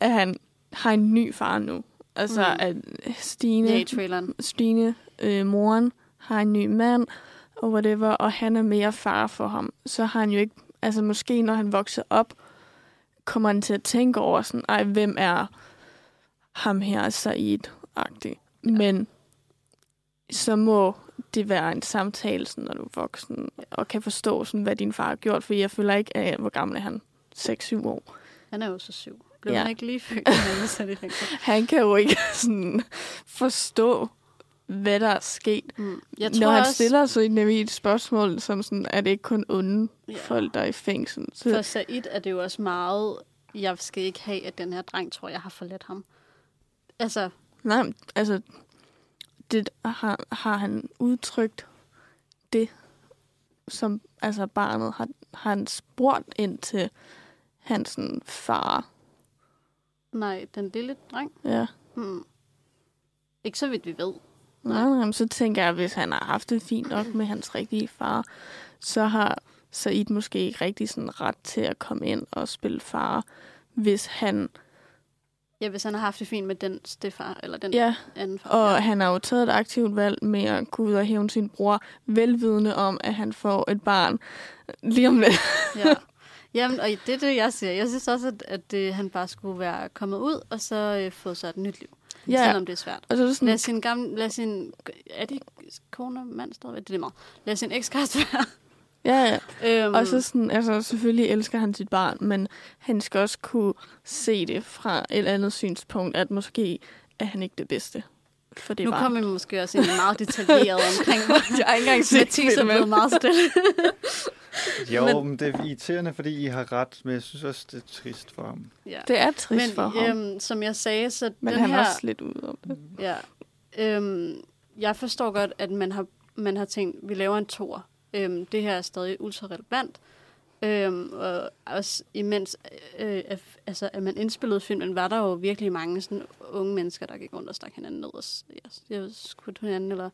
[SPEAKER 3] at han har en ny far nu. Altså,
[SPEAKER 2] Mm.
[SPEAKER 3] at Stine,
[SPEAKER 2] Ja, traileren.
[SPEAKER 3] Stine øh, moren, har en ny mand, og whatever, og han er mere far for ham. Så har han jo ikke, altså måske når han vokser op, kommer han til at tænke over sådan, ej, hvem er ham her Said-agtig. Men så må det være en samtale, sådan, når du er voksen, og kan forstå, sådan, hvad din far har gjort, for jeg føler ikke, at, hvor gammel er han? 6-7 år.
[SPEAKER 2] Han er jo så syv. Blev
[SPEAKER 3] Ja.
[SPEAKER 2] han ikke lige født, i fængsel?
[SPEAKER 3] Han kan jo ikke sådan, forstå, hvad der er sket.
[SPEAKER 2] Mm. Jeg
[SPEAKER 3] Når
[SPEAKER 2] tror
[SPEAKER 3] han
[SPEAKER 2] også,
[SPEAKER 3] stiller så nemlig et spørgsmål, som sådan, er det ikke kun onde
[SPEAKER 2] Ja.
[SPEAKER 3] folk, der er i fængsel?
[SPEAKER 2] for
[SPEAKER 3] Så,
[SPEAKER 2] Said er det jo også meget, jeg skal ikke have, at den her dreng tror, jeg har forladt ham. Altså,
[SPEAKER 3] nej, altså, det har, har han udtrykt det, som altså barnet har, har han spurgt ind til hans far.
[SPEAKER 2] nej, den lille dreng.
[SPEAKER 3] Ja.
[SPEAKER 2] Hmm. Ikke så vidt vi ved.
[SPEAKER 3] Nej, nej, men så tænker jeg, at hvis han har haft det fint nok med hans rigtige far, så har Said måske ikke rigtig sådan ret til at komme ind og spille far, hvis han...
[SPEAKER 2] Ja, hvis han har haft det fint med den stefar, eller den
[SPEAKER 3] Ja,
[SPEAKER 2] anden far.
[SPEAKER 3] og
[SPEAKER 2] ja.
[SPEAKER 3] han har jo taget et aktivt valg med at gå ud og hævne sin bror, velvidende om, at han får et barn lige om lidt.
[SPEAKER 2] ja. Jamen, og det er det, jeg siger. Jeg synes også, at, at det, han bare skulle være kommet ud, og så øh, få sig et nyt liv.
[SPEAKER 3] Ja,
[SPEAKER 2] Selvom det er svært.
[SPEAKER 3] og så er det sådan,
[SPEAKER 2] Lad sin gamle... Lad sin... Er det kone og mand stadigvæk? Det er det meget. Lad sin ekskæreste være.
[SPEAKER 3] Ja, ja.
[SPEAKER 2] Øhm,
[SPEAKER 3] Og så sådan, altså selvfølgelig elsker han sit barn, men han skal også kunne se det fra et andet synspunkt, at måske er han ikke det bedste for det
[SPEAKER 2] nu
[SPEAKER 3] barn.
[SPEAKER 2] kommer vi måske også ind i meget detaljeret omkring, hvor
[SPEAKER 3] Jeg har ikke engang set
[SPEAKER 2] Mathis er blevet meget stille.
[SPEAKER 4] Jo,
[SPEAKER 2] Men-
[SPEAKER 4] men, det er irriterende, fordi I har ret, men jeg synes også, det er trist for ham.
[SPEAKER 2] ja.
[SPEAKER 3] Det er trist
[SPEAKER 2] Men
[SPEAKER 3] for ham,
[SPEAKER 2] øhm, som jeg sagde, så
[SPEAKER 3] men
[SPEAKER 2] den
[SPEAKER 3] han er
[SPEAKER 2] her...
[SPEAKER 3] også lidt ude om det.
[SPEAKER 2] Ja. Øhm, jeg forstår godt, at man har, man har tænkt, vi laver en tor. Øhm, det her er stadig ultra relevant. Øhm, og også imens øh, altså, at man indspillede filmen, var der jo virkelig mange sådan, unge mennesker, der gik rundt og stak hinanden ned og ja, jeg skudt hinanden. Eller,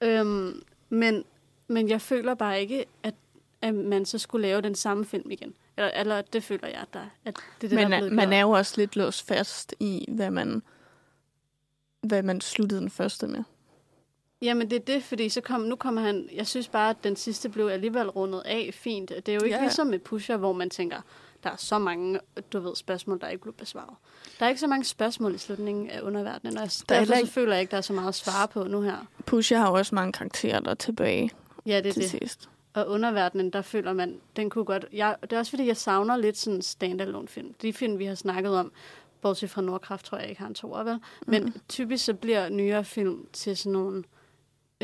[SPEAKER 2] øhm, men, men jeg føler bare ikke, at, at man så skulle lave den samme film igen. Eller, eller det føler jeg, at, der, at det er det,
[SPEAKER 3] Men
[SPEAKER 2] der er blevet
[SPEAKER 3] man er jo også lidt låst fast i, hvad man, hvad man sluttede den første med.
[SPEAKER 2] Jamen det er det, fordi så kom, nu kommer han... Jeg synes bare, at den sidste blev alligevel rundet af fint. Det er jo ikke
[SPEAKER 3] Ja.
[SPEAKER 2] ligesom med Pusher, hvor man tænker, der er så mange, du ved, spørgsmål, der ikke blev besvaret. Der er ikke så mange spørgsmål i slutningen af underverdenen, og
[SPEAKER 3] Der er
[SPEAKER 2] derfor
[SPEAKER 3] ikke-
[SPEAKER 2] føler jeg ikke, der er så meget at svare på nu her.
[SPEAKER 3] Pusher har jo også mange karakterer, der er tilbage
[SPEAKER 2] Ja, det er
[SPEAKER 3] til
[SPEAKER 2] det.
[SPEAKER 3] sidst.
[SPEAKER 2] Og underverdenen, der føler man, den kunne godt... Jeg, det er også fordi, jeg savner lidt sådan standalone film. De film, vi har snakket om, bortset fra Nordkraft, tror jeg ikke har en toer, vel? Men
[SPEAKER 3] Mm.
[SPEAKER 2] typisk så bliver nyere film til sådan nogle...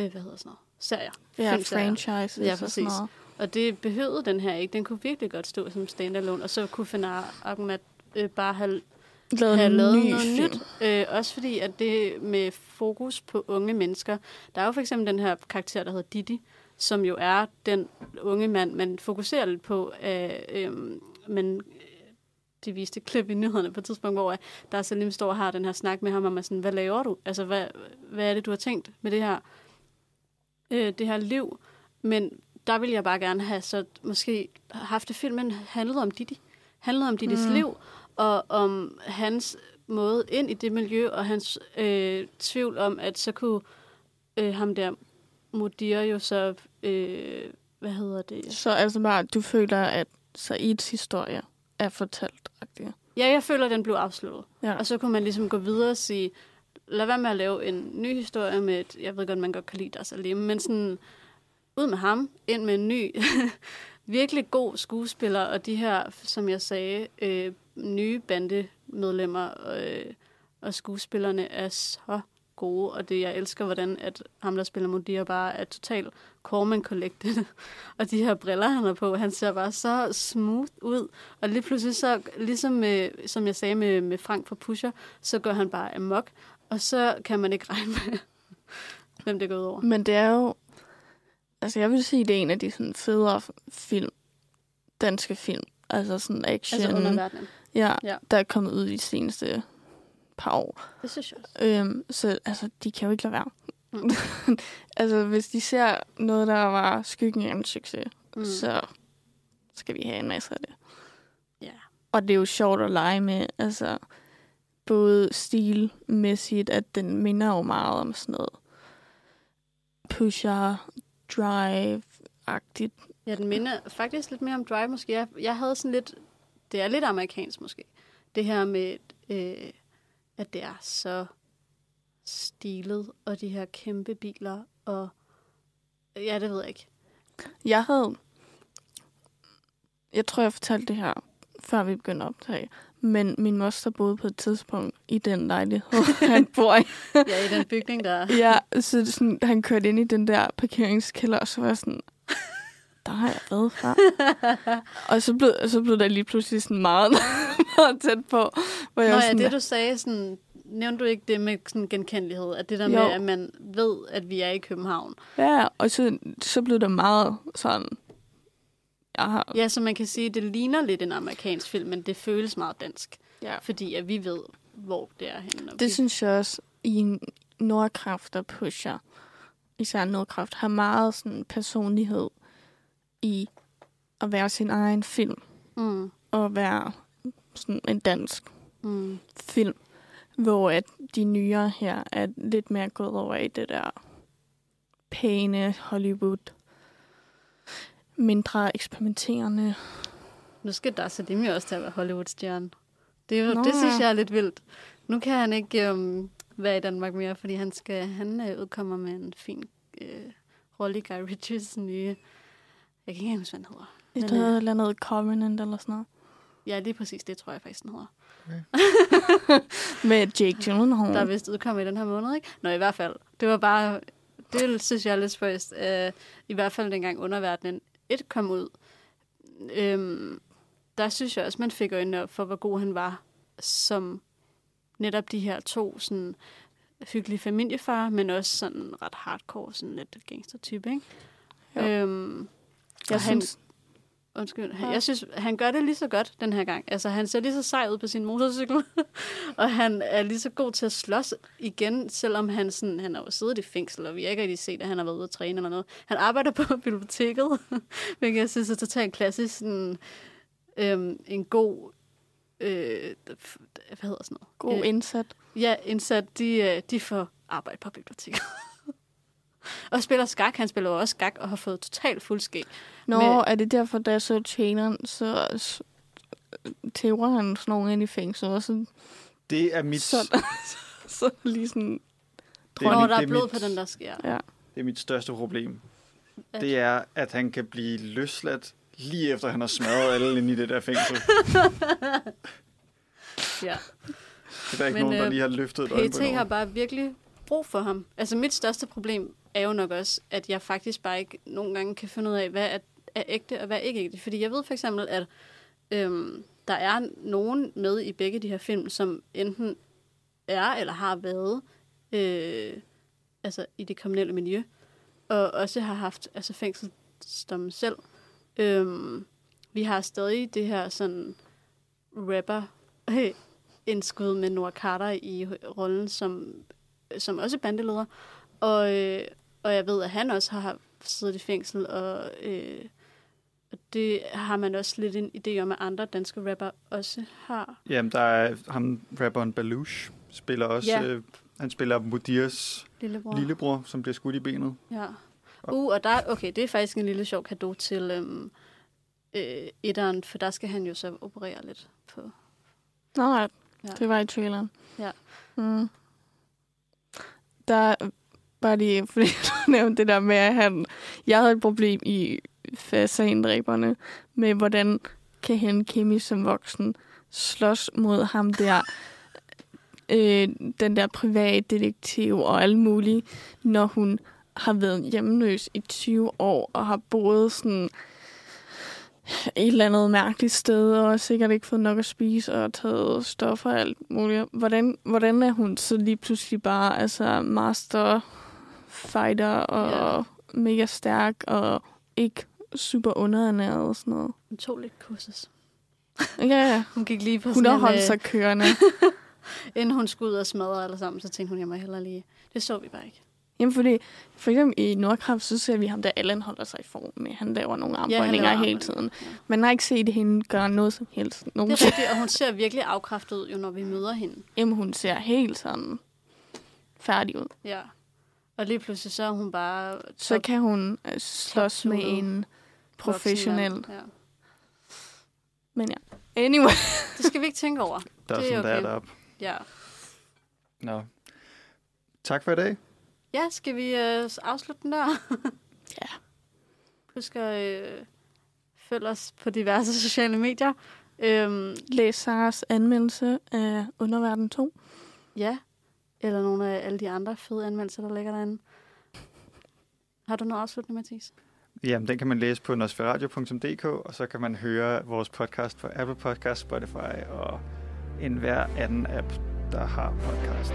[SPEAKER 2] Øh, hvad hedder sådan noget? Serier.
[SPEAKER 3] Ja, franchises
[SPEAKER 2] Ja,
[SPEAKER 3] og sådan
[SPEAKER 2] præcis.
[SPEAKER 3] noget.
[SPEAKER 2] Og det behøvede den her ikke. Den kunne virkelig godt stå som standalone. Og så kunne Fenar Ahmad øh, bare have,
[SPEAKER 3] Lavet
[SPEAKER 2] have lavet
[SPEAKER 3] ny
[SPEAKER 2] noget
[SPEAKER 3] film.
[SPEAKER 2] nyt. Øh, også fordi, at det med fokus på unge mennesker. Der er jo for eksempel den her karakter, der hedder Didi, som jo er den unge mand, man fokuserer lidt på. Øh, øh, men øh, de viste klip i nyhederne på et tidspunkt, hvor øh, der er Salim står og har den her snak med ham, om sådan, hvad laver du? Altså, hvad, hvad er det, du har tænkt med det her, øh, det her liv? Men der ville jeg bare gerne have så måske haft det filmen handlet om Didi. Handlet om Didis
[SPEAKER 3] Mm.
[SPEAKER 2] liv, og om hans måde ind i det miljø, og hans øh, tvivl om, at så kunne øh, ham der Mudir jo så, øh, hvad hedder det?
[SPEAKER 3] Så altså bare, du føler, at Saids historie er fortalt. -agtig.
[SPEAKER 2] Ja, jeg føler, at den blev afsluttet.
[SPEAKER 3] Ja.
[SPEAKER 2] Og så kunne man ligesom gå videre og sige, lad være med at lave en ny historie med et, jeg ved godt, man godt kan lide dig Salim, men sådan, ud med ham, ind med en ny, virkelig god skuespiller, og de her, som jeg sagde, øh, nye bandemedlemmer øh, og skuespillerne er så gode, og det jeg elsker, hvordan at ham, der spiller Modir, bare er total Corman Collected. og de her briller, han har på, han ser bare så smooth ud. Og lige pludselig så, ligesom med, som jeg sagde med, med Frank fra Pusher, så går han bare amok, og så kan man ikke regne med, hvem det går ud over.
[SPEAKER 3] Men det er jo... Altså, jeg vil sige, det er en af de sådan, federe film, danske film. Altså sådan action.
[SPEAKER 2] Altså underverdenen.
[SPEAKER 3] Ja,
[SPEAKER 2] Ja.
[SPEAKER 3] der er kommet ud i de seneste par år.
[SPEAKER 2] Det synes jeg også.
[SPEAKER 3] Øhm, så altså, de kan jo ikke lade være.
[SPEAKER 2] Mm.
[SPEAKER 3] altså, hvis de ser noget, der var skyggen af en succes,
[SPEAKER 2] Mm.
[SPEAKER 3] så skal vi have en masse af det.
[SPEAKER 2] Ja.
[SPEAKER 3] Og det er jo sjovt at lege med, altså både stilmæssigt, at den minder jo meget om sådan noget pusher, drive-agtigt.
[SPEAKER 2] Ja, den minder faktisk lidt mere om Drive måske. Jeg, jeg havde sådan lidt, det er lidt amerikansk måske, det her med, øh, at det er så stilet, og de her kæmpe biler, og ja, det ved jeg ikke.
[SPEAKER 3] Jeg havde... Jeg tror, jeg fortalte det her, før vi begyndte at optage. Men min moster boede på et tidspunkt i den lejlighed, han bor i.
[SPEAKER 2] Ja, i den bygning, der
[SPEAKER 3] Ja, så sådan, han kørte ind i den der parkeringskælder, og så var jeg sådan, der har jeg været før. og så blev, så blev der lige pludselig sådan meget, meget tæt på. Hvor jeg
[SPEAKER 2] Nå ja,
[SPEAKER 3] sådan,
[SPEAKER 2] det du sagde, sådan, nævnte du ikke det med sådan genkendelighed? At det der
[SPEAKER 3] Jo.
[SPEAKER 2] med, at man ved, at vi er i København.
[SPEAKER 3] Ja, og så, så blev det meget sådan, jeg har,
[SPEAKER 2] Ja, så man kan sige, at det ligner lidt en amerikansk film, men det føles meget dansk.
[SPEAKER 3] Ja.
[SPEAKER 2] Fordi at vi ved, hvor det er henne. og vi-
[SPEAKER 3] Det synes jeg også i Nordkraft og Pusher, især Nordkraft, har meget sådan personlighed i at være sin egen film.
[SPEAKER 2] Mm.
[SPEAKER 3] Og være sådan en dansk
[SPEAKER 2] Mm.
[SPEAKER 3] film. Hvor at de nyere her er lidt mere gået over i det der pæne Hollywood. Mindre eksperimenterende.
[SPEAKER 2] Nu skal der så jo også til at være Hollywood-stjerne. Det, er
[SPEAKER 3] Nå,
[SPEAKER 2] det synes jeg er lidt vildt. Nu kan han ikke øhm, være i Danmark mere, fordi han skal han øh, udkommer med en fin øh, rolle i Guy Ritchies nye... Jeg kan ikke huske, hvad den hedder.
[SPEAKER 3] Et
[SPEAKER 2] Men, øh,
[SPEAKER 3] eller andet Covenant eller sådan noget.
[SPEAKER 2] Ja, lige præcis. Det tror jeg faktisk, den hedder.
[SPEAKER 3] Med Jake Gyllenhaal.
[SPEAKER 2] Der er vist udkommet i den her måned, ikke? Nå, i hvert fald. Det var bare... Det synes jeg er lidt spøjst. Uh, I hvert fald dengang underverdenen et kom ud. Øhm, der synes jeg også, man fik øjnene op for, hvor god han var som netop de her to sådan hyggelige familiefar, men også sådan ret hardcore, sådan lidt gangster-type, ikke?
[SPEAKER 3] Jo.
[SPEAKER 2] Øhm,
[SPEAKER 3] Jeg
[SPEAKER 2] han,
[SPEAKER 3] synes,
[SPEAKER 2] Undskyld. Han, jeg synes, han gør det lige så godt den her gang. Altså, han ser lige så sej ud på sin motorcykel. og han er lige så god til at slås igen, selvom han, sådan, han har jo siddet i fængsel, og vi har ikke rigtig set, at han har været ude at træne eller noget. Han arbejder på biblioteket, hvilket jeg synes er totalt klassisk. Sådan, øhm, en god... Øh, hvad hedder sådan noget?
[SPEAKER 3] God
[SPEAKER 2] Øh,
[SPEAKER 3] indsat.
[SPEAKER 2] Ja, indsat. De, øh, de får arbejde på biblioteket. Og spiller skak. Han spiller også skak og har fået totalt fuldskæg.
[SPEAKER 3] Nå,
[SPEAKER 2] Med-
[SPEAKER 3] er det derfor, da jeg så tjeneren, så tæver han sådan nogen ind i fængsel, og så,
[SPEAKER 4] Det er mit,
[SPEAKER 3] så, så lige sådan...
[SPEAKER 4] det er
[SPEAKER 2] Når
[SPEAKER 4] mit,
[SPEAKER 2] der er blod
[SPEAKER 4] mit,
[SPEAKER 2] på den, der sker.
[SPEAKER 3] Ja.
[SPEAKER 4] det er mit største problem.
[SPEAKER 2] At-
[SPEAKER 4] Det er, at han kan blive løsladt lige efter, han har smadret alle inde i det der fængsel.
[SPEAKER 2] Ja.
[SPEAKER 4] Det er der ikke
[SPEAKER 2] Men,
[SPEAKER 4] nogen, der
[SPEAKER 2] øh,
[SPEAKER 4] lige har løftet et øje på
[SPEAKER 2] PT har bare virkelig brug for ham. Altså mit største problem er jo nok også, at jeg faktisk bare ikke nogle gange kan finde ud af, hvad er, er ægte og hvad er ikke ægte. Fordi jeg ved for eksempel, at øhm, der er nogen med i begge de her film, som enten er eller har været øh, altså i det kriminelle miljø, og også har haft altså fængselsdomme selv. Øhm, vi har stadig det her sådan rapper indskud med Noah Carter i rollen som, som også bandeleder. Og, øh, og jeg ved, at han også har siddet i fængsel, og øh, og det har man også lidt en idé om, at andre danske rapper også har.
[SPEAKER 4] Jamen, der er ham, rapperen Baluch, spiller også...
[SPEAKER 2] Ja.
[SPEAKER 4] Øh, han spiller Mudirs
[SPEAKER 2] Lillebror.
[SPEAKER 4] lillebror, som bliver skudt i benet.
[SPEAKER 2] Ja. Uh, og der, okay, det er faktisk en lille sjov gave til øhm, øh, etteren, for der skal han jo så operere lidt på.
[SPEAKER 3] Nå. Ja. det var i traileren.
[SPEAKER 2] Ja.
[SPEAKER 3] Mm. Der bare lige, fordi du nævnte det der med, at han, jeg havde et problem i fasandræberne med, hvordan kan han Kimi som voksen slås mod ham der, øh, den der privatdetektiv og alt muligt, når hun har været hjemløs i 20 år og har boet sådan et eller andet mærkeligt sted, og sikkert ikke fået nok at spise, og taget stoffer og alt muligt. Hvordan, hvordan er hun så lige pludselig bare altså master fighter og
[SPEAKER 2] Ja.
[SPEAKER 3] mega stærk, og ikke super underernæret og sådan noget?
[SPEAKER 2] Hun tog lidt kursus.
[SPEAKER 3] Ja, ja.
[SPEAKER 2] Hun gik lige på
[SPEAKER 3] Hun
[SPEAKER 2] sådan
[SPEAKER 3] har
[SPEAKER 2] en,
[SPEAKER 3] holdt
[SPEAKER 2] øh,
[SPEAKER 3] sig kørende.
[SPEAKER 2] Inden hun skulle ud og smadre alle sammen, så tænkte hun, jeg må hellere lige... Det så vi bare ikke.
[SPEAKER 3] Jamen fordi, for eksempel i Nordkraft, så ser vi ham, der Allan holder sig i form med. Han laver nogle armbøjninger
[SPEAKER 2] laver
[SPEAKER 3] hele tiden. Man har ikke set hende gøre noget som helst.
[SPEAKER 2] Det
[SPEAKER 3] Nogen
[SPEAKER 2] er rigtigt, og hun ser virkelig afkræftet ud, jo, når vi møder hende.
[SPEAKER 3] Jamen, hun ser helt sådan færdig ud.
[SPEAKER 2] Ja. Og lige pludselig så er hun bare...
[SPEAKER 3] Så
[SPEAKER 2] top-
[SPEAKER 3] kan hun øh, slås med en professionel.
[SPEAKER 2] Ja.
[SPEAKER 3] Men ja. Anyway.
[SPEAKER 2] Det skal vi ikke tænke over.
[SPEAKER 4] Der er
[SPEAKER 2] det er
[SPEAKER 4] sådan
[SPEAKER 2] okay.
[SPEAKER 4] that up.
[SPEAKER 2] Ja.
[SPEAKER 4] Nå. Tak for i dag.
[SPEAKER 2] Ja, skal vi øh, afslutte den der?
[SPEAKER 3] ja.
[SPEAKER 2] Husk at øh, følge os på diverse sociale medier. Øhm,
[SPEAKER 3] Læs Saras anmeldelse af Underverden 2.
[SPEAKER 2] ja, eller nogle af alle de andre fede anmeldelser, der ligger derinde. Har du noget afsluttende, Mathis?
[SPEAKER 4] Jamen, den kan man læse på nosferadio.dk, og så kan man høre vores podcast på Apple Podcast, Spotify og enhver anden app, der har podcast.